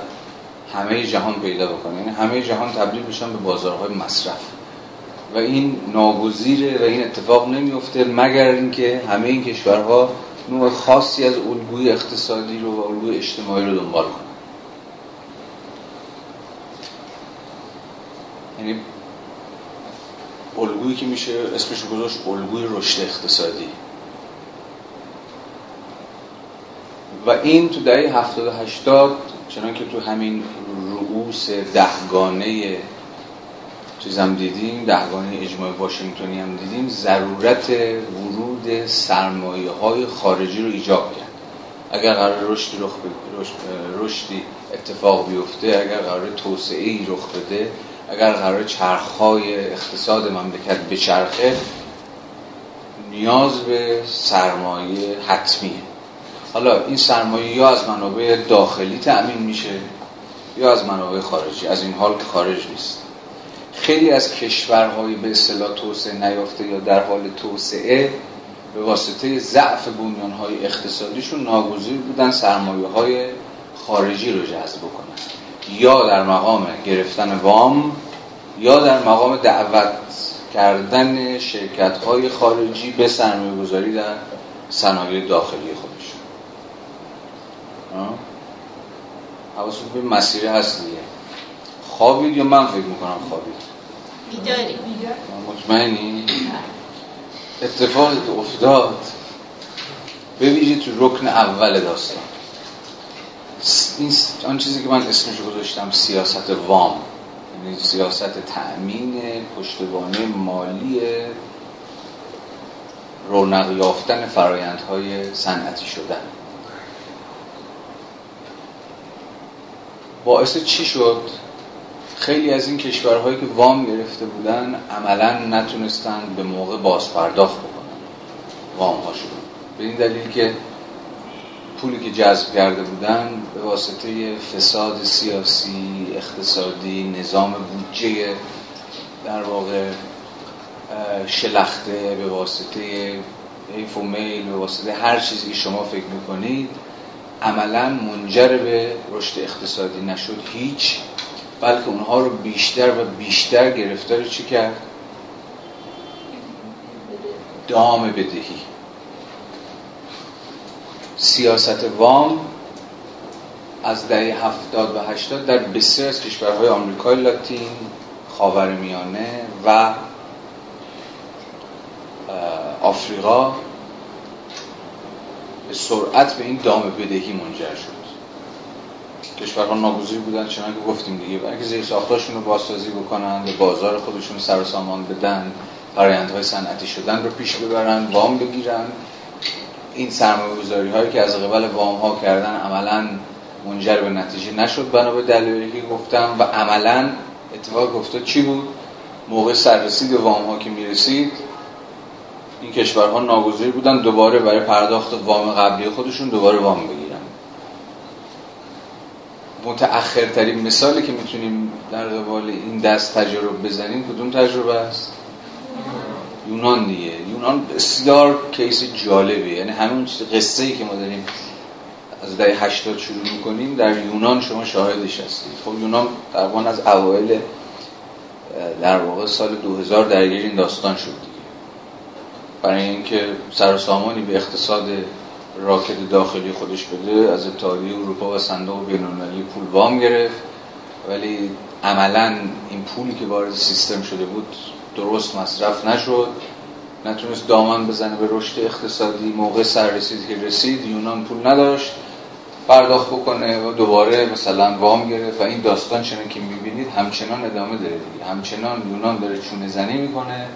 همه جهان پیدا بکنه. یعنی همه جهان تبدیل بشن به بازارهای مصرف. و این ناگزیره و این اتفاق نمیفته مگر اینکه همه این کشورها نوع خاصی از الگوی اقتصادی رو و الگوی اجتماعی رو دنبال کنن. یعنی الگویی که میشه اسمش گذاشت الگوی رشد اقتصادی. و این تو دهه 70 و 80 چنان که تو همین رؤوس دهگانه چیزم دیدیم دهگانه اجماع واشنگتنی هم دیدیم ضرورت ورود سرمایه های خارجی رو ایجاب کرد. اگر قرار رشدی رخ رشدی اتفاق بیفته اگر قرار توسعه رخ بده اگر قرار چرخهای اقتصاد مملکت بچرخه نیاز به سرمایه حتمیه. حالا این سرمایه یا از منابع داخلی تأمین میشه یا از منابع خارجی از این حال که خارج نیست. خیلی از کشورهای به اصطلاح توسعه نیافته یا در حال توسعه به واسطه ضعف بنیانهای اقتصادیشون ناگزیر بودن سرمایه های خارجی رو جذب بکنن. یا در مقام گرفتن وام یا در مقام دعوت کردن شرکت های خارجی به سرمایه گذاری در صنایع داخلی خودشون. حواستون به مسیر هست دیگه. خوابید یا من فکر می‌کنم خوابید؟ بیداری. مطمئنی؟ اتفاقی که افتاد. ببینید تو رکن اول داستان. این آن چیزی که من اسمش گذاشتم سیاست وام. یعنی سیاست تأمین پشتوانه مالی رونق یافتن فرایندهای صنعتی شدن. باعث چی شد؟ خیلی از این کشورهایی که وام گرفته بودن عملا نتونستند به موقع باز پرداخت بکنن وام هاشون به این دلیل که پولی که جذب کرده بودن به واسطه فساد سیاسی اقتصادی نظام بودجه در واقع شلخته به واسطه حیف و میل به واسطه هر چیزی که شما فکر می‌کنید عملا منجر به رشد اقتصادی نشد هیچ بلکه اونها رو بیشتر و بیشتر گرفتار چی کرد؟ دام بدهی سیاست وام از دهه هفتاد و هشتاد در بسیار از کشورهای آمریکای لاتین خاورمیانه و آفریقا به سرعت به این دام بدهی منجر شد. کشورها ناگزیر بودن چنانکه گفتیم دیگه. برای اینکه زیر ساختاشون رو بازسازی بکنن به بازار خودشون سر سامان بدن فرآیندهای صنعتی شدن رو پیش ببرن وام بگیرن. این سرمایه‌گذاری هایی که از قبل وام ها کردن عملا منجر به نتیجه نشد. بنا به دلایلی که گفتم و عملا اتفاق گفته چی بود؟ موقع سررسید وام ها که می‌رسید این کشورها ناگزیر بودن دوباره برای پرداخت وام قبلی خودشون دوباره وام بگیرن. متأخرترین مثالی که می‌تونیم در قبال این دست تجربه بزنیم کدوم تجربه است؟ یونان دیگه. یونان بسیار کیس جالبه. یعنی همون قصه ای که ما داریم از دهه 80 شروع می‌کنیم در یونان شما شاهدش هستید. خب یونان تقریبا از اوایل در واقع سال 2000 درگیر این داستان شد. برای اینکه سر سامانی به اقتصاد راکت داخلی خودش بده از اتحادیه اروپا و صندوق بین‌المللی پول وام گرفت. ولی عملا این پولی که وارد سیستم شده بود درست مصرف نشد. نتونست دامن بزنه به رشد اقتصادی. موقع سررسید که رسید یونان پول نداشت. پرداخت بکنه و دوباره مثلا وام گرفت. و این داستان چنان که می‌بینید همچنان ادامه داره دیگه. همچنان یونان داره چونه زنی می‌کنه.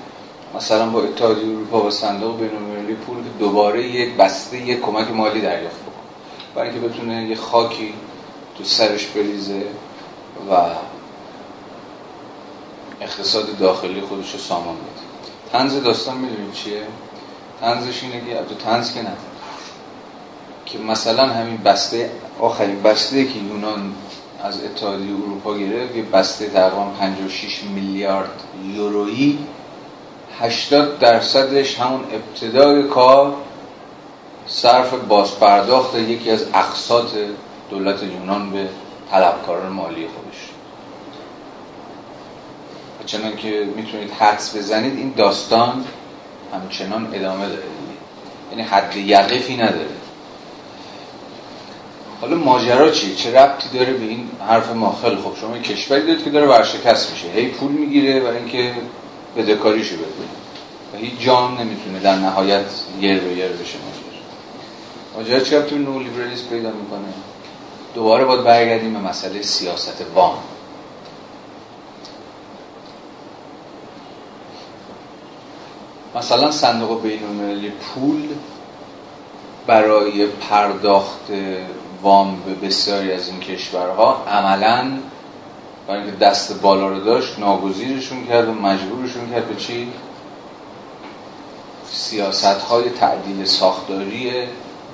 مثلا با اتحادیه اروپا و صندوق بین‌المللی پول که دوباره یک بسته یک کمک مالی دریافت بکنه. برای اینکه بتونه یه خاکی تو سرش بریزه و اقتصاد داخلی خودش رو سامان بده. تنز داستان می‌دونید چیه؟ تنزش اینه که تو تنز که نداره که مثلا همین بسته آخرین بسته که یونان از اتحادیه اروپا گرفت یه بسته تقریبا 56 میلیارد یورویی 80 درصدش همون ابتدای کار صرف بازپرداخت یکی از اقساط دولت یونان به طلبکاران مالی خودش. چنان که می‌تونید حدس بزنید این داستان همچنان ادامه داره. یعنی حد یقفی نداره. حالا ماجرا چیه چه ربطی داره به این حرف ما خیلی خب شما کشوری دارید که داره ورشکست میشه. هی پول می‌گیره برای اینکه بدهکاریشو بده و هیچ جام نمی‌تونه در نهایت یر به یر بشه. ماجرا چه تو نو لیبرالیسم پیدا می‌کنه؟ دوباره باید برگردیم به مسئله سیاست وام. مثلا صندوق بین المللی پول برای پرداخت وام به بسیاری از این کشورها عملا برای اینکه دست بالا رو داشت ناگزیرشون کرد و مجبورشون کرد به چی؟ سیاست های تعدیل ساختاری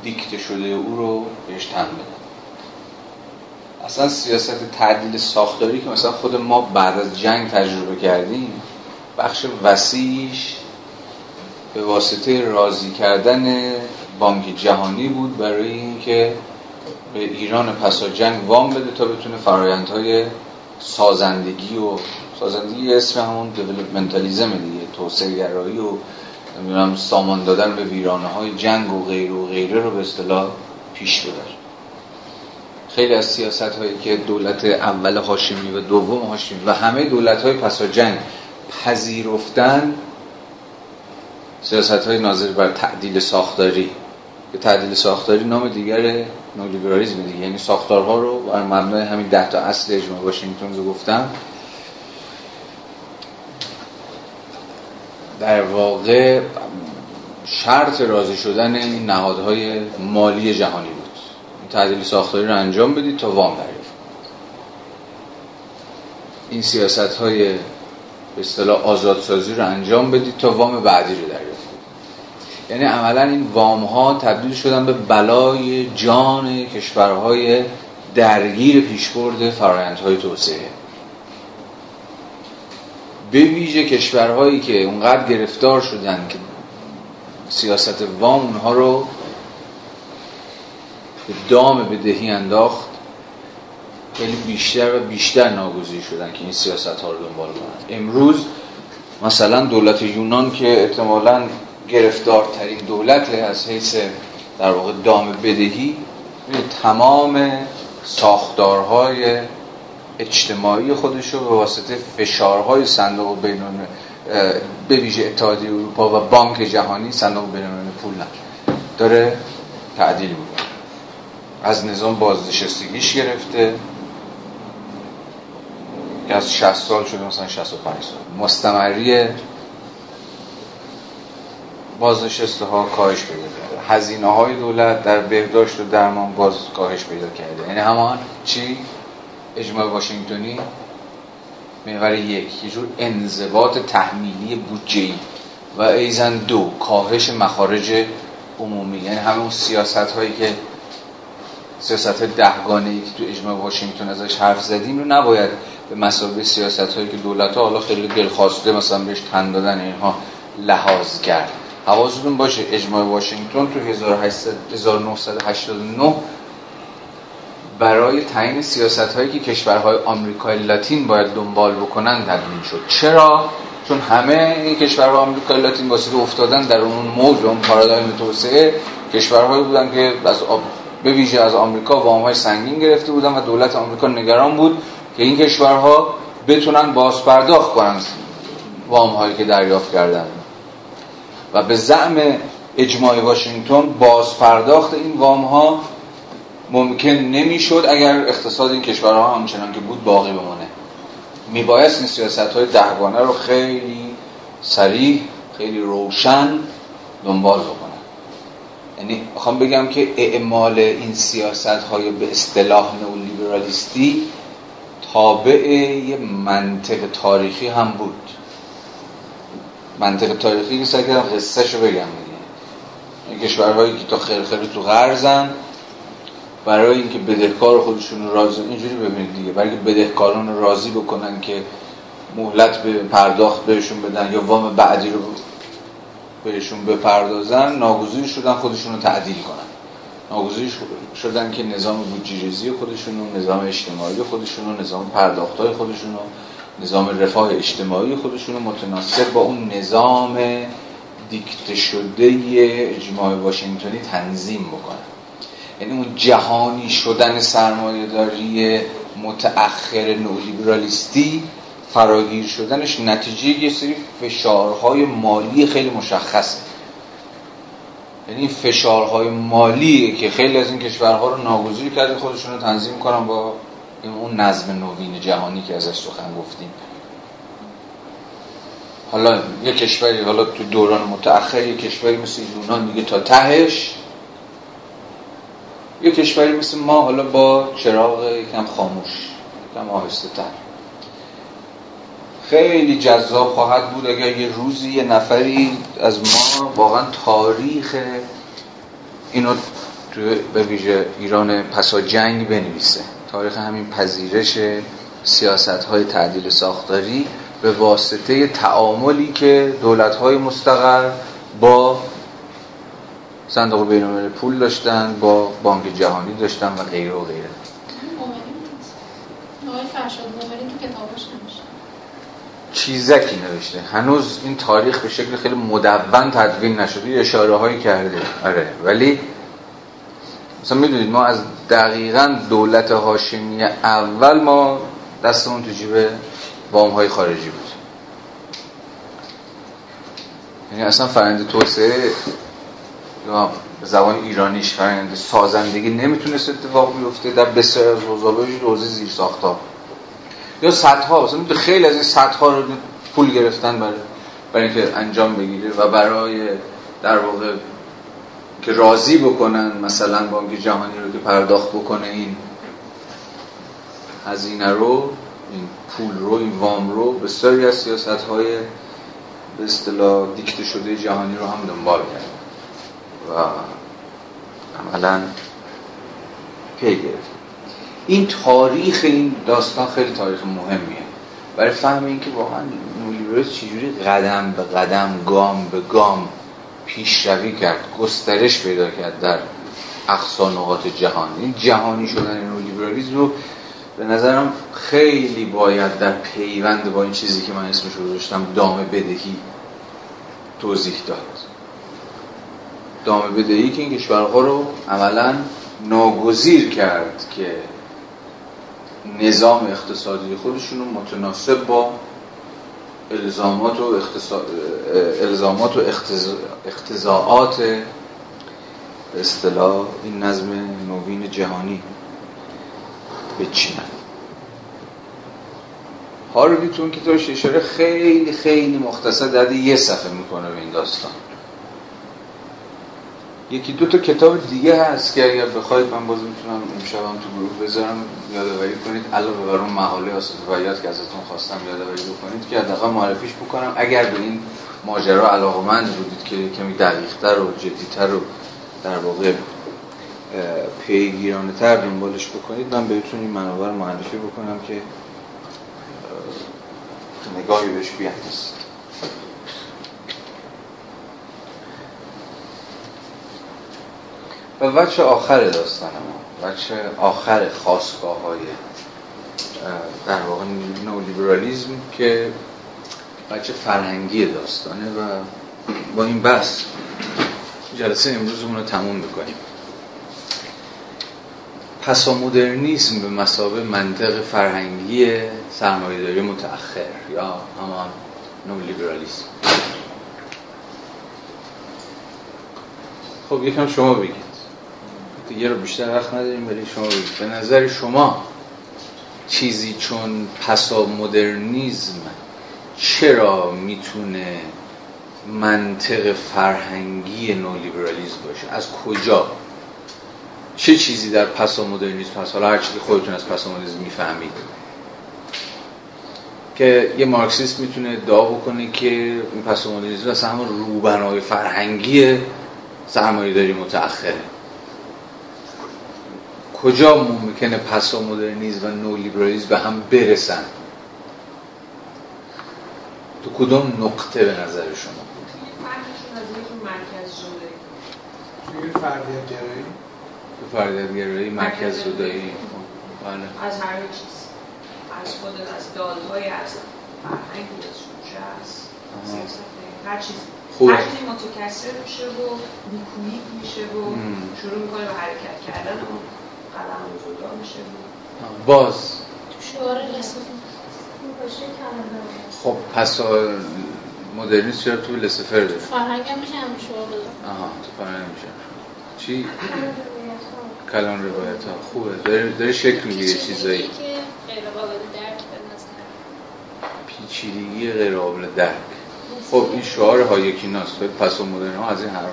دیکته شده او رو بهش تن اصلا سیاست تعدیل ساختاری که مثلا خود ما بعد از جنگ تجربه کردیم بخش وسیعش به واسطه راضی کردن بانک جهانی بود برای اینکه به ایران پسا جنگ وام بده تا بتونه فرایندهای سازندگی و سازندگی اسم همون دیولپمنتالیزم دیگه توسعه گرایی و نمی‌دونم سامان دادن به ویرانه های جنگ و غیر و غیره رو به اصطلاح پیش ببر. خیلی از سیاست هایی که دولت اول هاشمی و دوم هاشمی و همه دولت های پسا جنگ پذیرفتن سیاست های ناظر بر تعدیل ساختاری. که تعدیل ساختاری نام دیگر نولیبرالیسم دیگه. یعنی ساختارها رو بر مبنای همین ده تا اصل اجماع واشنگتن رو گفتم. در واقع شرط راضی شدن این نهادهای مالی جهانی بود. تعدیل ساختاری رو انجام بدید تا وام دریافت این سیاست های به اصطلاح آزادسازی رو انجام بدید تا وام بعدی رو دریافت یعنی عملا این وام ها تبدیل شدن به بلای جان کشورهای درگیر پیشبرد فرایندهای توسعه. به ویژه کشورهایی که اونقدر گرفتار شدن که سیاست وام اونها رو به دام بدهی انداخت خیلی بیشتر و بیشتر ناگزیر شدن که این سیاست ها رو دنبال کنن. امروز مثلا دولت یونان که احتمالا گرفتارترین دولت از حیث در واقع دام بدهی تمام ساختارهای اجتماعی خودش رو به واسطه فشارهای صندوق بینون به ویژه اتحادیه اروپا و بانک جهانی صندوق بینون پول داره تعدیل می‌کنه. از نظام بازنشستگیش گرفته. از 60 سال شده مثلا 65 سال. مستمری بازنشسته ها کاهش پیدا کرده. هزینه های دولت در بهداشت و درمان باز کاهش پیدا کرده. یعنی همان چی؟ اجماع واشنگتنی محور یک. یه جور انضباط تحمیلی بودجه و ایزن دو کاهش مخارج عمومی. یعنی همه سیاست هایی که سیاست دهگانه ای که تو اجماع واشنگتن ازش حرف زدیم رو نباید به مسابقه سیاست هایی که دولت ها حالا خیلی دلخواسته مثلا بهش تن دادن اینها لحاظ کرد. حواستون باشه اجماع واشنگتن تو 1989 برای تعیین سیاست هایی که کشورهای آمریکای لاتین باید دنبال بکنن تدوین شد. چرا؟ چون همه این کشورهای آمریکای لاتین واسه افتادن در اون موج اون پارادایم توسعه کشورهایی بودن که از به ویژه از آمریکا وام های سنگین گرفته بودن و دولت آمریکا نگران بود که این کشورها بتونن باز پرداخت کنن وام هایی که دریافت کردن. و به زعم اجماع واشنگتن باز پرداخت این وام ها ممکن نمی‌شد اگر اقتصاد این کشورها همچنان که بود باقی بمانه. میبایست این سیاست های دهگانه رو خیلی سریع خیلی روشن دنبال بکنه. یعنی می‌خوام بگم که اعمال این سیاست های به اصطلاح نئولیبرالیستی تابع یه منطق تاریخی هم بود. منطق تاریخی سعی کردم قصه شو بگم دیگه. کشورهایی که تا خیر خیلی تو غرزن برای اینکه بدهکار خودشون راضی اینجوری ببینید دیگه. برای اینکه بدهکاران رو راضی بکنن که مهلت به پرداخت بهشون بدن یا وام بعدی رو بهشون بپردازن ناگزیر شدن خودشون رو تعدیل کنن. ناگزیر شدن که نظام بودجیریزی خودشون و نظام اجتماعی خودشون و نظام پرداختهای خودشون و نظام رفاه اجتماعی خودشون متناسب با اون نظام دیکته شده اجماع واشنگتنی تنظیم بکنن. یعنی اون جهانی شدن سرمایه داری متأخر نولیبرالیستی فراگیر شدنش نتیجه یه سری فشارهای مالی خیلی مشخصه. یعنی این فشارهای مالی که خیلی از این کشورها رو ناگزیر کرده خودشون رو تنظیم کنن با اون نظم نوین جهانی که ازش سخن گفتیم. حالا یه کشوری حالا تو دوران متأخر یه کشوری مثل یونان دیگه تا تهش. یه کشوری مثل ما حالا با چراغ یکم خاموش یکم آهسته تر. خیلی جذاب خواهد بود اگر یه روزی یه نفری از ما واقعا تاریخ اینو به ویژه ایران پسا جنگ بنویسه. تاریخ همین پذیرش سیاست های تعدیل ساختاری به واسطه تعاملی که دولت های مستقر با صندوق بین پول داشتن با بانک جهانی داشتن و غیره و غیره. چیزکی نوشته. هنوز این تاریخ به شکل خیلی مدون تدوین نشده. اشاره هایی کرده. آره. ولی مثلا می‌دونید ما از دقیقا دولت هاشمی اول ما دستمون تو جیب وام های خارجی بود. یعنی اصلا فرنده توسعه زبان ایرانیش فرنده سازندگی نمی‌تونست اتفاق بیفته. در بسیار از حوزه‌های روزی زیر ساختا. یا صدها مثلا خیلی از این صدها رو پول گرفتن برای برای اینکه انجام بگیره و برای در واقع که راضی بکنن مثلا بانک جهانی رو که پرداخت بکنه این هزینه رو این پول رو این وام رو بسیاری از سیاست های به اصطلاح دیکته شده جهانی رو هم دنبال کرد و عملا پی گرفت. این تاریخ این داستان خیلی تاریخ مهمیه. برای فهم اینکه واقعا نولیبرالیسم چجوری قدم به قدم گام به گام پیشروی کرد گسترش پیدا کرد در اقصا نقاط جهان این جهانی شدن نولیبرالیسم رو به نظرم خیلی باید در پیوند با این چیزی که من اسمش رو داشتم دام بدهی توضیح داد. دام بدهی که این کشورها رو عملا ناگزیر کرد که نظام اقتصادی خودشون رو متناسب با الزامات و, الزامات و اختزاعات به اصطلاح این نظم نوین جهانی بچینن هارویتون کتابش اشاره خیلی خیلی مختصر در یه صفحه می‌کنه به این داستان. یکی دو تا کتاب دیگه هست که اگر بخواید من باز می‌تونم امشبم تو گروه بذارم یادآوری کنید. علاوه بر اون مقاله آساتویات که ازتون خواستم یادآوری بکنید که حداقل معرفیش بکنم. اگر به این ماجرا علاقمند بودید که کمی دقیقتر و جدیتر و در واقع پیگیرانه تر دنبالش بکنید من بهتون این منابع معرفی بکنم که نگاهی بهش بیاندازید. و وچه آخر داستان ما وچه آخر خواستگاه های در واقع نولیبرالیزم که وچه فرهنگی داستانه و با این بحث جلسه امروزمون رو تموم می‌کنیم. پسامدرنیزم به مسابه منطق فرهنگی سرمایه‌داری متأخر یا همان نولیبرالیزم خب یکم شما بگید. دیگه رو بیشتر وقت نداریم ولی شما به نظر شما چیزی چون پسا مدرنیزم چرا می‌تونه منطق فرهنگی نولیبرالیزم باشه؟ از کجا؟ چه چیزی در پسا مدرنیزم پس حالا هر چیزی خودتون از پسا مدرنیزم می‌فهمید. که یه مارکسیست می‌تونه ادعا بکنه که این پسا مدرنیزم اصلا همون روبنای فرهنگی سرمایه داری متأخره. کجا ممکنه پسا مدرنیزم و نولیبرالیزم به هم برسن؟ تو کدوم نقطه به نظر شما؟ توی فردیت گرایی؟ تو فردیت گرایی مرکز زدایی بله. از هر چیز. از خود از دالهای از فرهنگ از شوشه از هر چیز. خوب. هر چیزی متکثر میشه و نیکویی میشه و شروع می‌کنه به حرکت کردن و قلم جدا میشه. باز. خب پس مدرنیست چرا تو لسفر داره فرهنگ هم میشه هم شعار آها تو فرهنگ میشه. چی؟ کلان روایت ها خوبه. داره, داره شکل می‌گیره چیزایی. پیچیدگی غیر قابل درک. خب این شعار ها یکی ناست. پس و مدرن ها از این حرف.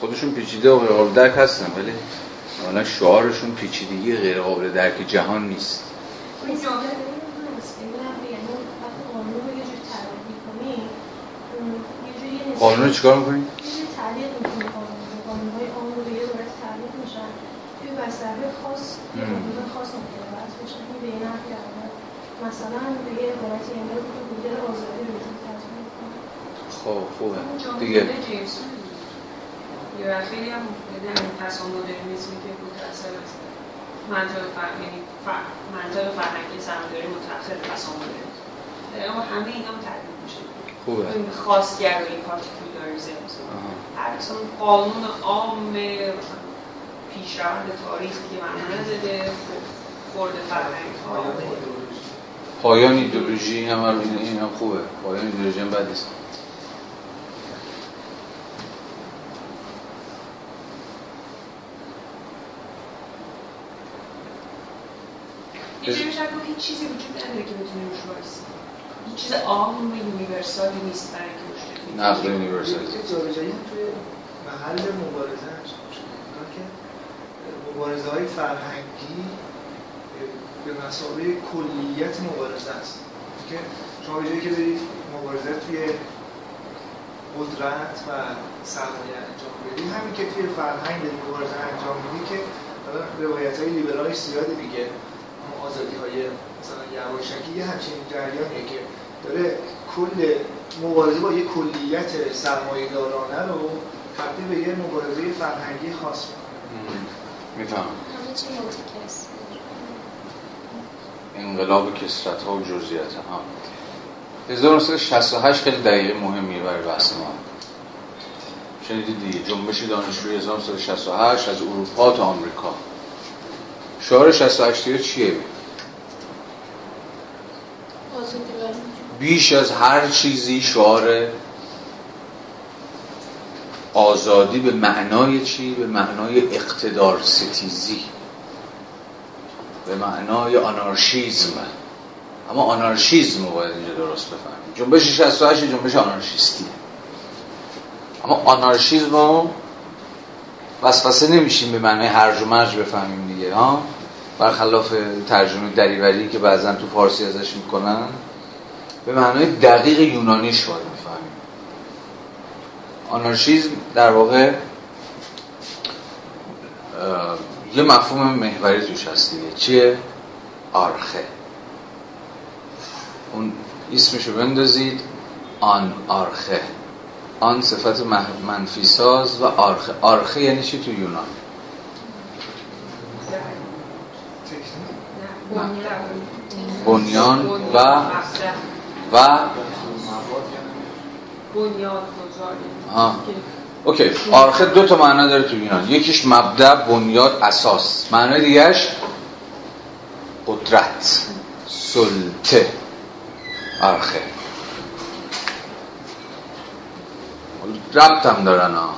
خودشون پیچیده و غیر قابل درک هستن ولی حالا شعارشون پیچیدگی غیر قابل درک جهان نیست. قانون چیکار می‌کنی؟ تعلیق می‌کنی قانون های عام رو به یه دولت تعلیق میشن. توی بستره خاص یه قانون خاص این به این حرف مثلا به یه عبارتی انگار که گوگل آزادی رو وجود تضمین خب خوبه. دیگه. یا خیلی هم تصمیم مدرنیزمی که بود اصلا منطق فرق یعنی منطق فرهنگی سرمایه‌داری متأخر تصمیم مدرنیزم اما همه اینا تعریف میشه. خوبه. این خاصگرایی پارتیکولاریزم. هر قانون عام پیشرفت تاریخ که معنا نداره خورد فرهنگ پایان ایدولوژی هم این هم خوبه. پایان ایدولوژی هم بد نیست اینجوری میشه هیچ چیزی وجود نداره که بتونه روش وایسی هیچ چیز عام یونیورسالی نیست برای اینکه روش نقل یونیورسالی جابجایی توی محل مبارزه که مبارزه های فرهنگی به مسابقه کلیت مبارزه است. که شما جایی که برید مبارزه توی قدرت و سرمایه انجام بدید. همین که توی فرهنگ مبارزه انجام میدی که روایت های لیبرالش زیاد دیگه. آزادی های مثلا یواشکی یه همچین جریانیه که داره کل مبارزه با یه کلیت سرمایه دارانه رو تبدیل به یه مبارزه فرهنگی خاص می‌کنه. میفهم انقلاب کسرت ها و جزئیات ها 1968 خیلی دقیقه مهمی برای بحث ما. شنیدید دیگه. جنبش دانشجوی 1968 از اروپا تا آمریکا. شعار 68 چیه؟ بیش از هر چیزی شعار آزادی به معنای چی؟ به معنای اقتدار ستیزی. به معنای آنارشیزم. اما آنارشیزم رو باید اینجا درست بفهمیم. جنبش 68 جنبش آنارشیستی. اما آنارشیزم رو وسوسه نمیشیم به معنای هرج و مرج بفهمیم دیگه ها؟ برخلاف ترجمه دریوری که بعضا تو فارسی ازش می‌کنن به معنای دقیق یونانیش باید بفهمیم. آنارشیزم در واقع یه مفهوم محوری توش هست چیه؟ آرخه. اون اسمشو بندازید آن آرخه. آن صفت منفی ساز و آرخه. آرخه یعنی چی تو یونان؟ بنیان و و بنیاد اوکی. آرخه دو تا معنا داره تو یونان یکیش مبدع بنیاد اساس. معنای دیگهش قدرت. سلطه. آرخه ربط هم دارن ها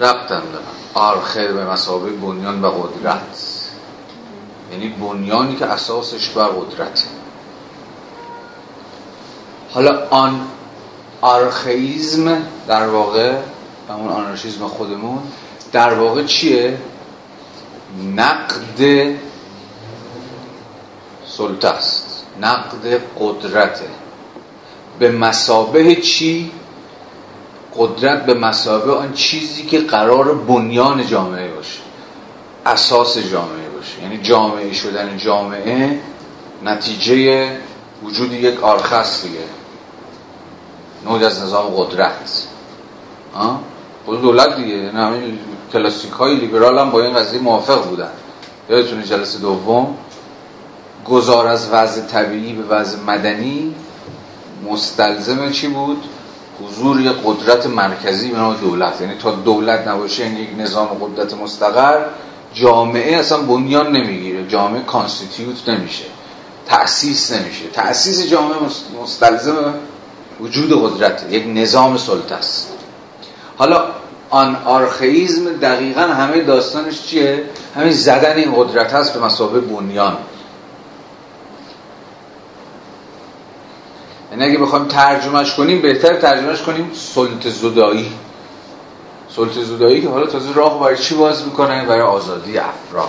ربط هم دارن. آرخه به مسابقه بنیان و قدرت. یعنی بنیانی که اساسش بر قدرته حالا آن آرخیزم در واقع همون آنارشیزم خودمون در واقع چیه؟ نقد سلطه است. نقد قدرته به مسابه چی؟ قدرت به مسابه آن چیزی که قرار بنیان جامعه باشه. اساس جامعه. باشه یعنی جامعه شدن جامعه نتیجه وجود یک آرخست دیگه نوع از نظام قدرت. خود دولت دیگه یعنی همین کلاسیک های لیبرال هم با این قضیه موافق بودن. یادتونه جلسه دوم؟ گذار از وضع طبیعی به وضع مدنی مستلزم چی بود؟ حضور یک قدرت مرکزی به نام دولت. یعنی تا دولت نباشه این یک نظام قدرت مستقر جامعه اصلا بنیان نمی‌گیره. جامعه کانستیتیوت نمیشه. تأسیس نمیشه. تأسیس جامعه مستلزم وجود قدرت. یک نظام سلطه است. حالا آن آرخیزم دقیقا همه داستانش چیه؟ همین زدن این قدرت هست به مسابه بنیان. یعنی اگه بخوایم ترجمهش کنیم بهتر ترجمهش کنیم سلطه زدایی سلطه زودایی که حالا تازه راه برای چی باز می‌کنه؟ برای آزادی افراد.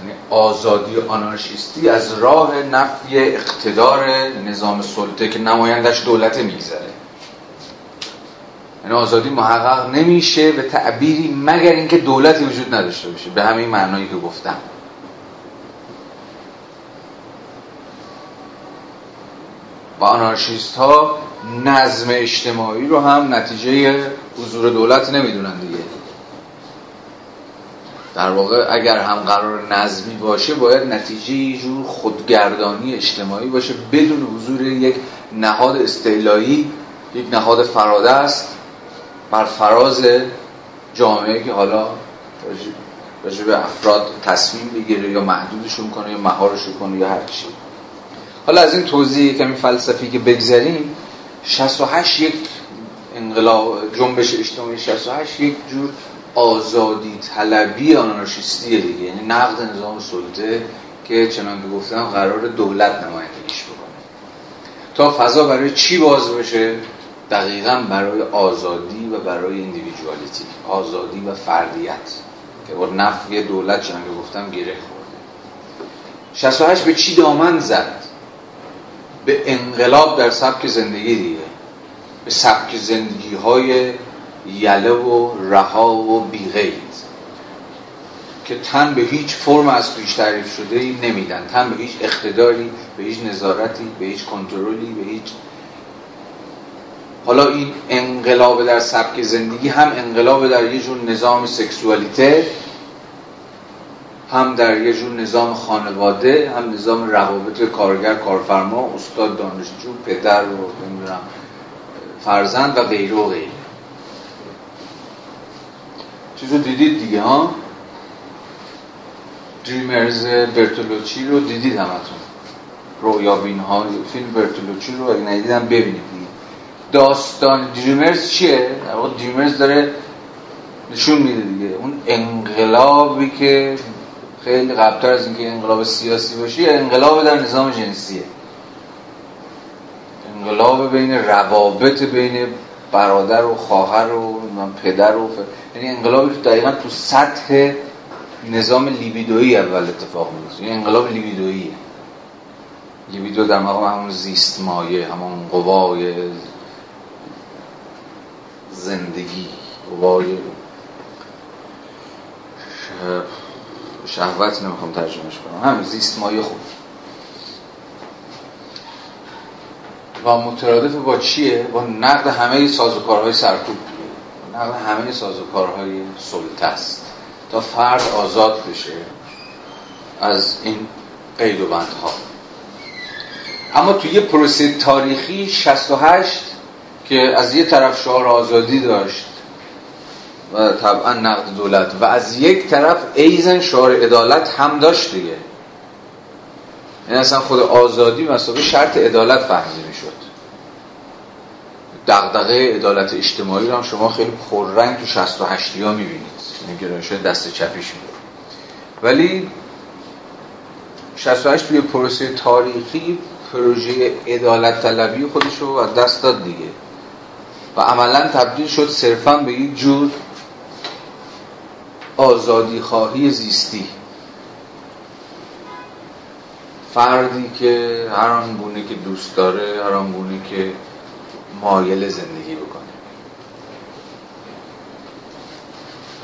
یعنی آزادی آنارشیستی از راه نفی اقتدار نظام سلطه که نمایندش دولت میگذره. یعنی آزادی محقق نمیشه به تعبیری مگر اینکه دولتی وجود نداشته باشه. به همین معنایی که گفتم. و آنارشیست ها نظم اجتماعی رو هم نتیجه حضور دولت نمی‌دونن دیگه. در واقع اگر هم قرار نظمی باشه باید نتیجه یه جور خودگردانی اجتماعی باشه بدون حضور یک نهاد استعلایی یک نهاد فراده است بر فراز جامعه که حالا راجع به افراد تصمیم بگیره یا محدودشون کنه یا مهارشون کنه یا هر چی حالا از این توضیح کمی فلسفی که بگذریم 68 یک انقلاب جنبش اجتماعی 68 یک جور آزادی طلبی آنارشیستیه دیگه. یعنی نقد نظام سلطه که چنان که گفتم قرار دولت نمایندگیش بکنه. تا فضا برای چی باز بشه؟ دقیقا برای آزادی و برای اندیویدوالیتی آزادی و فردیت که با نفی دولت چنان که گفتم گره خورده. 68 به چی دامن زد؟ به انقلاب در سبک زندگی دیگه. به سبک زندگی های یله و رها و بیغید که تن به هیچ فرم از پیش تعریف شده ای نمیدن. تن به هیچ اقتداری به هیچ نظارتی به هیچ کنترلی به هیچ حالا این انقلاب در سبک زندگی هم انقلاب در یه جور نظام سکسوالیته هم در یه جور نظام خانواده هم نظام روابط کارگر کارفرما استاد دانشجو پدر و نمی‌دونم فرزند و غیره و غیره چیزو دیدید دیگه ها؟ دریمرز برتولوچی رو دیدید همتون. رویابین ها فیلم برتولوچی رو اگه ندیدم ببینید دیگه. داستان دریمرز چیه؟ دریمرز داره نشون میده دیگه. اون انقلابی که خیلی قبلتر از اینکه انقلاب سیاسی باشه انقلاب در نظام جنسیه. انقلاب بین روابط بین برادر و خواهر و پدر و ف... یعنی انقلابی دقیقا تو سطح نظام لیبیدویی اول اتفاق میفته یعنی انقلاب لیبیدوییه. لیبیدو در مقام همون زیست مایه همون قوای زندگی قوای شهوت نمی‌خوام ترجمهش کنم. همین زیست مایه خوب و مترادف با چیه؟ با نقد همه سازوکارهای سرکوب. نقد همه سازوکارهای سلطه است. تا فرد آزاد بشه از این قید و بندها. اما توی یه پروسه تاریخی 68 که از یه طرف شعار آزادی داشت و طبعا نقد دولت. و از یک طرف ایزن شعار عدالت هم داشت دیگه. این یعنی اصلا خود آزادی مسابقه شرط عدالت فهمیده می‌شد. دغدغه عدالت اجتماعی رو هم شما خیلی پررنگ تو 68 ها می‌بینید. یعنی گرایش دست چپیش میده ولی 68 توی پروسه تاریخی پروژه عدالت طلبی خودش رو از دست داد دیگه. و عملا تبدیل شد صرفا به یک جور آزادی خواهی زیستی. فردی که هر آن گونه که دوست داره هر آن گونه که مایل زندگی بکنه.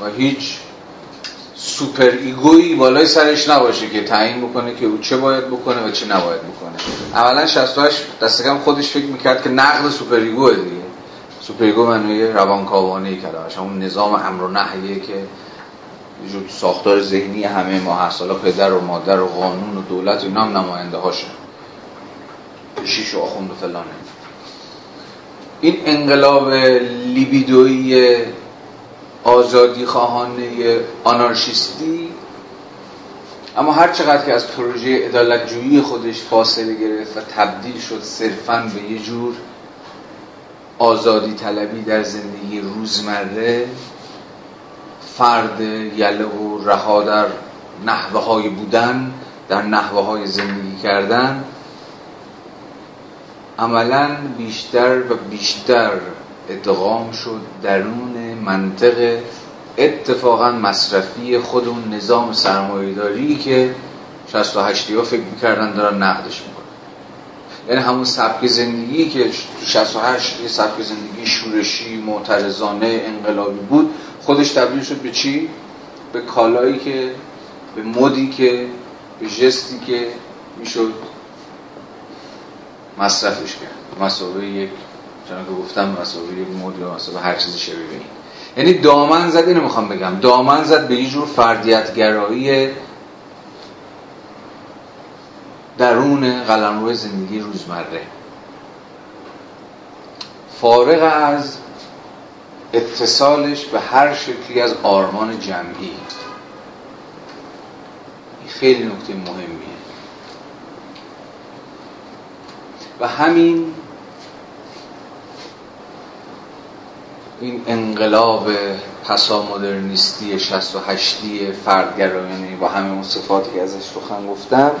و هیچ superego یی بالای سرش نباشه که تعیین بکنه که او چه باید بکنه و چه نباید بکنه. اولا 68 دست کم خودش فکر می‌کرد که نقد superego ه دیگه. superego معنی روانکاوانه کلمش اون نظام امر و نهیه که وجود ساختار ذهنی همه ما هست حالا پدر و مادر و قانون و دولت اینا هم نماینده هاشه کشیش و آخوند و فلانه. این انقلاب لیبیدویی آزادی خواهانه آنارشیستی اما هر چقدر که از پروژه عدالتجویی خودش فاصله گرفت و تبدیل شد صرفا به یه جور آزادی طلبی در زندگی روزمره فرد یله و رها در نحوه های بودن در نحوه های زندگی کردن عملا بیشتر و بیشتر ادغام شد درون منطق اتفاقا مصرفی خود اون نظام سرمایه‌داری که 68 ها فکر می‌کردن دارن نقدش می‌کنن. یعنی همون سبک زندگی که تو 68 یه سبک زندگی شورشی معترضانه انقلابی بود خودش تبدیل شد به چی؟ به کالایی که به مدی که به جستی که می‌شد مصرفش کرد. مسابقه یک چون که گفتم مسابقه یک مد یا مسابقه هر چیزی شبیه این. یعنی دامن زد اینو می‌خوام بگم. دامن زد به یه جور فردیتگرایی درون قلمرو زندگی روزمره. فارغ از اتصالش به هر شکلی از آرمان جمعی. خیلی نکته مهمیه. و همین این انقلاب پسا مدرنیستی 68 فردگرایانه با همه اون صفاتی که ازش سخن گفتم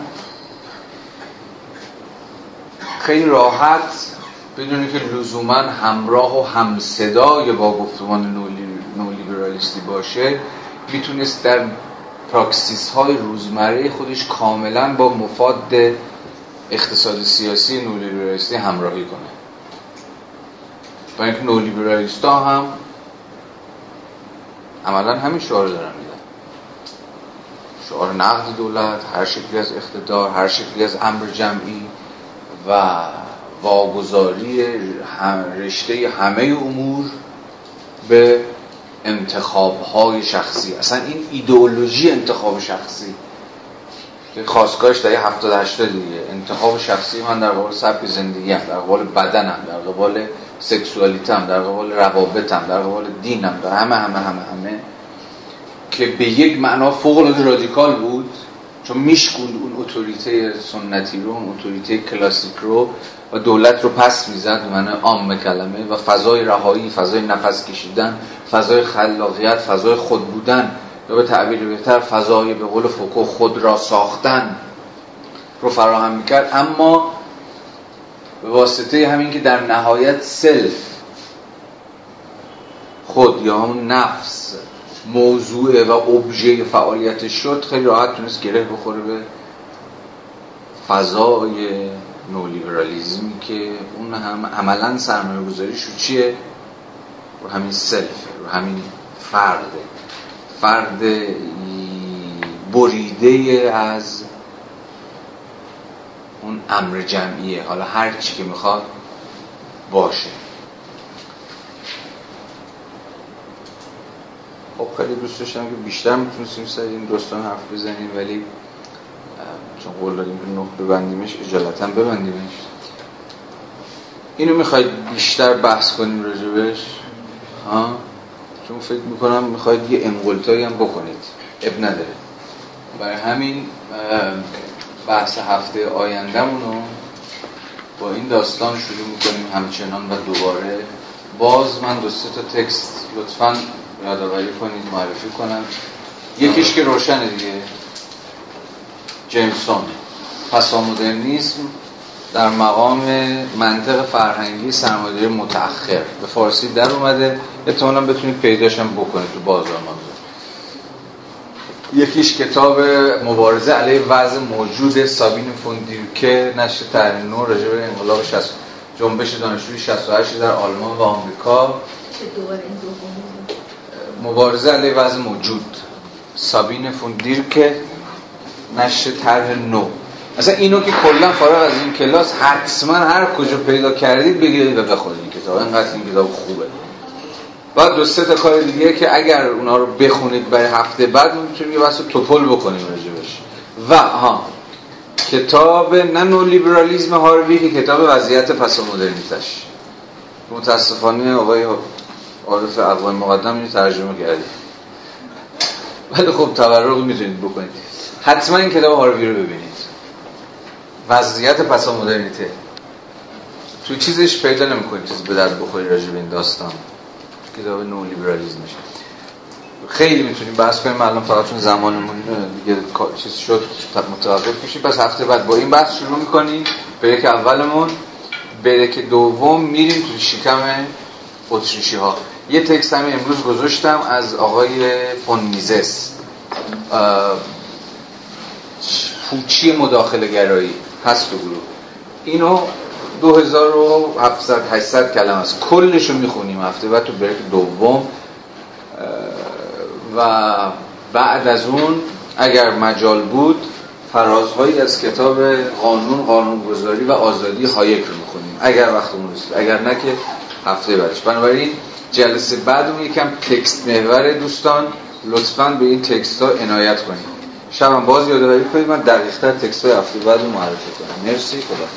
خیلی راحت بدونی که لزوما همراه و همصدای با گفتمان نولیبرالیستی باشه می‌تونست در پراکسیس های روزمره خودش کاملا با مفاد اقتصاد سیاسی نولیبرالیستی همراهی کنه. با اینکه نولیبرالیست ها هم عملا همین شعار دارن میدن. شعار نقد دولت هر شکلی از اقتدار هر شکلی از امر جمعی و واگذاری رشته همه امور به انتخاب های شخصی. اصلا این ایدئولوژی انتخاب شخصی. که خواستگاهش در 70 80 دیگه. انتخاب شخصی من در قبال سبک زندگی هم در قبال بدنم در قبال سکسوالیتم در قبال روابطم در قبال دینم در همه همه همه همه. که به یک معنا فوق رادیکال بود. چون میشکوند اون اتوریته سنتی رو اون اتوریته کلاسیک رو و دولت رو پس می‌زد من عام کلمه و فضای رهایی فضای نفس کشیدن فضای خلاقیت فضای خود بودن یا به تعبیر بهتر فضای به قول فوکو خود را ساختن رو فراهم می‌کرد. اما به واسطه همین که در نهایت self خود یا همون نفس موضوع و ابژه فعالیت شد خیلی راحت تونست گره بخوره به فضای نولیبرالیزمی که اون هم عملا سرمایه گذاریش رو چیه؟ رو همین سلف رو همین فرده فرد بریده از اون امر جمعیه. حالا هر چی که می‌خواد باشه. خب خیلی دوست داشتم که بیشتر می‌تونستیم سر این دوستان حرف بزنیم ولی چون قول دادیم که نه ببندیمش اجالتا ببندیمش. اینو می‌خواید بیشتر بحث کنیم راجبش؟ ها؟ چون فکر می‌کنم می‌خواید یه انقلتایی هم بکنید. اب نداره. برای همین بحث هفته آیندهمون رو با این داستان شروع می‌کنیم همچنان و دوباره. باز من دو سه تا تکست لطفا یادآوری کنید معرفی کنم یکیش که روشنه دیگه. جیمسون پسامدرنیسم در مقام منطق فرهنگی سرمایه‌داری متأخر. به فارسی در اومده. احتمالاً بتونید پیداشم بکنید تو بازار منظور یکیش کتاب مبارزه علیه وضع موجود سابین فوندیرکه نشر تحریر نو راجع به انقلاب 60 جنبش دانشجوی 68 در آلمان و آمریکا. مبارزه علیه وضع موجود. سابین فوندیرکه نشر طرح نو. مثلا اینو که کلا فارغ از این کلاس حتما هر کجا پیدا کردید بگیرید و بخونید. این کتاب اینقدر این کتاب خوبه. بعد دو سه تا کار دیگه که اگر اونا رو بخونید برای هفته بعد می‌تونیم یه بحث توپل بکنیم راجبش. و ها کتاب نه لیبرالیزم هاروی که کتاب وضعیت پس مدرنیتش. متاسفانه آقای عارف اقوام مقدم اینو ترجمه کردی. ولی خب تورق می‌تونید بکنید. حتما این کتاب هاروی رو ببینید. وضعیت پسا مدرنیته. تو چیزش پیدا نمی‌کنید چیز به درد بخوری راجع به این داستان. کتاب نو لیبرالیسمش خیلی می‌تونیم بحث کنیم. الان فقط چون زمانمون دیگه چیز شد متوقف میشیم. پس هفته بعد با این بحث شروع می‌کنیم. به یک اولمون. برک دوم میریم تو شکم اتریشی ها یه تکست هم امروز گذاشتم از آقای فون میزس پوچی مداخله گرایی هست تو گروه. اینو 2700 800 کلمه است. کلش می‌خونیم هفته بعد تو برک دوم. و بعد از اون اگر مجال بود فرازهایی از کتاب قانون قانونگذاری و آزادی هایک رو می‌خونیم. اگر وقتمون رسید. اگر نه که هفته بعدش. بنابراین جلسه بعدمون یکم تکست محور دوستان لطفا به این تکست ها عنایت کنید. شبم باز یادآوری کنید من دقیقتر تکست های هفته بعد معرفی کنم. مرسی خدا